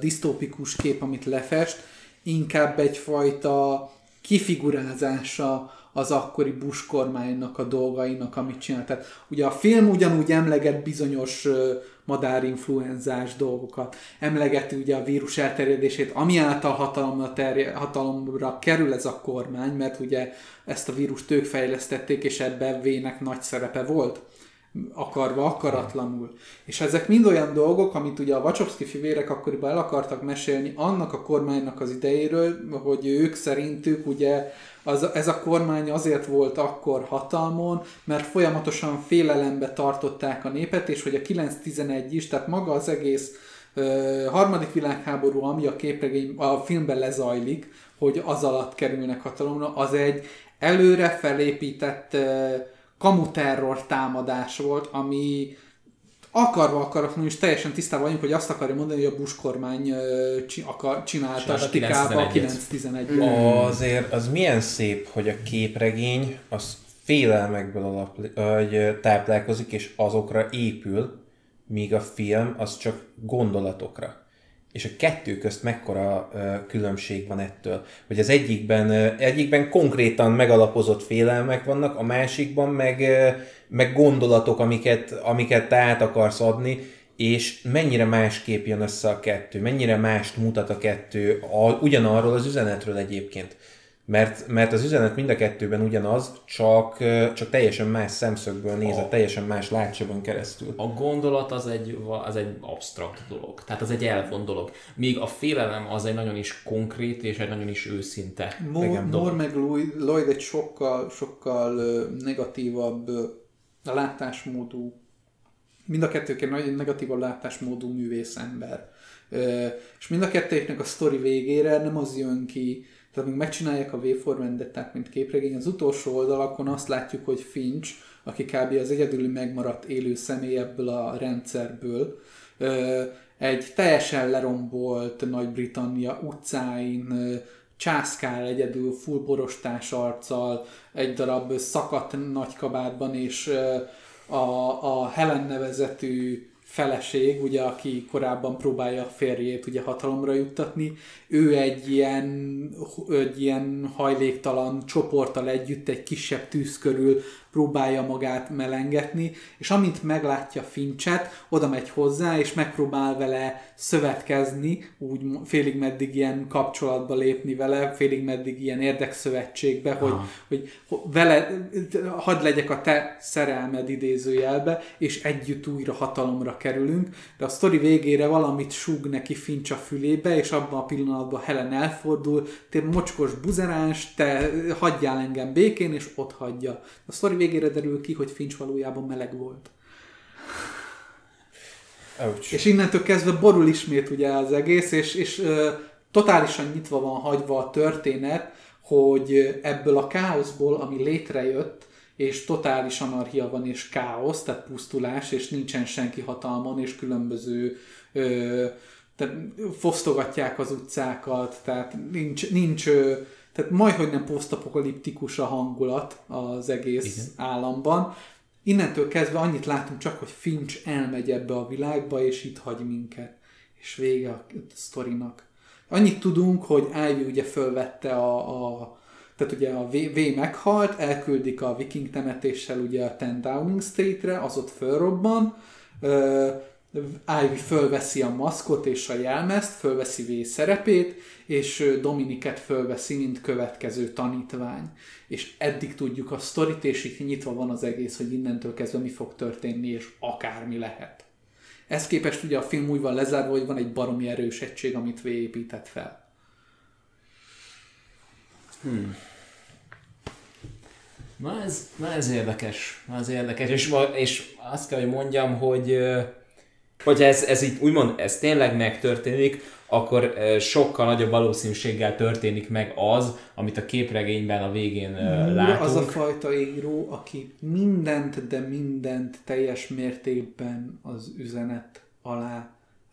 disztópikus kép, amit lefest, inkább egyfajta kifigurázása az akkori Bush kormánynak a dolgainak, amit csinált. Tehát ugye a film ugyanúgy emleget bizonyos madárinfluenzás dolgokat, emlegeti ugye a vírus elterjedését, ami által hatalomra, terje, hatalomra kerül ez a kormány, mert ugye ezt a vírust ők fejlesztették, és ebben vének nagy szerepe volt akarva, akaratlanul. És ezek mind olyan dolgok, amit ugye a Wachowski fivérek akkoriban el akartak mesélni annak a kormánynak az idejéről, hogy ők szerintük ugye az, ez a kormány azért volt akkor hatalmon, mert folyamatosan félelembe tartották a népet, és hogy a 9-11 is, tehát maga az egész ö, harmadik világháború, ami a képregény, a filmben lezajlik, hogy az alatt kerülnek hatalomra, az egy előre felépített ö, kamuterror támadás volt, ami akarva akaratlanul is teljesen tisztában vagyunk, hogy azt akarja mondani, hogy a Bush kormány csinálta a stikába a 9-11 Azért az milyen szép, hogy a képregény az félelmekből alap, hogy táplálkozik, és azokra épül, míg a film az csak gondolatokra. És a kettő közt mekkora különbség van ettől, hogy az egyikben, egyikben konkrétan megalapozott félelmek vannak, a másikban meg, meg gondolatok, amiket, amiket te át akarsz adni, és mennyire másképp jön össze a kettő, mennyire mást mutat a kettő a, ugyanarról az üzenetről egyébként. Mert, mert az üzenet mind a kettőben ugyanaz, csak, csak teljesen más szemszögből nézett, teljesen más látcsőben keresztül. A gondolat az egy, az egy absztrakt dolog, tehát az egy elvon dolog. Míg a félelem az egy nagyon is konkrét és egy nagyon is őszinte Moore, Moore meg Lloyd egy sokkal, sokkal negatívabb látásmódú, mind a kettőként egy negatívabb látásmódú művész ember. És mind a kettőknek a sztori végére nem az jön ki, tehát amíg megcsinálják a V for Vendetta, mint képregény, az utolsó oldalakon azt látjuk, hogy Finch, aki kb. az egyedüli megmaradt élő személy ebből a rendszerből, egy teljesen lerombolt Nagy-Britannia utcáin császkál egyedül, full arccal, egy darab szakadt nagykabátban, és a, a Helen nevezetű feleség, ugye, aki korábban próbálja a férjét ugye hatalomra juttatni, ő egy ilyen, egy ilyen hajléktalan csoporttal együtt egy kisebb tűz körül próbálja magát melengetni, és amint meglátja Fincset, oda megy hozzá, és megpróbál vele szövetkezni, úgy félig meddig ilyen kapcsolatba lépni vele, félig meddig ilyen érdekszövetségbe, hogy, hogy vele, hadd legyek a te szerelmed idézőjelbe, és együtt újra hatalomra kerülünk, de a sztori végére valamit súg neki Fincs a fülébe, és abban a pillanatban Helen elfordul, te mocskos buzeráns, te hagyjál engem békén, és ott hagyja. A sztori végére derül ki, hogy Finch valójában meleg volt. Ouch. És innentől kezdve borul ismét ugye az egész, és, és ö, totálisan nyitva van hagyva a történet, hogy ebből a káoszból, ami létrejött, és totális anarchia van, és káosz, tehát pusztulás, és nincsen senki hatalmon, és különböző ö, tehát fosztogatják az utcákat, tehát nincs, nincs tehát majd, hogy nem posztapokaliptikus a hangulat az egész Igen. államban. Innentől kezdve annyit látunk csak, hogy Finch elmegy ebbe a világba, és itt hagy minket. És vége a, a sztorinak. Annyit tudunk, hogy Ivy ugye fölvette a, a tehát ugye a V, v meghalt, elküldik a viking temetéssel ugye a 10 Downing Street-re, az ott fölrobban, ö, Ivy fölveszi a maszkot és a jelmezt, fölveszi V szerepét, és Dominiket fölveszi, mint következő tanítvány. És eddig tudjuk a sztorit, és itt nyitva van az egész, hogy innentől kezdve mi fog történni, és akármi lehet. Ez képest ugye a film úgy van lezárva, hogy van egy baromi erős egység, amit V épített fel. Na ez, na ez érdekes, na ez érdekes, és, és azt kell, hogy mondjam, hogy hogyha ez, ez így úgymond, ez tényleg megtörténik, akkor sokkal nagyobb valószínűséggel történik meg az, amit a képregényben a végén ö, Moore látunk. az a fajta író, aki mindent, de mindent teljes mértékben az üzenet alá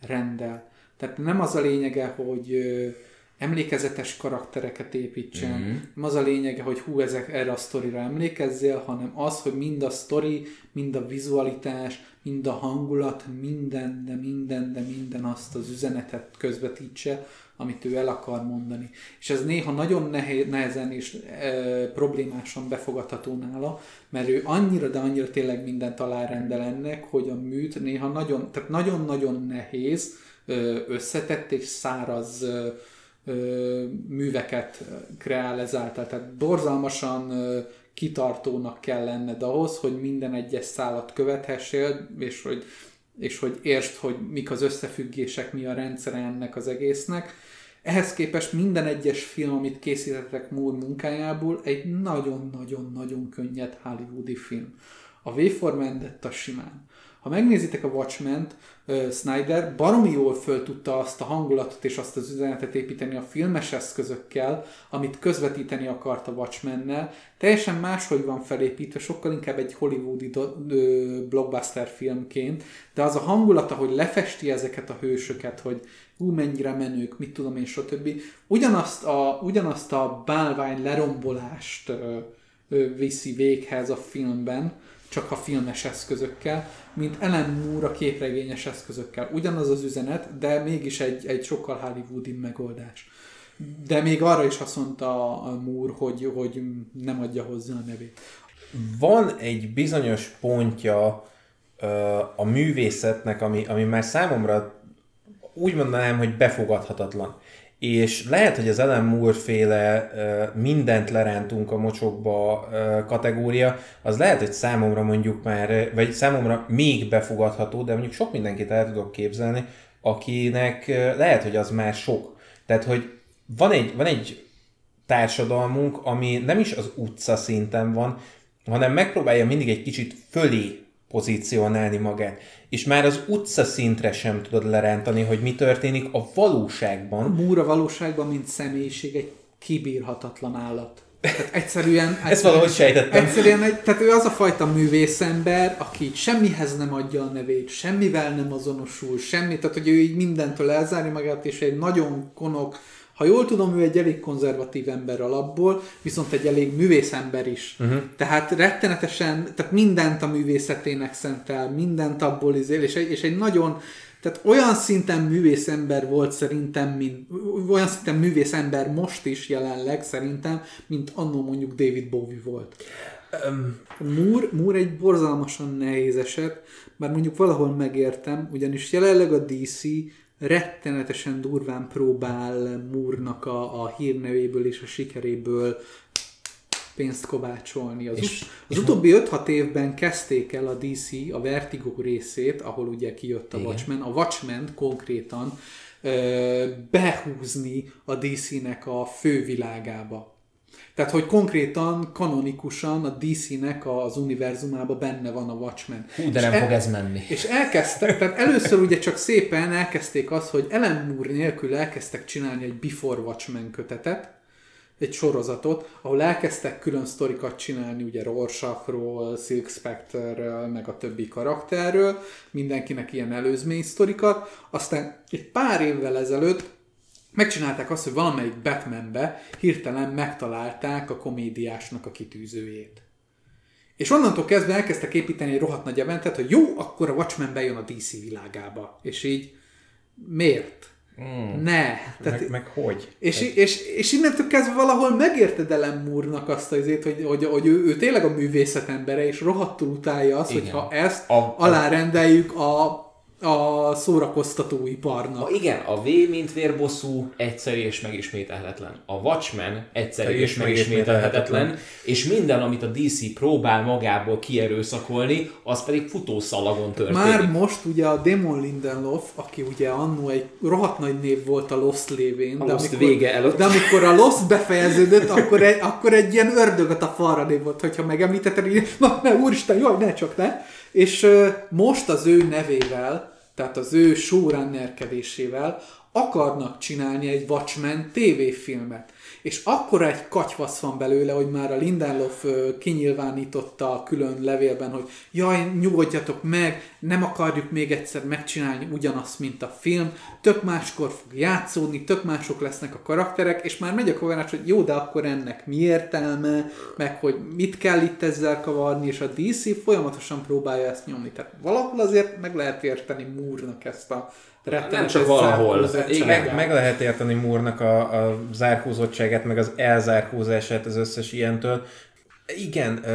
rendel. Tehát nem az a lényege, hogy emlékezetes karaktereket építsen, Mhm. mm-hmm. nem az a lényege, hogy hú, ezek erre a sztorira emlékezzél, hanem az, hogy mind a sztori, mind a vizualitás, mind a hangulat, minden, de minden, de minden azt az üzenetet közvetítse, amit ő el akar mondani. És ez néha nagyon nehéz, nehezen és e, problémásan befogadható nála, mert ő annyira, de annyira tényleg mindent alárendel ennek, hogy a műt néha nagyon, tehát nagyon-nagyon nehéz, összetett és száraz műveket kreál ezáltal. Tehát borzalmasan kitartónak kell lenned ahhoz, hogy minden egyes szálat követhessél, és hogy, és hogy értsd, hogy mik az összefüggések, mi a rendszere ennek az egésznek. Ehhez képest minden egyes film, amit készítettek Moore munkájából, egy nagyon-nagyon-nagyon könnyed hollywoodi film. A V for Vendetta simán. Ha megnézitek a Watchmen-t, uh, Snyder baromi jól föl tudta azt a hangulatot és azt az üzenetet építeni a filmes eszközökkel, amit közvetíteni akart a Watchmen-nel. Teljesen máshogy van felépítve, sokkal inkább egy hollywoodi do- ö, blockbuster filmként, de az a hangulata, hogy lefesti ezeket a hősöket, hogy ú, mennyire menők, mit tudom én, stb. Ugyanazt a, ugyanazt a bálvány lerombolást ö, ö, viszi véghez a filmben, csak a filmes eszközökkel, mint Ellen Moore a képregényes eszközökkel. Ugyanaz az üzenet, de mégis egy, egy sokkal hollywoodi megoldás. De még arra is azt a Moore, hogy, hogy nem adja hozzá a nevét. Van egy bizonyos pontja a művészetnek, ami, ami már számomra úgy mondanám, hogy befogadhatatlan. És lehet, hogy az Ellen Moore féle mindent lerántunk a mocsokba kategória, az lehet, hogy számomra mondjuk már, vagy számomra még befogadható, de mondjuk sok mindenkit el tudok képzelni, akinek lehet, hogy az már sok. Tehát, hogy van egy, van egy társadalmunk, ami nem is az utca szinten van, hanem megpróbálja mindig egy kicsit fölé pozícionálni magát. És már az utca szintre sem tudod lerántani, hogy mi történik a valóságban. A valóságban, mint személyiség, egy kibírhatatlan állat. Tehát egyszerűen... Ezt valahogy sejtettem. Egyszerűen, egy, tehát ő az a fajta művészember, aki semmihez nem adja a nevét, semmivel nem azonosul, semmi, tehát hogy ő így mindentől elzárja magát, és egy nagyon konok, ha jól tudom, ő egy elég konzervatív ember alapból, viszont egy elég művész ember is. Uh-huh. Tehát rettenetesen, tehát mindent a művészetének szentel, mindent abból izél, és egy, és egy nagyon, tehát olyan szinten művész ember volt szerintem, mint, olyan szinten művész ember most is jelenleg szerintem, mint annó mondjuk David Bowie volt. Moore, Moore egy borzalmasan nehéz eset, bár mondjuk valahol megértem, ugyanis jelenleg a DC rettenetesen durván próbál Moore-nak a, a hírnevéből és a sikeréből pénzt kovácsolni. Az, És- ut- az utóbbi 5-6 évben kezdték el a DC a Vertigo részét, ahol ugye kijött a Igen. Watchmen, a Watchmen konkrétan ö, behúzni a DC-nek a fővilágába. Tehát, hogy konkrétan, kanonikusan a DC-nek az univerzumába benne van a Watchmen. Hú, de És nem e- fog ez menni. és elkezdtek, tehát először ugye csak szépen elkezdték azt, hogy Ellen Moore nélkül elkezdtek csinálni egy Before Watchmen kötetet, egy sorozatot, ahol elkezdtek külön sztorikat csinálni, ugye Rorschachról, Silk Spectre-ről, meg a többi karakterről, mindenkinek ilyen előzmény sztorikat, aztán egy pár évvel ezelőtt megcsinálták azt, hogy valamelyik Batmanbe hirtelen megtalálták a komédiásnak a kitűzőjét. És onnantól kezdve elkezdtek építeni egy rohadt nagy eventet, hogy jó, akkor a Watchmen bejön a DC világába. És így miért? Mm. Ne. Tehát, meg, meg hogy? És, egy... és, és innentől kezdve valahol megérted Ellen Moore-nak azt az hogy, hogy, hogy ő, ő tényleg a művészet embere, és rohadtul utálja azt, hogy ha ezt a, alárendeljük a a szórakoztatóiparnak. A, igen, a V, mint vérbosszú, egyszerű és megismételhetetlen. A Watchmen egyszerű és, megismételhetetlen, és minden, amit a DC próbál magából kierőszakolni, az pedig futószalagon történik. Már most ugye a Demon Lindelof, aki ugye annó egy rohadt nagy név volt a Lost lévén, a de, Lost amikor, vége előtt. de amikor a Lost befejeződött, akkor egy, akkor egy ilyen ördögöt a falra volt, hogyha megemlítetted, így, na, ne, úristen, jaj, ne csak ne. És most az ő nevével, tehát az ő showrunnerkedésével akarnak csinálni egy Watchmen tévéfilmet. És akkor egy katyvasz van belőle, hogy már a Lindelof kinyilvánította a külön levélben, hogy jaj, nyugodjatok meg, nem akarjuk még egyszer megcsinálni ugyanazt, mint a film, tök máskor fog játszódni, tök mások lesznek a karakterek, és már megy a kovarás, hogy jó, de akkor ennek mi értelme, meg hogy mit kell itt ezzel kavarni, és a DC folyamatosan próbálja ezt nyomni. Tehát valahol azért meg lehet érteni Moore-nak ezt a nem csak valahol. Igen. Meg, meg lehet érteni Múrnak a, a zárkózottságát, meg az elzárkózását az összes ilyentől. Igen,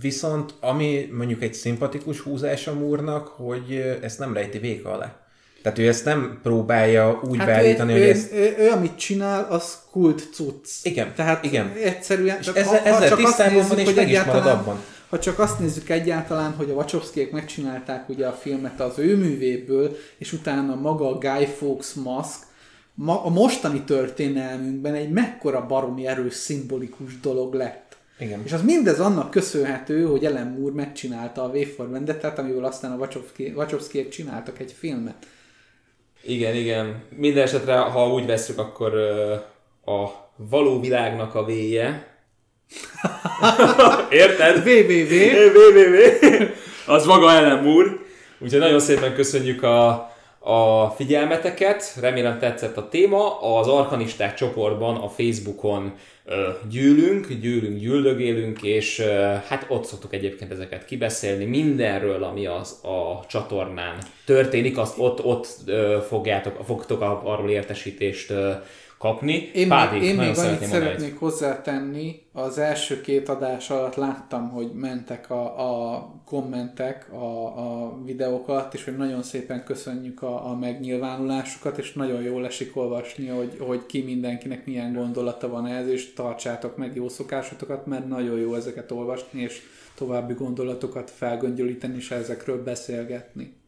viszont ami mondjuk egy szimpatikus húzás a Múrnak, hogy ezt nem rejti véka alá. Tehát ő ezt nem próbálja úgy hát beállítani, ő, hogy ő, ezt... Ő, ő, amit csinál, az kult cucc. Igen, Tehát igen. egyszerűen... És ezzel, ha, ezzel ha tisztában van, és meg is marad abban. Ha csak azt nézzük egyáltalán, hogy a Wachowskiek megcsinálták ugye a filmet az ő művéből, és utána maga a Guy Fawkes maszk, ma, a mostani történelmünkben egy mekkora baromi erős, szimbolikus dolog lett. Igen. És az mindez annak köszönhető, hogy Ellen Moore megcsinálta a V for Vendetta-t, amiből aztán a Wachowskiek csináltak egy filmet. Igen, igen. Minden esetre, ha úgy veszük, akkor a való világnak a véje, Érted? www. www. Az maga Ellen Moore. Úgyhogy nagyon szépen köszönjük a, a figyelmeteket, remélem tetszett a téma. Az Arkanisták csoportban a Facebookon ö, gyűlünk, gyűlünk, gyűldögélünk, és ö, hát ott szoktuk egyébként ezeket kibeszélni. Mindenről, ami az a csatornán történik, azt ott, ott ö, fogjátok, fogtok arról értesítést ö, kapni. Én Pádi, még, én még annyit szeretnék hozzátenni, az első két adás alatt láttam, hogy mentek a, a kommentek a, a videók alatt, és hogy nagyon szépen köszönjük a, a megnyilvánulásukat, és nagyon jól esik olvasni, hogy, hogy ki mindenkinek milyen gondolata van ez, és tartsátok meg jó szokásotokat, mert nagyon jó ezeket olvasni, és további gondolatokat felgöngyölíteni, és ezekről beszélgetni.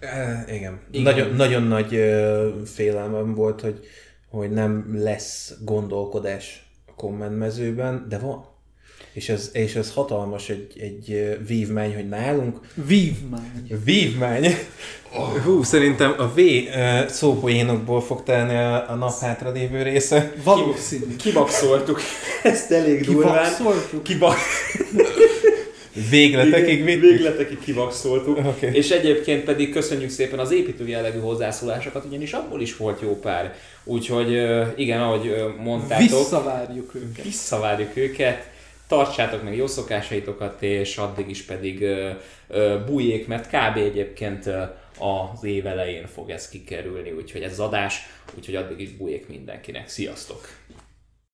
E, igen. igen. Nagyon, nagyon nagy ö, félelmem volt, hogy hogy nem lesz gondolkodás a kommentmezőben, de van. És ez, és ez hatalmas egy, egy vívmány, hogy nálunk... Vívmány. Vívmány. Oh. Hú, szerintem a V szópoénokból fog telni a, a nap hátra lévő része. Valószínű. Kibakszoltuk ezt elég durván. Kibakszoltuk? Kibak... Végletekig mit? Végletekig kivakszoltuk. Okay. És egyébként pedig köszönjük szépen az építő jellegű hozzászólásokat, ugyanis abból is volt jó pár. Úgyhogy igen, ahogy mondtátok. Visszavárjuk őket. Visszavárjuk őket. Tartsátok meg jó szokásaitokat, és addig is pedig bújék, mert kb. egyébként az év elején fog ez kikerülni, úgyhogy ez az adás, úgyhogy addig is bújék mindenkinek. Sziasztok!